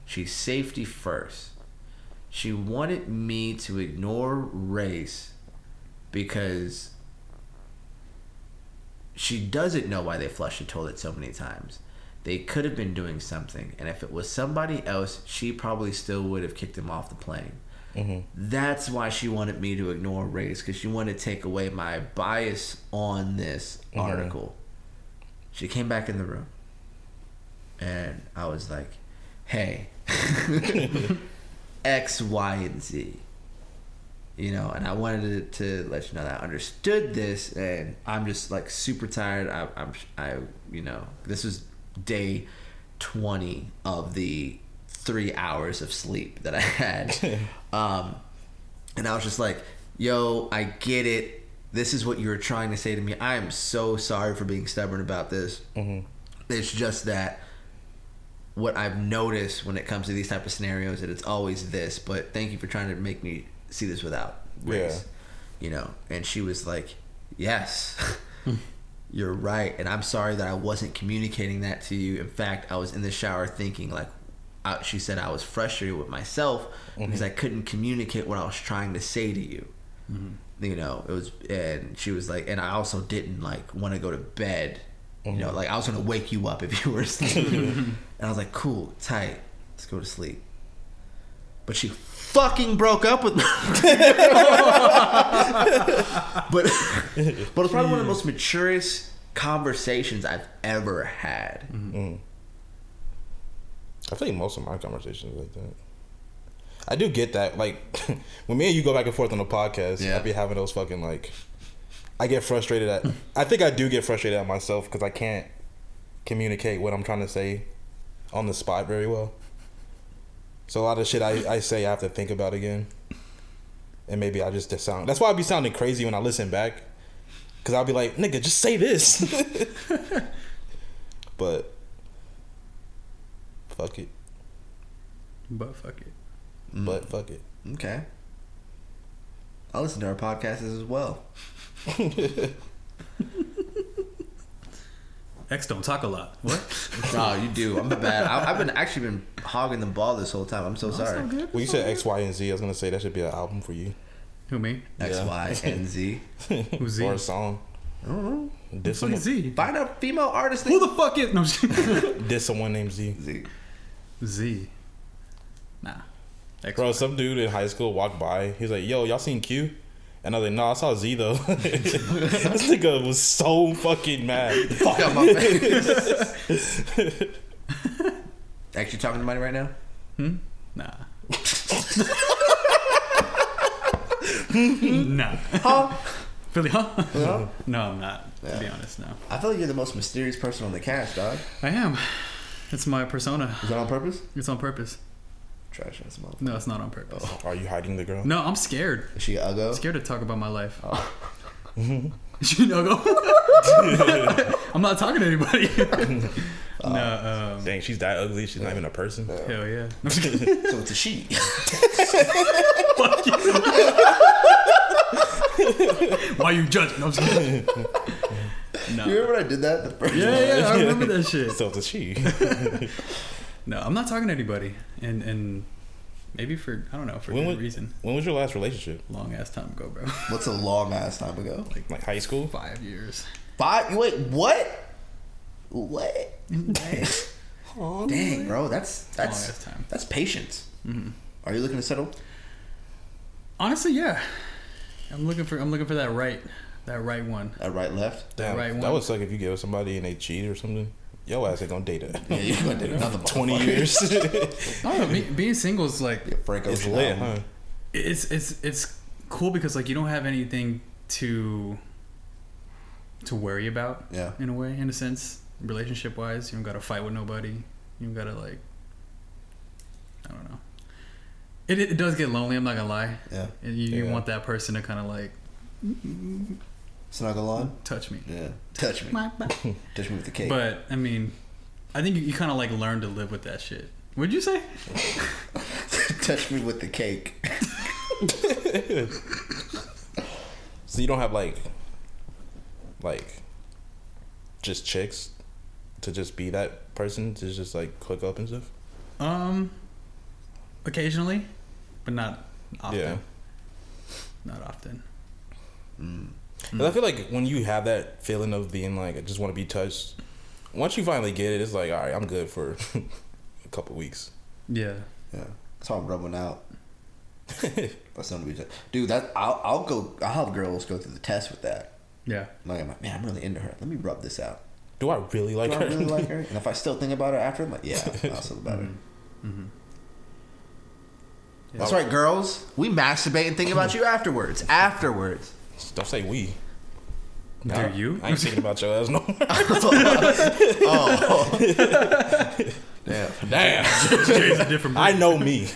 She's safety first. She wanted me to ignore race because she doesn't know why they flushed the toilet so many times. They could have been doing something, and if it was somebody else, she probably still would have kicked him off the plane. Mm-hmm. That's why she wanted me to ignore race because she wanted to take away my bias on this mm-hmm. article. She came back in the room, and I was like, "Hey, [LAUGHS] X, Y, and Z." you know and i wanted to, to let you know that i understood this and i'm just like super tired. I, i'm i you know this was day 20 of the three hours of sleep that i had. [LAUGHS] Um and i was just like yo i get it. This is what you were trying to say to me. I am so sorry for being stubborn about this. It's just that what I've noticed when it comes to these type of scenarios that it's always this. But thank you for trying to make me see this without race. You know, and she was like, "Yes, hmm. [LAUGHS] you're right," and I'm sorry that I wasn't communicating that to you. In fact, I was in the shower thinking like. I, she said I was frustrated with myself because mm-hmm. I couldn't communicate what I was trying to say to you. Mm-hmm. You know, it was, and she was like, and I also didn't like want to go to bed. You know, like I was gonna wake you up if you were asleep. [LAUGHS] and I was like, cool, tight, let's go to sleep. But she fucking broke up with. me. [LAUGHS] but but it's probably one of the most maturest conversations I've ever had. Mm-hmm. Mm. I think most of my conversations are like that. I do get that. Like [LAUGHS] when me and you go back and forth on the podcast, Yeah. I'd be having those fucking like. I get frustrated at. I think I do get frustrated at myself because I can't communicate what I'm trying to say on the spot very well. So a lot of shit I, I say I have to think about again, and maybe I just sound. That's why I be sounding crazy when I listen back, because I'll be like, "Nigga, just say this." [LAUGHS] but fuck it. But fuck it. But fuck it. Mm. Okay. I listen to our podcasts as well. [LAUGHS] X don't talk a lot. What? [LAUGHS] Oh, you do. I'm bad. I, I've been actually been hogging the ball this whole time. I'm so sorry. When you said X, Y, and Z, I was gonna say that should be an album for you Who me? X, Yeah. Y, and Z. [LAUGHS] Who's Z? or a song. Mm-hmm. I don't know. Diss Fuck someone, is Z? Find a female artist. Who the fuck is? No, I'm just kidding. diss someone named Z. Z. Z. Nah. X. Bro, some dude in high school walked by. He's like, "Yo, y'all seen Q?" And I was like, "No, I saw Z though." [LAUGHS] this nigga was so fucking mad. Fuck out my face. [LAUGHS] Actually talking to money right now? Hmm? Nah. Hmm? nah. Huh? Really, huh? Yeah. No, I'm not. To be honest, no. I feel like you're the most mysterious person on the cast, dog. I am. It's my persona. Is that on purpose? It's on purpose. Trash ass motherfucker. No, it's not on purpose. Are you hiding the girl? No, I'm scared. Is she uggo? I'm scared to talk about my life. Oh. you know, go. I'm not talking to anybody. [LAUGHS] [LAUGHS] Oh. no, um, Dang, she's that ugly. She's not even a person. hell yeah. Just [LAUGHS] kidding. So it's a she. Why you judging? No, I'm just kidding. No. You remember when I did that? The first Yeah, yeah, I remember that shit. So it's a she. No, I'm not talking to anybody, and and maybe for I don't know for When good would- reason. when was your last relationship? Long ass time ago, bro. [LAUGHS] What's a long ass time ago? Like like high school? Five years. Five? Wait, what? What? [LAUGHS] Dang, bro, that's Long that's ass time. that's patience. Mm-hmm. Are you looking to settle? Honestly, yeah. I'm looking for I'm looking for that right that right one. That right, left? Damn, right that one. would suck if you give somebody and they cheat or something. Yo ass ain't gonna date her. Yeah, you're gonna date another [LAUGHS] Twenty years. I don't know. Be, being single is like Yeah, Frank it's Ocean lit, huh? it's it's it's cool because like you don't have anything to to worry about Yeah. in a way in a sense relationship wise you don't gotta fight with nobody you don't gotta like i don't know it, it does get lonely i'm not gonna lie Yeah. and you, you want that person to kind of like Snuggle on? touch me Yeah. Touch me. [LAUGHS] Touch me with the cake. but i mean i think you, you kind of like learn to live with that shit what'd you say [LAUGHS] Touch me with the cake. [LAUGHS] So you don't have like, like, just chicks to just be that person to just like click up and stuff. um occasionally but not often Yeah. not often 'Cause I feel like when you have that feeling of being like, I just want to be touched. Once you finally get it, it's like, all right, I'm good for [LAUGHS] a couple weeks. yeah Yeah. That's how I'm rubbing out. [LAUGHS] That's something to be Dude, that I'll I'll go I'll have girls go through the test with that. yeah Like I'm like, man, I'm really into her. Let me rub this out. Do I really like Do her? I really like her? [LAUGHS] And if I still think about her after, I'm like, yeah, I'll still about her. That's right, girls. We masturbate and think about you afterwards. Afterwards. Don't say we. do I- you I ain't thinking about your ass no more. [LAUGHS] Oh. Damn. Damn. Jay's a different I know me.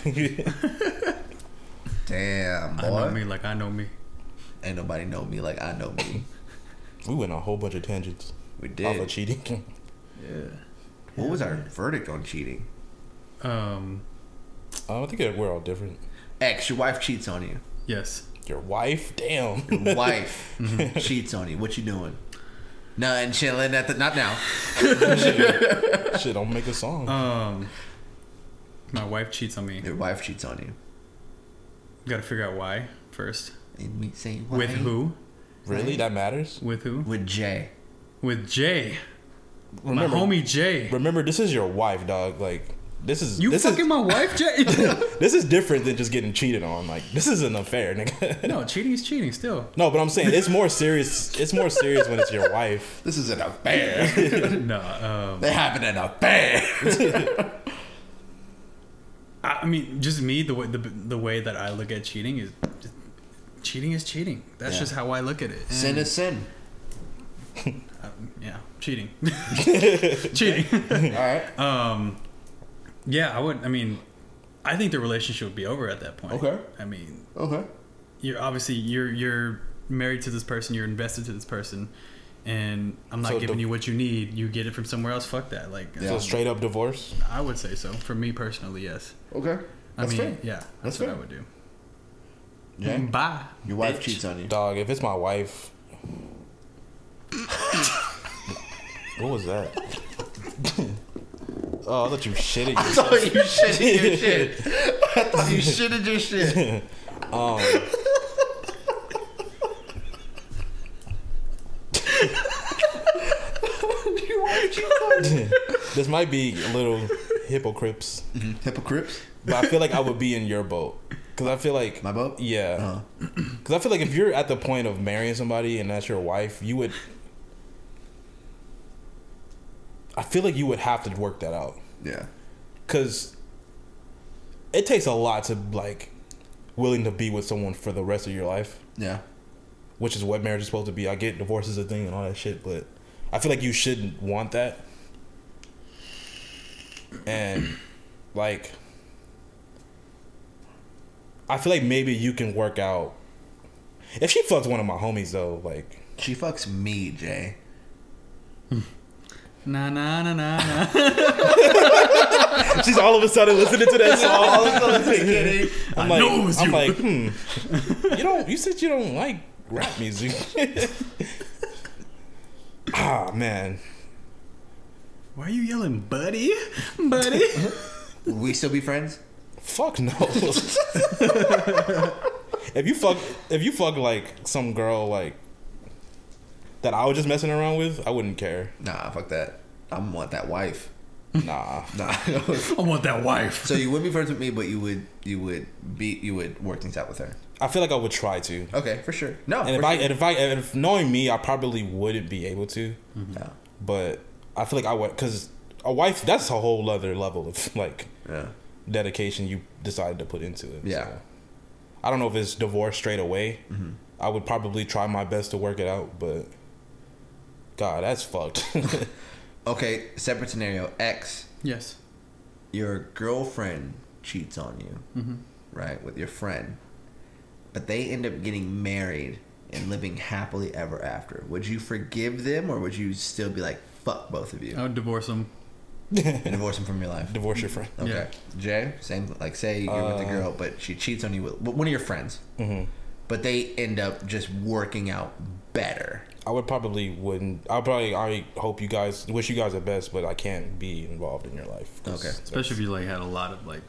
Damn, I know me like I know me. Ain't nobody know me like I know me. we went on a whole bunch of tangents We off of did. cheating. Yeah. What was our verdict on cheating? Um. I think we're all different. X, your wife cheats on you. Yes. Your wife, damn. Your [LAUGHS] wife cheats on you. What you doing? Nothing chilling at the not now. Shit, don't make a song. Um. My wife cheats on me. Your wife cheats on you. Got to figure out why first. And we say With who? really, that matters. With who? With Jay. With Jay. Remember, My homie Jay. remember, this is your wife, dog. Like, this is You this fucking is my wife, Jay? [LAUGHS] this is different than just getting cheated on. Like this is an affair, nigga. [LAUGHS] no, cheating is cheating still. no, but I'm saying it's more serious. It's more serious when it's your wife. [LAUGHS] This is an affair. No, um, they having an affair. I I mean, just me the way the, the way that I look at cheating is just, cheating is cheating. That's Yeah. just how I look at it. sin And, is sin. um, yeah, cheating, cheating. All right. Um, yeah, I would. I mean, I think the relationship would be over at that point. Okay. I mean, Okay. you're obviously you're you're married to this person, you're invested to this person, and I'm not So giving the- you what you need. You get it from somewhere else. Fuck that. Like, Yeah. So um, straight up divorce. I would say so. For me personally, yes. Okay. I That's mean, fair. yeah, that's, That's what fair. I would do. Jay, mm, Bye. your wife bitch. cheats on you. Dog, if it's my wife. [LAUGHS] what was that? [LAUGHS] oh, I thought you shitted I yourself. thought you shitted your [LAUGHS] shit. I thought you shitted your shit. Um, Your wife cheats [LAUGHS] on you. this might be a little hypocrites, Hypocrites. but I feel like I would be in your boat because I feel like My boat? Yeah, Uh-huh. [CLEARS THROAT] because I feel like if you're at the point of marrying somebody and that's your wife, you would. I feel like you would have to work that out Yeah. because it takes a lot to like willing to be with someone for the rest of your life, Yeah. which is what marriage is supposed to be. I get divorce is a thing and all that shit, but I feel like you shouldn't want that. And like I feel like maybe you can work out if she fucks one of my homies though, like She fucks me, Jay. Na na na na na. she's all of a sudden listening to that song. all I'm I like, know it was I'm you. like, hmm. You don't. You said you don't like rap music. [LAUGHS] ah man, Why are you yelling, buddy? Buddy? Would we still be friends? fuck no. [LAUGHS] if you fuck, if you fuck like some girl like that I was just messing around with, I wouldn't care. Nah, fuck that. I want that wife. Nah. [LAUGHS] Nah. [LAUGHS] I want that wife. so you would be friends with me, but you would you would be you would work things out with her. I feel like I would try to. Okay, for sure. No. And for if I and if I and if knowing me, I probably wouldn't be able to. yeah. But I feel like I would because a wife that's a whole other level of [LAUGHS] like yeah. dedication you decided to put into it. Yeah. So, I don't know if it's divorce straight away. Mm-hmm. I would probably try my best to work it out, but God, that's fucked. [LAUGHS] Okay, separate scenario. X, Yes. your girlfriend cheats on you, Mm-hmm. right, with your friend, but they end up getting married and living happily ever after. Would you forgive them, or would you still be like, "Fuck both of you," I would divorce him. and divorce them from your life? Divorce your friend. Okay, Yeah. Jay, same. Like, say you're with a Uh, girl, but she cheats on you with with one of your friends, hmm but they end up just working out better. I would probably wouldn't. I probably I hope you guys wish you guys the best, but I can't be involved in your life. 'cause Okay. Especially if you like had a lot of like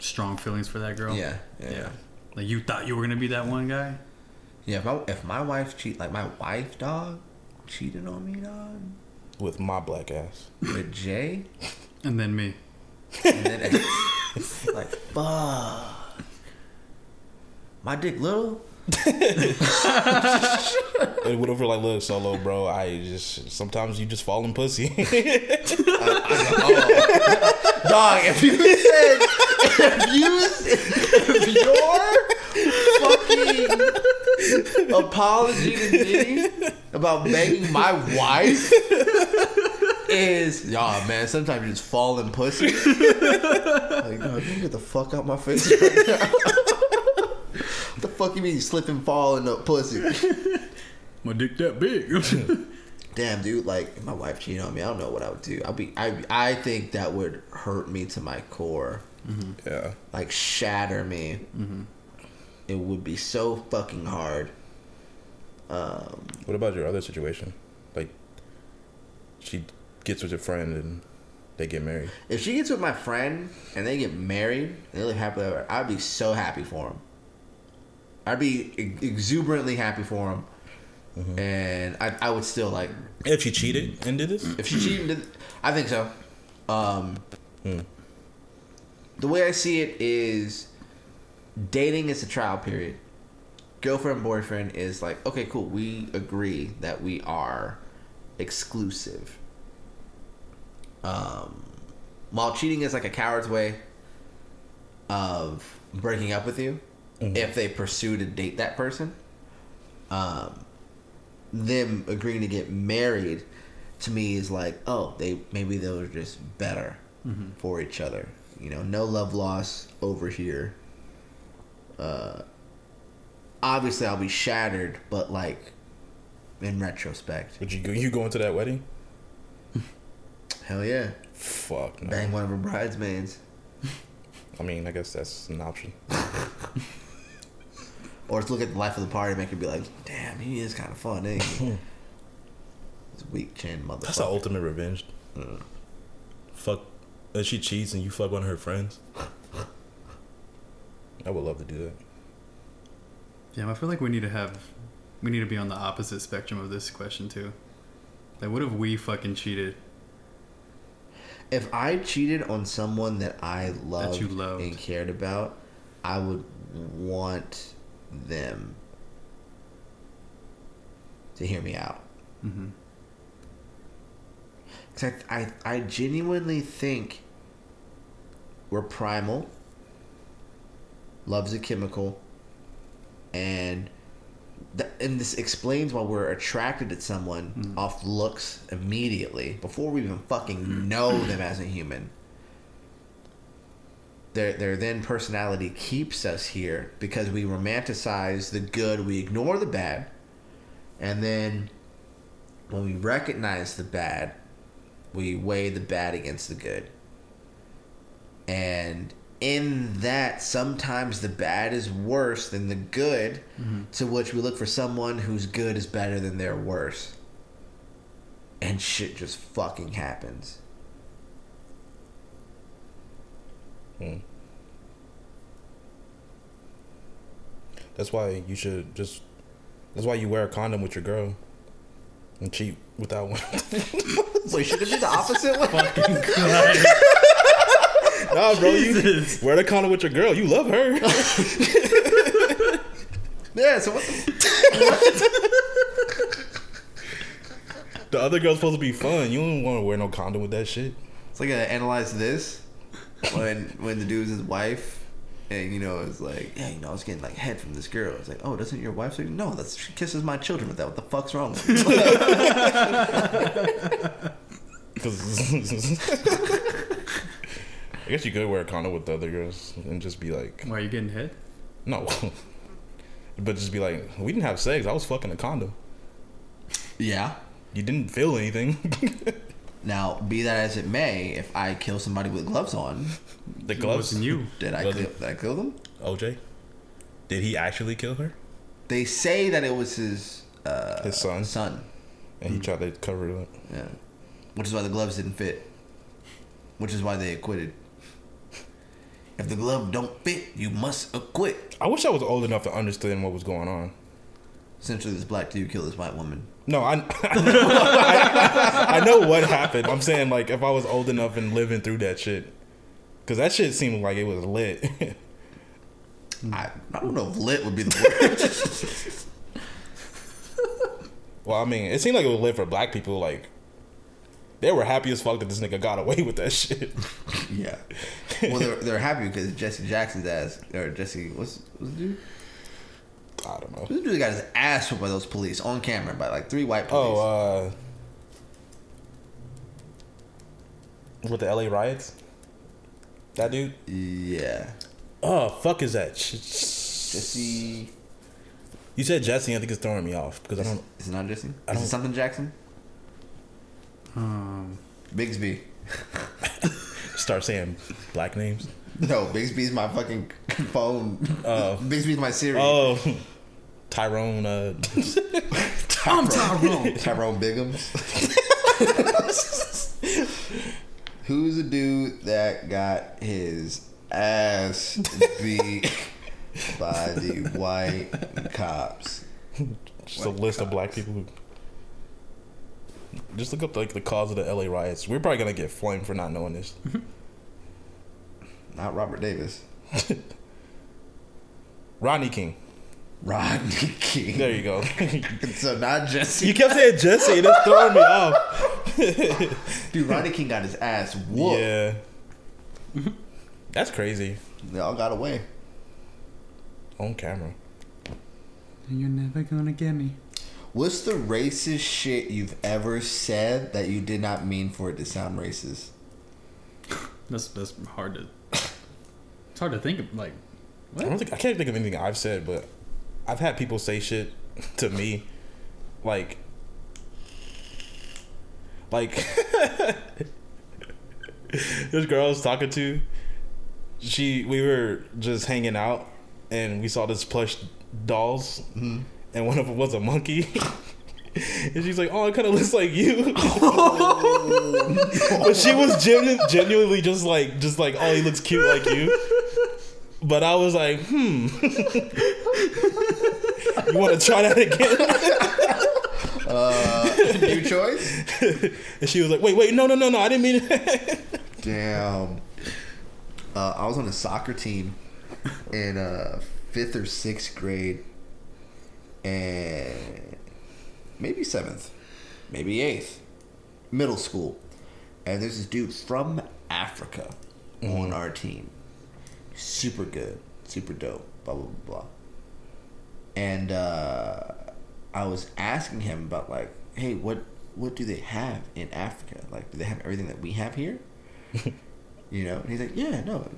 strong feelings for that girl. Yeah, yeah. Yeah. Like you thought you were gonna be that one guy. Yeah, if my if my wife cheat like my wife dog cheated on me dog with my black ass. with Jay And then me. and then [LAUGHS] like fuck my dick little [LAUGHS] And whatever, like, look, solo, bro. I just sometimes you just fall in pussy. [LAUGHS] [LAUGHS] oh. dog if you said if you if your fucking apology to me about begging my wife is y'all man sometimes you just fall in pussy like dog you get the fuck out my face right now what the fuck you mean you slip and fall in the pussy? [LAUGHS] My dick that big. [LAUGHS] damn dude like if my wife cheated on me. I don't know what i would do. I'll be i i think that would hurt me to my core. Yeah. like shatter me. It would be so fucking hard. Um What about your other situation? Like, she gets with your friend and they get married. if she gets with my friend and they get married and they live happily ever i'd be so happy for them i'd be exuberantly happy for them and I, I would still like If she cheated and did this, if she cheated i think so um the way I see it is dating is a trial period. Girlfriend boyfriend is like, okay, cool. We agree that we are exclusive. Um, while cheating is like a coward's way of breaking up with you if they pursue to date that person. Um, them agreeing to get married to me is like, oh, they maybe they were just better for each other. You know, no love loss over here. Uh, obviously, I'll be shattered, but like in retrospect, Would you go? You going to that wedding? [LAUGHS] hell yeah, Fuck no. bang one of her bridesmaids, [LAUGHS] I mean, I guess that's an option. [LAUGHS] or just look at the life of the party, and make her be like, damn, he is kind of fun, ain't he? [LAUGHS] This weak chin motherfucker. That's the ultimate revenge. Fuck. If she cheats and you fuck one of her friends. I would love to do that. Yeah, I feel like we need to have, we need to be on the opposite spectrum of this question too. Like, what if we fucking cheated? If I cheated on someone that I loved, you loved. and cared about, I would want them to hear me out. Mm-hmm. Cause I, I, I genuinely think we're primal. Love's a chemical, and th- and this explains why we're attracted to someone off looks immediately before we even fucking know them as a human. Their their then personality keeps us here because we romanticize the good, we ignore the bad, and then when we recognize the bad, we weigh the bad against the good. And in that, sometimes the bad is worse than the good, mm-hmm. to which we look for someone whose good is better than their worse. And shit just fucking happens. Hmm. That's why you should just. That's why you wear a condom with your girl, and cheat without one. So you should have did the opposite way. [LAUGHS] nah, bro, Jesus. you wear the condom with your girl. You love her. [LAUGHS] Yeah, so what the [LAUGHS] the other girl's supposed to be fun. You don't want to wear no condom with that shit. It's like I analyze this when when the dude's his wife, and you know it's like, yeah, you know, I was getting like head from this girl. It's like, oh, doesn't your wife say no? That's she kisses my children with that. What the fuck's wrong with you? 'Cause- [LAUGHS] I guess you could wear a condom with the other girls and just be like, Why are you getting head?" no. but just be like, we didn't have sex. I was fucking a condom. yeah. You didn't feel anything. [LAUGHS] Now, be that as it may, if I kill somebody with gloves on, the gloves. wasn't you. did I kill, did I kill them? OJ. Did he actually kill her? They say that it was his uh, His son. Son, And he tried to cover it up. yeah. Which is why the gloves didn't fit. Which is why they acquitted. If the glove don't fit, you must acquit. I wish I was old enough to understand what was going on. Essentially, this black dude killed this white woman. No, I, [LAUGHS] I, I know what happened. I'm saying like if I was old enough and living through that shit, because that shit seemed like it was lit. [LAUGHS] I, I don't know if lit would be the word. [LAUGHS] well, I mean, it seemed like it was lit for black people. Like they were happy as fuck that this nigga got away with that shit. yeah. Well, they're, they're happy because Jesse Jackson's ass, or Jesse, what's, what's the dude? I don't know. This dude got his ass whooped by those police on camera by like three white police. Oh, uh, with the LA riots, that dude. yeah. Oh, fuck is that? Jesse. You said Jesse. I think it's throwing me off because I don't. Is it not Jesse? I Is it don't- something Jackson? Um, Bigsby. [LAUGHS] start saying black names. [LAUGHS] No, Bigsby's my fucking phone. Oh. Bigsby's my Siri. Oh, Tyrone. Uh, I'm Tyrone. [LAUGHS] Tyrone Biggums. [LAUGHS] Who's the dude that got his ass beat by the white cops? just a list of black people. Who, just look up like the cause of the LA riots. We're probably gonna get flamed for not knowing this. Not Robert Davis. [LAUGHS] Rodney King. Rodney King. There you go. [LAUGHS] So not Jesse. you kept saying Jesse, and it's throwing me off. [LAUGHS] Dude, Rodney King got his ass whooped. Yeah. That's crazy. They all got away. On camera. You're never gonna get me. What's the racist shit you've ever said that you did not mean for it to sound racist? That's that's hard to. It's hard to think of. Like, I don't think I can't think of anything I've said, but I've had people say shit [LAUGHS] to me, like, like [LAUGHS] this girl I was talking to. She, we were just hanging out, and we saw this plush dolls, mm-hmm. and one of them was a monkey. [LAUGHS] And she's like, "Oh, it kind of looks like you," but she was genu- genuinely just like, just like, "Oh, he looks cute like you." But I was like, "Hmm, [LAUGHS] you want to try that again?" [LAUGHS] New choice? [LAUGHS] And she was like, "Wait, wait, no, no, no, no, I didn't mean it." Damn. Uh, I was on a soccer team in uh, fifth or sixth grade, and maybe seventh, maybe eighth, middle school. And there's this dude from Africa on our team. Super good, super dope, blah, blah, blah, blah. And uh, I was asking him about, like, hey, what, what do they have in Africa? Like, do they have everything that we have here? [LAUGHS] you know, and he's like, yeah, no,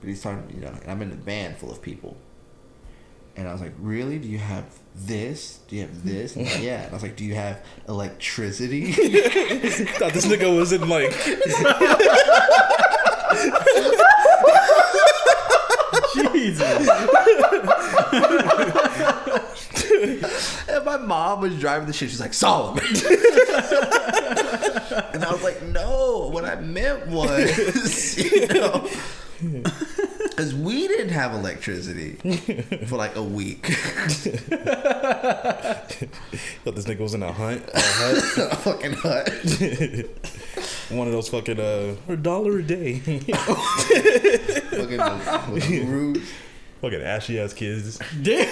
but he's talking, you know, and I'm in a band full of people, and I was like, really? Do you have this? Do you have this? And like, yeah, and I was like, do you have electricity? [LAUGHS] Thought this nigga was in like, [LAUGHS] And my mom was driving the shit. She's like, Solomon, and I was like, no, what I meant was, [LAUGHS] you know. [LAUGHS] Because we didn't have electricity [LAUGHS] for like a week. [LAUGHS] thought this nigga was in a hunt, a hut, [LAUGHS] a fucking hut. one of those fucking uh, a dollar a day, Fucking with roots. fucking ashy ass kids. Damn.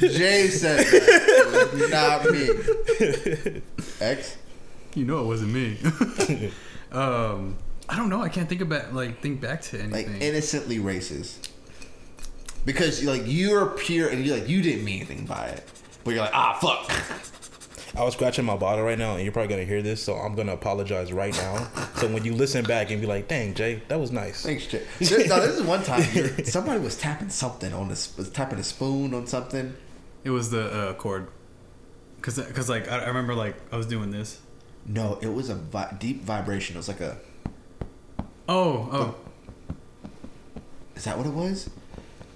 Jay said that. Not me. X? You know it wasn't me. um, I don't know. I can't think about like think back to anything. Like anything. innocently racist. Because like you're pure and you're like you didn't mean anything by it. But you're like, ah fuck. I was scratching my bottle right now, and you're probably gonna hear this, so I'm gonna apologize right now. So when you listen back and be like, "Dang, Jay, that was nice," Thanks, Jay. This, no, this is one time you're- [LAUGHS] somebody was tapping something on this was tapping a spoon on something. it was the uh, chord. Cause, cause like I, I remember like I was doing this. No, it was a vi- deep vibration. It was like a Oh, oh. is that what it was?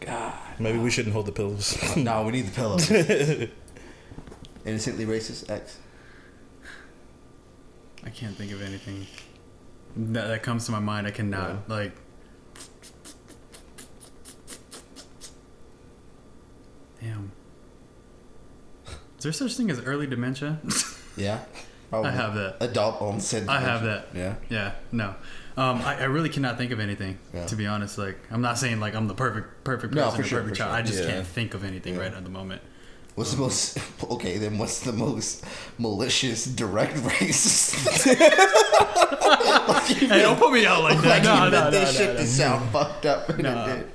God. maybe we shouldn't hold the pillows. [LAUGHS] no, we need the pillow. [LAUGHS] Innocently racist X. I can't think of anything that, that comes to my mind. I cannot like. Damn. Is there such thing as early dementia? [LAUGHS] Yeah. I have that. Adult onset. I have that. Yeah. Yeah, no. Um, I, I really cannot think of anything. Yeah. To be honest, like I'm not saying like I'm the perfect perfect No, person for sure, perfect child. sure. I just Yeah. can't think of anything Yeah. right at the moment. What's the most okay? Then what's the most malicious direct racist? Hey, don't put me out like like that. No, you no, meant no, this no, shit no. to sound fucked up. did.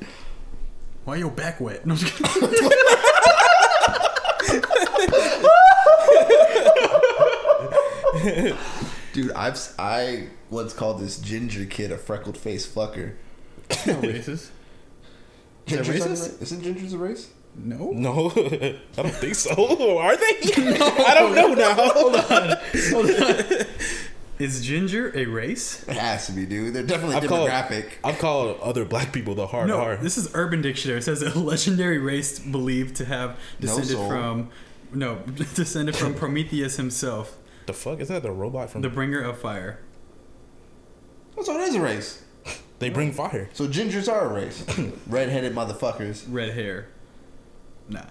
Why your back wet? No, I'm just kidding. Dude, I've s- I once called this ginger kid a freckled face fucker. no racist. Is that Ginger's not racist? Isn't gingers a race? No. no, [LAUGHS] I don't think so. [LAUGHS] Are they? [LAUGHS] I don't know now. Hold on. Is ginger a race? It has to be, dude. They're definitely I've called, demographic. I've called other black people the hard No, R. this is Urban Dictionary. It says a legendary race believed to have descended soul. from no descended from Prometheus himself, The fuck is that? The robot from? the bringer of fire. So it is a race. [LAUGHS] they bring fire. So gingers are a race. [COUGHS] Redheaded motherfuckers. Red hair. Nah, nah,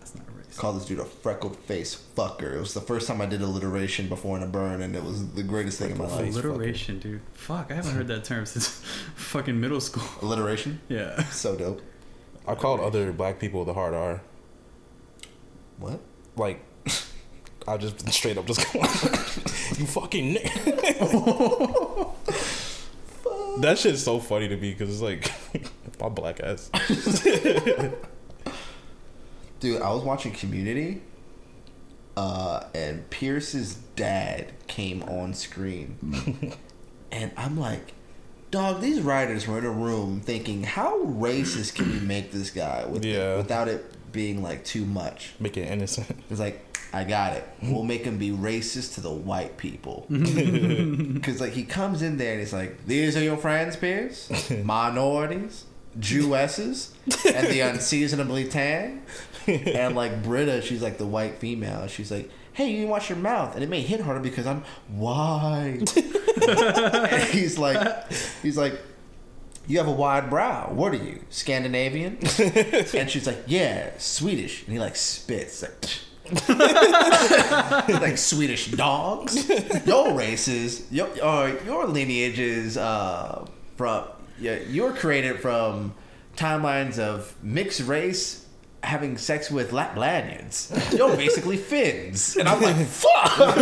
that's not a race. Call this dude a freckled face fucker. It was the first time I did alliteration before in a burn, and it was the greatest thing in my life. Alliteration, dude. Fuck, I haven't heard that term since [LAUGHS] fucking middle school. Alliteration, [LAUGHS] Yeah. so dope. I called other black people the hard R. What? Like, I just straight up just [LAUGHS] go, you fucking nigga. [LAUGHS] that shit's so funny to me because it's like [LAUGHS] my black ass. Dude, I was watching Community, uh, and Pierce's dad came on screen, and I'm like, dog, these writers were in a room thinking, how racist can we make this guy with Yeah. without it being like too much? Make it innocent. It's like, I got it. We'll make him be racist to the white people. [LAUGHS] Because, like, he comes in there and he's like, These are your friends, Pierce? [LAUGHS] Minorities, Jewesses, and the unseasonably tan. And, like, Britta, she's like the white female. She's like, Hey, you wash your mouth. And it may hit harder because I'm white. [LAUGHS] and he's like, He's like, you have a wide brow. What are you, Scandinavian? [LAUGHS] and she's like, yeah, Swedish. And he like spits, like, [LAUGHS] like Swedish dogs. Your races, your uh, your lineage is uh, from yeah, you're created from timelines of mixed race having sex with Laplandians. You're basically [LAUGHS] Finns, and I'm like, fuck.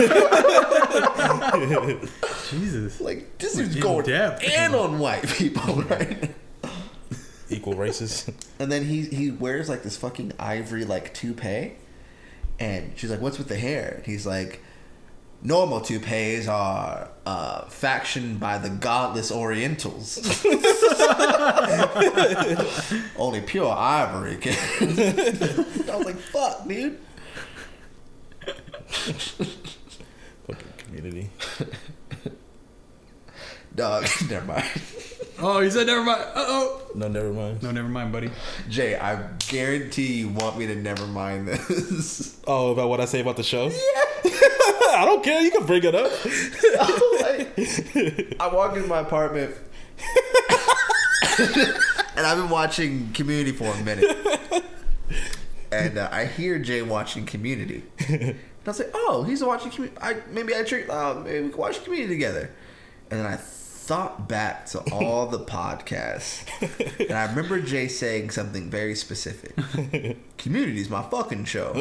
Jesus. Like this is in going depth. in on white people, right? Equal races. And then he he wears like this fucking ivory like toupee, and she's like, "What's with the hair?" And he's like, "Normal toupees are uh, fashioned by the godless Orientals. [LAUGHS] Only pure ivory can." I was like, "Fuck, dude." [LAUGHS] Fucking community. [LAUGHS] Dog, [LAUGHS] never mind. Oh, he said never mind. Uh oh. No, never mind. No, never mind, buddy. Jay, I guarantee you want me to never mind this. [LAUGHS] Oh, about what I say about the show? Yeah. [LAUGHS] I don't care. You can bring it up. Like, I walk into my apartment and I've been watching Community for a minute. And uh, I hear Jay watching Community. And I was like, oh, he's watching Community. I, maybe I treat, uh, maybe we can watch Community together. And then I thought back to all the podcasts. And I remember Jay saying something very specific. Community's my fucking show.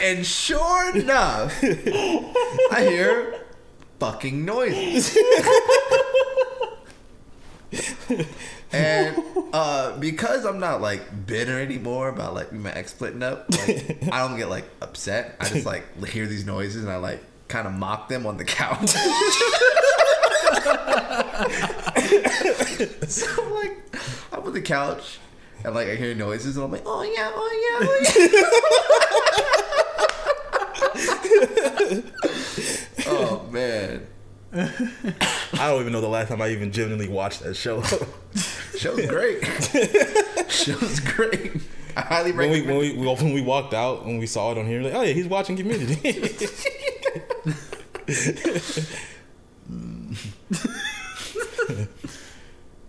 And sure enough, I hear fucking noises. And [LAUGHS] uh, because I'm not like bitter anymore about like my ex splitting up, like, [LAUGHS] I don't get like upset. I just like hear these noises and I like kind of mock them on the couch. [LAUGHS] so I'm like, I'm on the couch and like I hear noises and I'm like, oh yeah, oh yeah, oh yeah. oh man. [LAUGHS] I don't even know the last time I even genuinely watched that show. [LAUGHS] Show's great. [LAUGHS] Show's great. I highly when we recommend. when we when we walked out when we saw it on here, like, oh yeah, he's watching Community. Mm.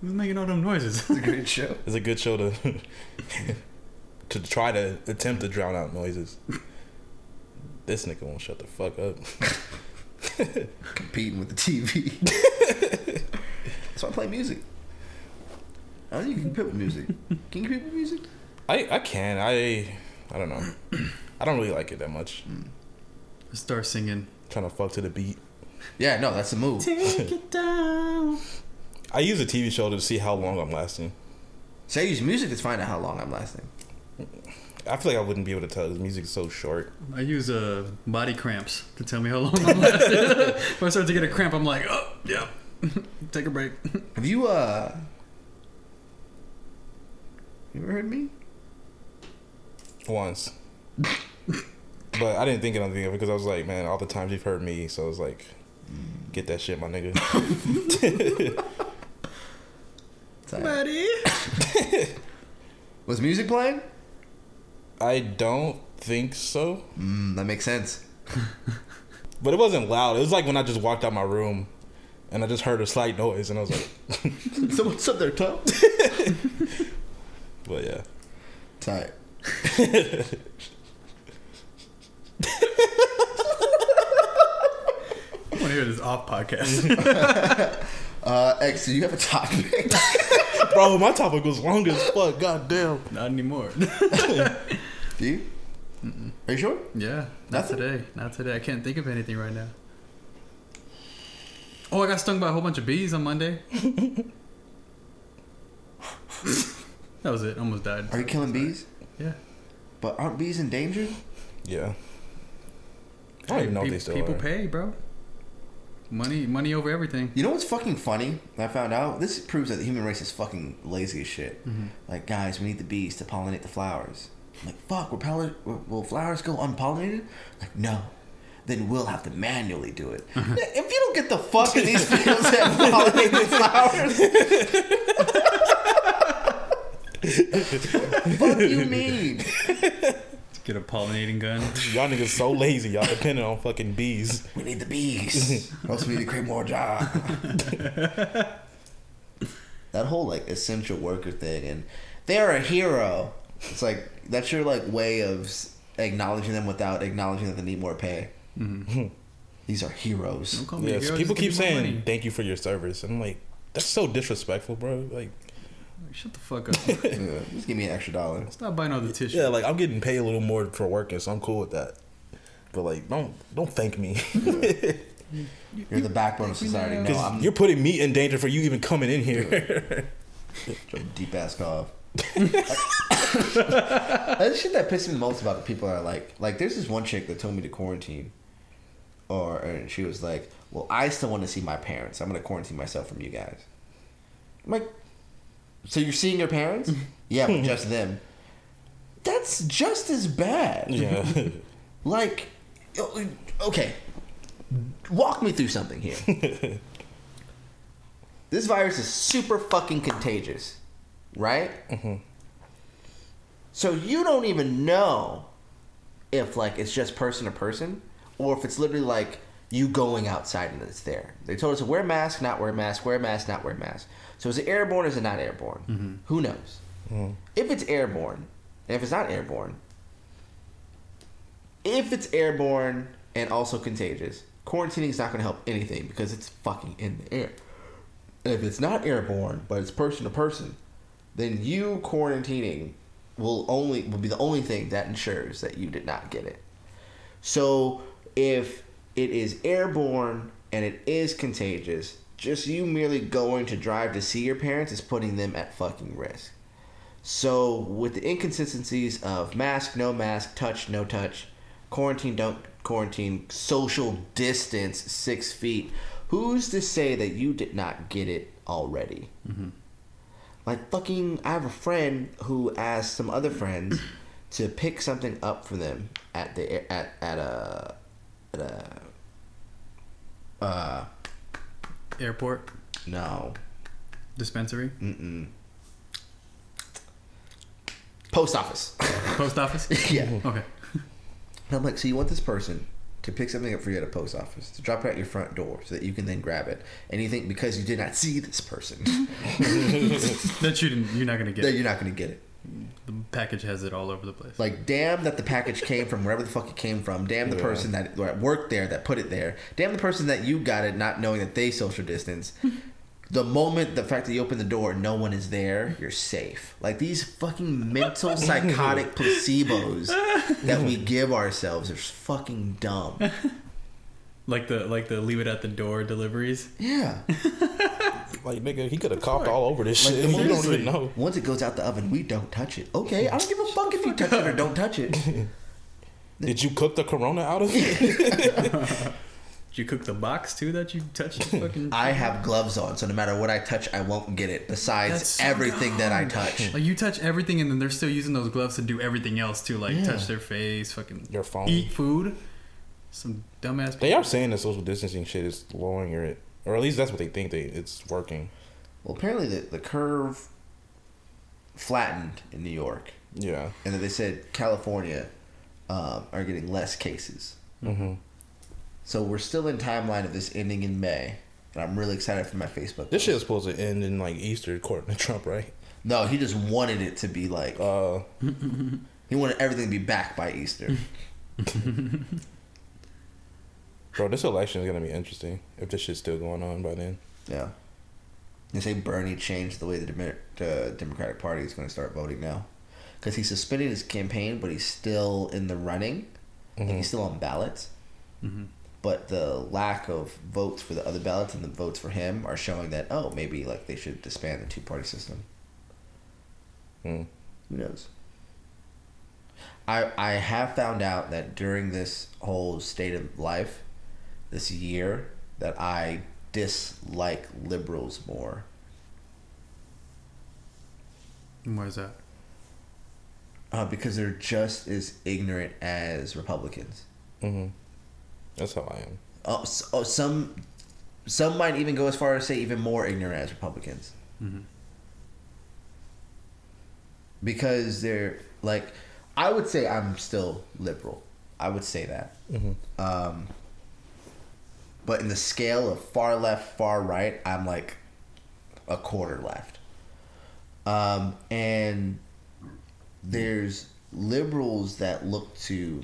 Who's making all them noises? it's a great show. it's a good show to to try to attempt to drown out noises. This nigga won't shut the fuck up. [LAUGHS] Competing with the TV. so I play music. I don't think you can compete with music. Can you compete with music? I I can I I don't know. I don't really like it that much. Mm. Start singing. trying to fuck to the beat. Yeah, no, that's a move. [LAUGHS] Take it down. I use a TV show to see how long I'm lasting. So I use music to find out how long I'm lasting. I feel like I wouldn't be able to tell. The music is so short. I use uh, body cramps to tell me how long I'm lasting. [LAUGHS] if I start to get a cramp, I'm like, oh, yeah. [LAUGHS] Take a break. Have you uh you ever heard me? once. [LAUGHS] but I didn't think of anything of it because I was like, man, all the times you've heard me, so I was like, get that shit, my nigga. Sorry. Buddy. Was music playing? I don't think so, Mm, that makes sense. [LAUGHS] but it wasn't loud. It was like when I just walked out my room, and I just heard a slight noise, and I was like, [LAUGHS] Someone up there, toe. [LAUGHS] "But yeah." Tight. I want to hear this off podcast. Uh, X, do you have a topic? Bro, my topic was long as fuck. God damn. Not anymore. Do you? Are you sure? yeah, not Nothing? today. Not today. I can't think of anything right now. Oh, I got stung by a whole bunch of bees on Monday. [LAUGHS] that was it. Almost died. Are you killing bees? Yeah. But aren't bees endangered? Yeah. I don't even know if Pe- they still people are. pay, bro. Money, money over everything. You know what's fucking funny? I found out this proves that the human race is fucking lazy as shit. Mm-hmm. Like, guys, we need the bees to pollinate the flowers. I'm like, fuck, will, polli- will, will flowers go unpollinated? Like, no. Then we'll have to manually do it. Uh-huh. if you don't get the fuck in these fields that pollinate the flowers. fuck you mean? Get a pollinating gun. Y'all niggas so lazy. Y'all depending on fucking bees. We need the bees. [LAUGHS] or else we need to create more jobs. [LAUGHS] that whole like essential worker thing, and they're a hero. It's like that's your like way of acknowledging them without acknowledging that they need more pay. Mm-hmm. [LAUGHS] These are heroes. Don't call me a Yes, hero, people keep saying money. thank you for your service. I'm like, that's so disrespectful, bro. Like, Shut the fuck up. [LAUGHS] Yeah, just give me an extra dollar. Stop buying all the tissue. yeah, like I'm getting paid a little more for working, so I'm cool with that. But like, don't don't thank me [LAUGHS] You're the backbone of society. No, I'm you're putting me in danger for you even coming in here. deep ass cough. That's the shit that pisses me the most about the people are like, like, there's this one chick that told me to quarantine, or and she was like, "Well, I still want to see my parents. I'm gonna quarantine myself from you guys." I'm like, so you're seeing your parents? [LAUGHS] yeah, but just them. That's just as bad. yeah, [LAUGHS] Like, okay, walk me through something here. [LAUGHS] this virus is super fucking contagious, right? Mm-hmm. So you don't even know if like it's just person to person, or if it's literally like you going outside and it's there. They told us to wear mask, not wear mask, wear mask, not wear mask. So is it airborne or is it not airborne? Mm-hmm. Who knows? Mm-hmm. If it's airborne, and if it's not airborne, if it's airborne and also contagious, quarantining is not going to help anything because it's fucking in the air. And if it's not airborne, but it's person to person, then you quarantining will only will be the only thing that ensures that you did not get it. So if it is airborne and it is contagious, just you merely going to drive to see your parents is putting them at fucking risk. So with the inconsistencies of mask, no mask, touch, no touch, quarantine, don't quarantine, social distance, six feet, who's to say that you did not get it already? Mm-hmm. Like fucking, I have a friend who asked some other friends [CLEARS THROAT] to pick something up for them at the at at a at a uh Airport no dispensary, mm post office. post office. [LAUGHS] yeah. Okay. And I'm like, so you want this person to pick something up for you at a post office, to drop it at your front door so that you can then grab it. And you think because you did not see this person, [LAUGHS] That you didn't. You're not gonna get. that it. you're not going to get it. The package has it all over the place. Like, damn that the package came from wherever the fuck it came from. Damn the Yeah. person that worked there that put it there. Damn the person that you got it not knowing that they social distance. The moment the fact that you open the door no one is there, you're safe. Like these fucking mental [LAUGHS] psychotic placebos that we [LAUGHS] give ourselves are fucking dumb. like the like the leave it at the door deliveries. Yeah. [LAUGHS] like nigga, he could have coughed all over this Like, shit. the you don't even know. Once it goes out the oven, we don't touch it. Okay, I don't give a fuck if you touch it or don't touch it. Did you cook the corona out of it? Did you cook the box too that you touched? [LAUGHS] Fucking. I have gloves on, so no matter what I touch, I won't get it. Besides so everything that I touch. Like you touch everything, and then they're still using those gloves to do everything else too, like Yeah. touch their face, fucking Your phone. eat food. Some dumbass. They are saying the social distancing shit is lowering it, or at least that's what they think they it's working. Well, apparently the, the curve flattened in New York, Yeah. and then they said California um, are getting less cases. Mm-hmm. So we're still in timeline of this ending in May, and I'm really excited for my Facebook. This shit is supposed to end in like Easter, according to [LAUGHS] Trump, right? No, he just wanted it to be like Uh, [LAUGHS] he wanted everything to be back by Easter. [LAUGHS] bro, this election is gonna be interesting if this shit's still going on by then. yeah. They say Bernie changed the way the, Demo- the Democratic Party is going to start voting now, because he suspended his campaign, but he's still in the running, and he's still on ballots. But the lack of votes for the other ballots and the votes for him are showing that oh maybe like they should disband the two party system. Hmm. Who knows? I I have found out that during this whole state of life, this year, that I dislike liberals more. Why is that? Uh, because they're just as ignorant as Republicans. hmm That's how I am. Oh, s- oh, some some might even go as far as say even more ignorant as Republicans. Because they're like, I would say I'm still liberal. I would say that. Um, but in the scale of far left, far right, I'm like a quarter left. Um, and there's liberals that look to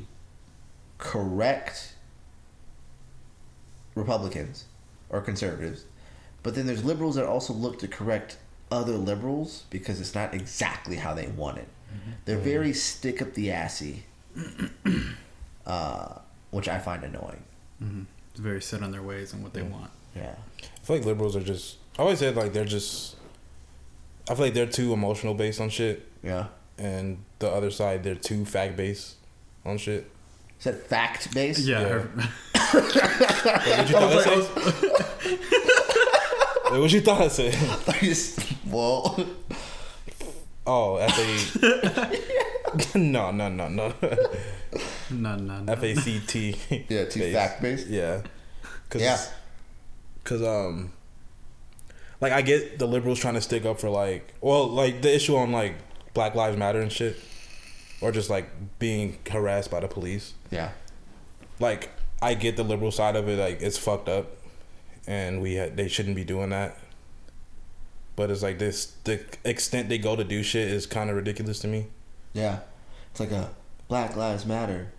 correct Republicans or conservatives, but then there's liberals that also look to correct other liberals because it's not exactly how they want it. Mm-hmm. They're mm-hmm. very stick up the assy, [CLEARS THROAT] uh, which I find annoying. Mm-hmm. It's very set on their ways and what they want. Yeah. I feel like liberals are just. I always said like they're just. I feel like they're too emotional based on shit, Yeah. and the other side they're too fact based on shit. Is that fact based? Yeah. Yeah. her- What you [LAUGHS] [LAUGHS] thought I said? Like, what you thought I said? well, Oh, F A. [LAUGHS] no, no, no, no. no, no, no. F A C T. yeah, too based. fact based. Yeah. Cause, Yeah. Cause um, like I get the liberals trying to stick up for like, well, like the issue on like Black Lives Matter and shit, or just like being harassed by the police. Yeah. Like I get the liberal side of it. Like it's fucked up, and we had, they shouldn't be doing that. But it's like this the extent they go to do shit is kind of ridiculous to me. Yeah. It's like a Black Lives Matter,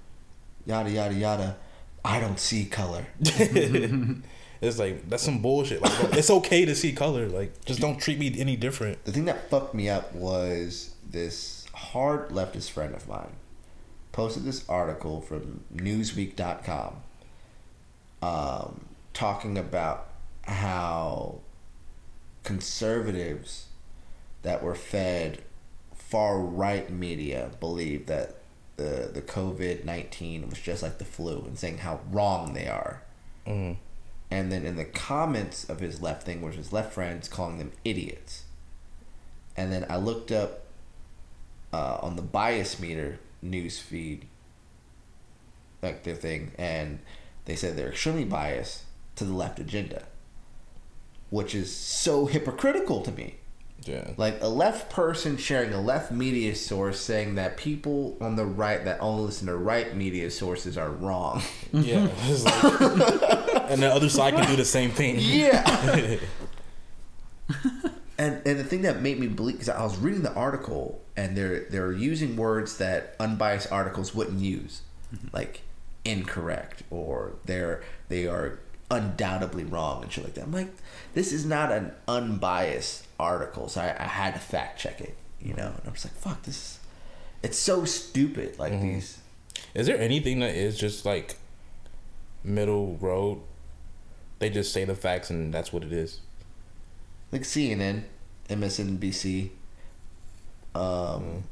yada, yada, yada. I don't see color. [LAUGHS] [LAUGHS] It's like that's some bullshit. Like bro, it's okay to see color. Like just don't treat me any different. The thing that fucked me up was this hard leftist friend of mine posted this article from Newsweek.com um, talking about how conservatives that were fed far right media believe that the the COVID nineteen was just like the flu and saying how wrong they are. Mm. And then in the comments of his left thing, which his left friends calling them idiots. And then I looked up uh, on the bias meter news feed, like their thing, and they said they're extremely biased to the left agenda, which is so hypocritical to me. Yeah. Like a left person sharing a left media source saying that people on the right that only listen to right media sources are wrong. [LAUGHS] Yeah. Like, [LAUGHS] and the other side can do the same thing. Yeah. [LAUGHS] and and the thing that made me believe because I was reading the article and they're they're using words that unbiased articles wouldn't use, mm-hmm. like incorrect or they're they are undoubtedly wrong and shit like that. I'm like, this is not an unbiased article, so I, I had to fact check it, you know. And I was like, fuck, this is it's so stupid. Like mm-hmm. these, Is there anything that is just like middle road? They just say the facts and that's what it is. like CNN, MSNBC. Um,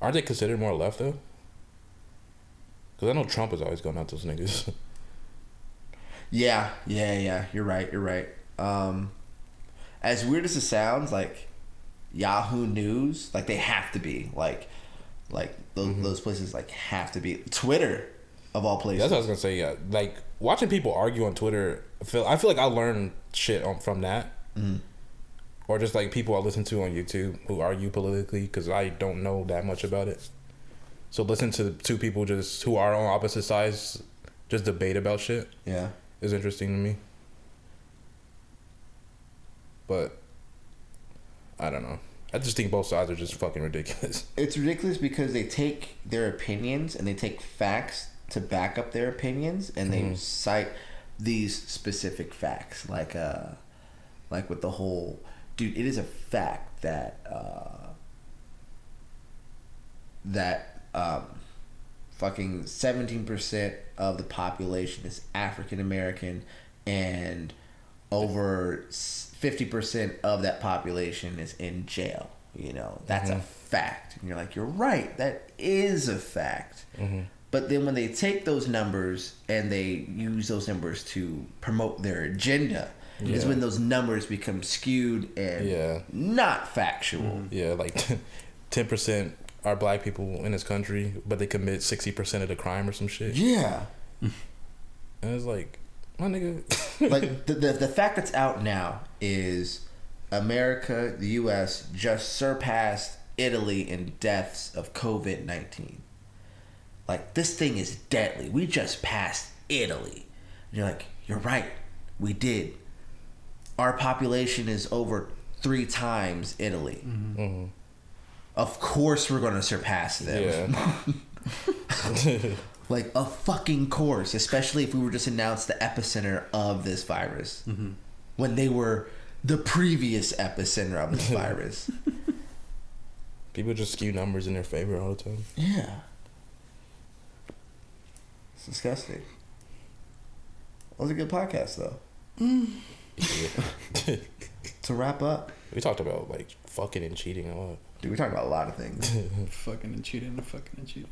Aren't they considered more left though? Because I know Trump is always going at those niggas. [LAUGHS] Yeah, yeah, yeah. You're right. You're right. Um, as weird as it sounds, like Yahoo News, like they have to be like, like those, those places like have to be Twitter, of all places. That's what I was gonna say. Yeah, like watching people argue on Twitter. I feel I feel like I learn shit on, from that, or just like people I listen to on YouTube who argue politically because I don't know that much about it. So listen to two people just who are on opposite sides, just debate about shit Yeah. is interesting to me. But I don't know. I just think both sides are just fucking ridiculous. [LAUGHS] It's ridiculous because they take their opinions and they take facts to back up their opinions and they cite these specific facts like uh like with the whole dude it is a fact that uh that um fucking 17% of the population is African American and over 50% of that population is in jail. You know, that's a fact. And you're like, you're right. That is a fact. But then when they take those numbers and they use those numbers to promote their agenda, is when those numbers become skewed and Yeah. not factual. Mm-hmm. Yeah, like [LAUGHS] ten percent are black people in this country, but they commit sixty percent of the crime or some shit. Yeah. And it's like, my nigga. [LAUGHS] like the, the the fact that's out now is America, the U.S. just surpassed Italy in deaths of COVID nineteen. Like this thing is deadly. We just passed Italy. And you're like, you're right. We did. Our population is over three times Italy. Mm-hmm. Of course, we're gonna surpass them. yeah. [LAUGHS] like a fucking course, especially if we were just announced the epicenter of this virus mm-hmm. when they were the previous epicenter of this [LAUGHS] virus. People just skew numbers in their favor all the time. yeah, it's disgusting. It was a good podcast though. Mm. [LAUGHS] To wrap up, we talked about like fucking and cheating a lot. dude, we talked about a lot of things. [LAUGHS] Fucking and cheating and fucking and cheating.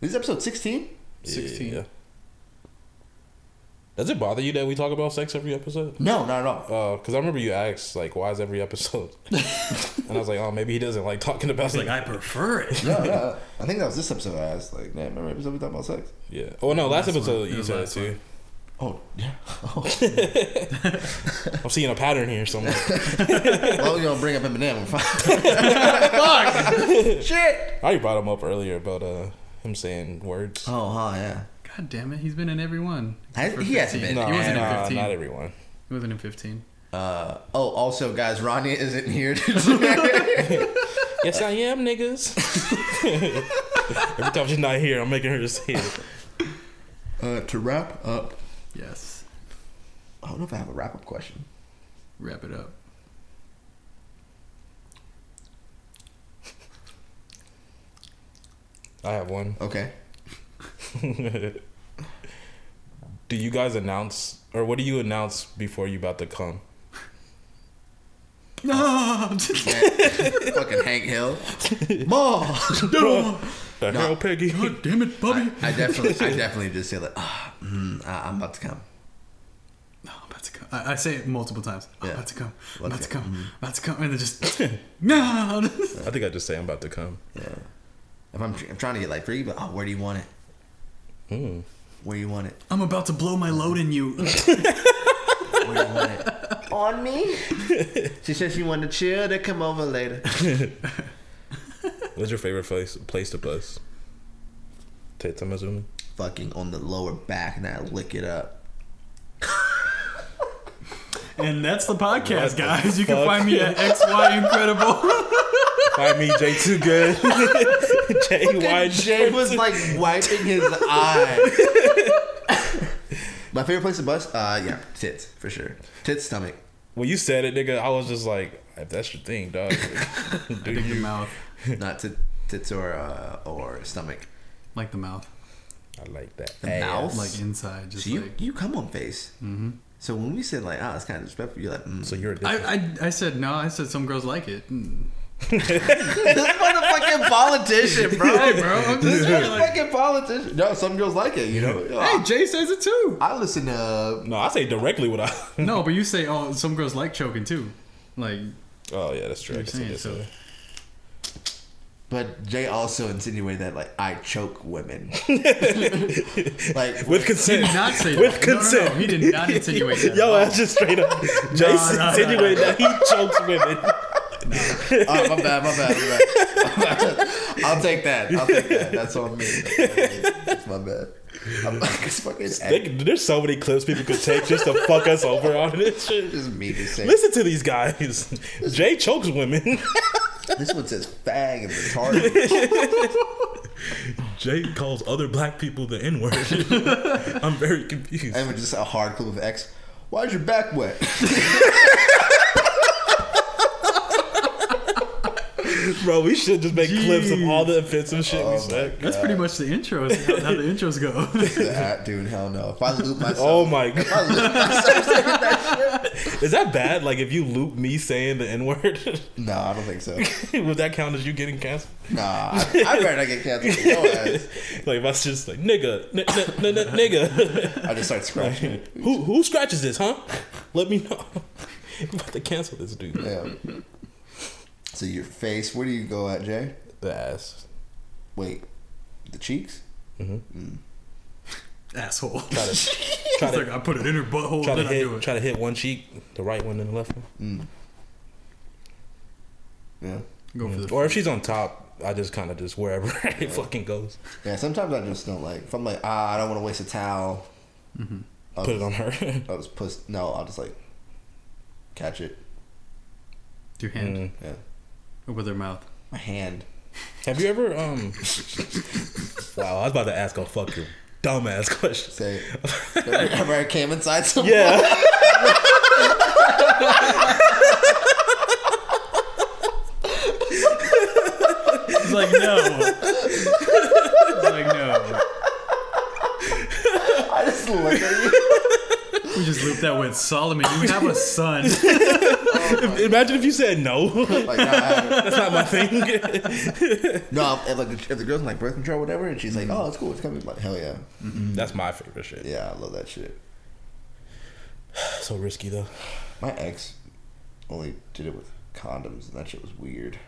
this is episode sixteen. 16. Yeah. Does it bother you that we talk about sex every episode? No, not at all. Oh, because I remember you asked like, "Why is every episode?" [LAUGHS] and I was like, "Oh, maybe he doesn't like talking about It's it." like I prefer it. No, no. I think that was this episode. I asked like, "Man, remember episode we talked about sex?" yeah. Oh no, last Last episode It you said it last too. Oh yeah. [LAUGHS] Oh. [LAUGHS] I'm seeing a pattern here somewhere. [LAUGHS] well, you don't bring up Eminem. we're. Shit. I already brought him up earlier about uh him saying words. Oh, huh, yeah. God damn it, he's been in every one. Has- he hasn't 15. been. He wasn't in nah, 15. not everyone. He wasn't in 15. Uh, oh, also, guys, Ronnie isn't here. Yes, I am, niggas. Every time she's not here, I'm making her say it. uh, to wrap up, Yes. I don't know if I have a wrap up question. Wrap it up. I have one. Okay. [LAUGHS] Do you guys announce, or what do you announce before you about to come? No. [LAUGHS] Fucking Hank Hill. [LAUGHS] Mom. The No. hell, Peggy? God damn it, Bubby. I, I definitely, I [LAUGHS] definitely just say like, ah, mm, I- I'm about to come. No, I'm about to come. I, I say it multiple times. I'm Yeah. about to come. I'm about to Okay. come. about to come. And then just [LAUGHS] no. I think I just say I'm about to come. Yeah. If I'm, I'm trying to get like free, but oh, where do you want it? Hmm. Where do you want it? I'm about to blow my load in you. [LAUGHS] Where do you want it? On me. She said she wanted to chill. To come over later. [LAUGHS] What's your favorite place place to bust? Tits, I'm assuming. Fucking on the lower back, and I lick it up. [LAUGHS] And that's the podcast, the guys. You can find me at XY Incredible. [LAUGHS] Find me J Too Good. J Y Jay was like wiping his eye. My favorite place to bust? Uh, yeah, tits for sure. Tits, stomach. When you said it, nigga, I was just like, if that's your thing, dog. I Do think the you? mouth. [LAUGHS] Not tit, tits or uh, or stomach. Like the mouth. I like that. The mouth? Like inside. Just So you like. you come on face. Mm-hmm. So when we said like, ah, it's kind of disrespectful, you're like, mm. So you're a I. I, I said no. I said some girls like it. Mm. [LAUGHS] this motherfucking politician, bro. Hey, bro. I'm This saying, like, motherfucking politician. No, some girls like it. You know. hey, Jay says it too. I listen to. Uh, no, I say directly what I. No, [LAUGHS] but you say, oh, some girls like choking too. Like, Oh yeah, that's true. You're saying so. so. But Jay also insinuated that like I choke women. [LAUGHS] like With consent. he did not say With that. No, no, no, he did not [LAUGHS] insinuate that. Yo, that's just straight up. [LAUGHS] Jay no, no. insinuated that he chokes women. oh my bad, my bad, my bad. I'll take that. I'll take that. That's on me. That's my bad. I'm like, it's fucking They, there's so many clips people could take just to fuck us over on this shit. just me to say. Listen to these guys. Jay chokes women. This one says fag and retarded. [LAUGHS] Jake calls other black people the N word. [LAUGHS] I'm very confused. and we just a hard clip of X. Why is your back wet? [LAUGHS] Bro, we should just make clips of all the offensive shit we oh said. That's pretty much the intros. How, how the intros go. that, Dude, hell no. If I loop oh myself, Oh my if god. I loop myself saying that shit. Is that bad? Like if you loop me saying the N word, [LAUGHS] No, I don't think so. [LAUGHS] would that count as you getting canceled? Nah, I, I better not get canceled. [LAUGHS] like if I was just like nigga, n- n- n- nigga. I just start scratching. it. who who scratches this, huh? Let me know. I'm about to cancel this dude. Yeah. So your face, where do you go at, Jay? The ass. Wait, the cheeks? Mm-hmm. Mm. Asshole. Try to [LAUGHS] It's try like I put it in her butthole, try to then I do hit it. try to hit one cheek, the right one and the left one. Yeah. Go for the Or if she's on top, I just kind of just wherever [LAUGHS] it fucking goes, Yeah, sometimes I just don't like, if I'm like, ah, I don't want to waste a towel. I'll put it on her. [LAUGHS] I'll just push, no, I'll just like catch it. your hand Mm. Yeah. over their mouth. My hand. Have you ever um? wow, I was about to ask a fucking dumbass question. Say, [LAUGHS] ever I came inside someone? Yeah. He's like, no. He's like, no. I just look at you. We just looped that with Solomon. You have a son. [LAUGHS] Imagine if you said no. Like, nah, I. [LAUGHS] That's not my thing. [LAUGHS] no, if, like, if the girl's in like birth control or whatever, and she's like, mm-hmm. oh, it's cool, it's coming. Like, hell yeah. Mm-hmm. That's my favorite shit. Yeah, I love that shit. [SIGHS] So risky though. My ex only did it with condoms, and that shit was weird.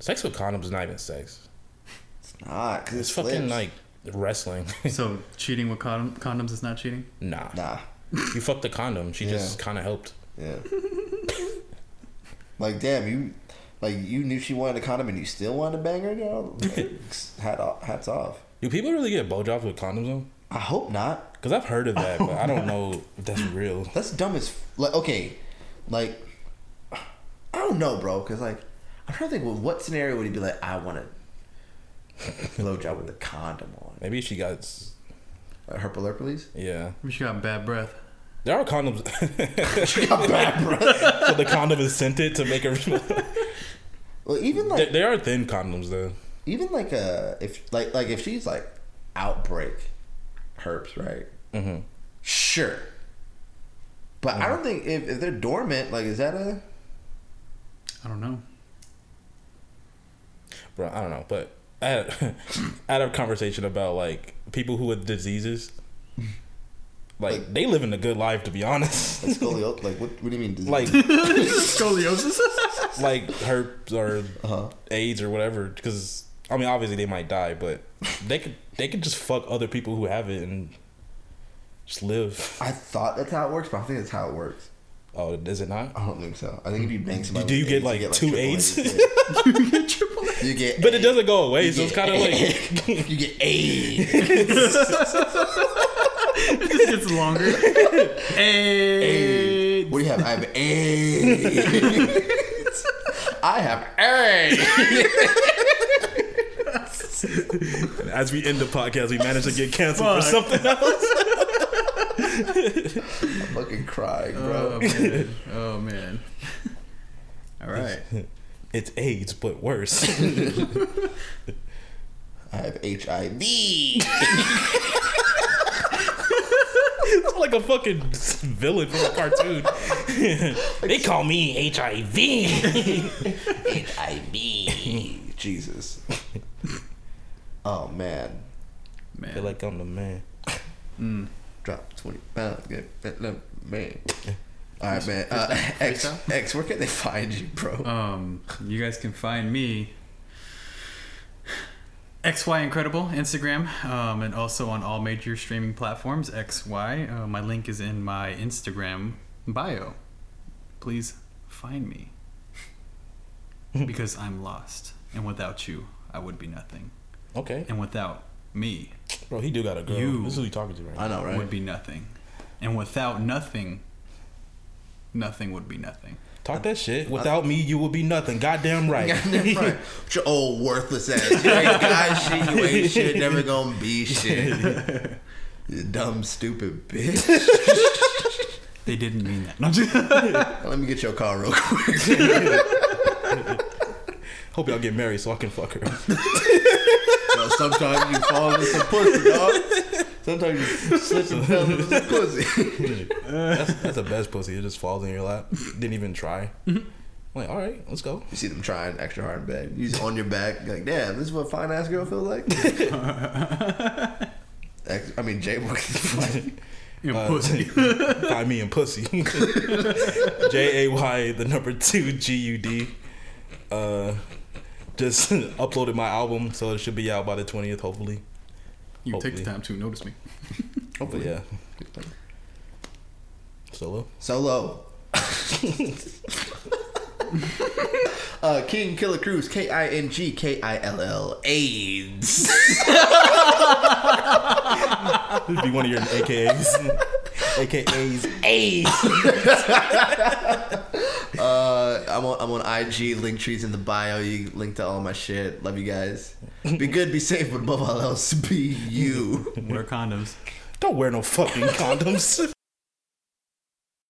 Sex with condoms is not even sex. It's not, because It's it's fucking like wrestling. [LAUGHS] So cheating with condom- condoms is not cheating. nah. Nah. You fucked the condom. She just kind of helped. Yeah. like, damn, you, like, you knew she wanted a condom and you still wanted to bang her, yo? Like, [LAUGHS] hat off, hats off. Do people really get blowjobs with condoms on? I hope not. Because I've heard of that, but I don't know if that's real. [LAUGHS] That's dumb as f- like. Okay, like I don't know, bro. Because like I'm trying to think. Well, what scenario would he be like? I want to [LAUGHS] blowjob with a condom on. Maybe she got. s- Like, Yeah. Maybe she got bad breath. There are condoms. [LAUGHS] [LAUGHS] She got bad breath. so the condom is scented to make her. [LAUGHS] Well, even they, like they are thin condoms though. even like uh if like like if she's like outbreak herpes, right? Mm-hmm. Sure. But I don't think if, if they're dormant, like is that a I don't know. Bro, I don't know, but I had, I had a conversation about like people who with diseases. Like they living a good life, to be honest. like [LAUGHS] scoliosis? like what? What do you mean? disease? like [LAUGHS] [LAUGHS] Scoliosis. like herpes or uh-huh. AIDS or whatever. Because I mean, obviously they might die, but they could they could just fuck other people who have it and just live. I thought that's how it works, but I think that's how it works. Oh, is it not? I don't think so. I think if you bang somebody, Do you with get, AIDS, like, two triple AIDS? You get, But it doesn't go away, you so it's kind of like you get AIDS. This gets longer. [LAUGHS] Hey. What do you have? I have AIDS. I have AIDS. [LAUGHS] as we end the podcast, we managed to get canceled for something else. [LAUGHS] I'm fucking crying, bro. Oh man. Oh man. All right. It's AIDS, but worse. I have HIV. It's like a fucking villain from a cartoon. [LAUGHS] they call me HIV. HIV. Jesus. Oh man. Man. feel like I'm the man. Drop 20 pounds. Get fit, man. [LAUGHS] All right, man. Uh, X. X, where can they find you, bro? Um, you guys can find me XY Incredible Instagram, um, and also on all major streaming platforms. XY. Uh, my link is in my Instagram bio. Please find me [LAUGHS] because I'm lost, and without you, I would be nothing, Okay. and without me Bro, he do got a girl. You- This is who he talking to right now. I know, right? would be nothing, and without nothing, nothing would be nothing. Talk that shit. Without me, you would be nothing. Goddamn [LAUGHS] right. Goddamn right. [LAUGHS] Your old worthless ass. You ain't got shit. You ain't [LAUGHS] shit. Never gonna be shit. You dumb, stupid bitch. They didn't mean that. No, just- Let me get your car real quick. Hope y'all get married so I can fuck her. Yo, sometimes you fall into some pussy, dog. Sometimes you slip and fell into some pussy. [LAUGHS] That's, that's the best pussy. It just falls in your lap. Didn't even try. I'm like, all right, let's go. You see them trying extra hard in bed. You just on your back, you're like, damn, this is what a fine ass girl feels like. [LAUGHS] I mean, Jay Morgan. you know, Uh, pussy. Find me in pussy. [LAUGHS] J A Y the number two G U D. Uh, just [LAUGHS] uploaded my album, so it should be out by the twentieth, hopefully. You take the time to notice me. [LAUGHS] But yeah, solo. Solo. [LAUGHS] uh, King Killer Cruise, K I N G K I L L AIDS. This would be one of your AKAs. AKAs. AIDS. Uh, I'm on, I'm on IG, link trees in the bio. You link to all my shit. Love you guys. Be good, be safe, but above all else, be you. Wear condoms. Don't wear no fucking condoms. [LAUGHS]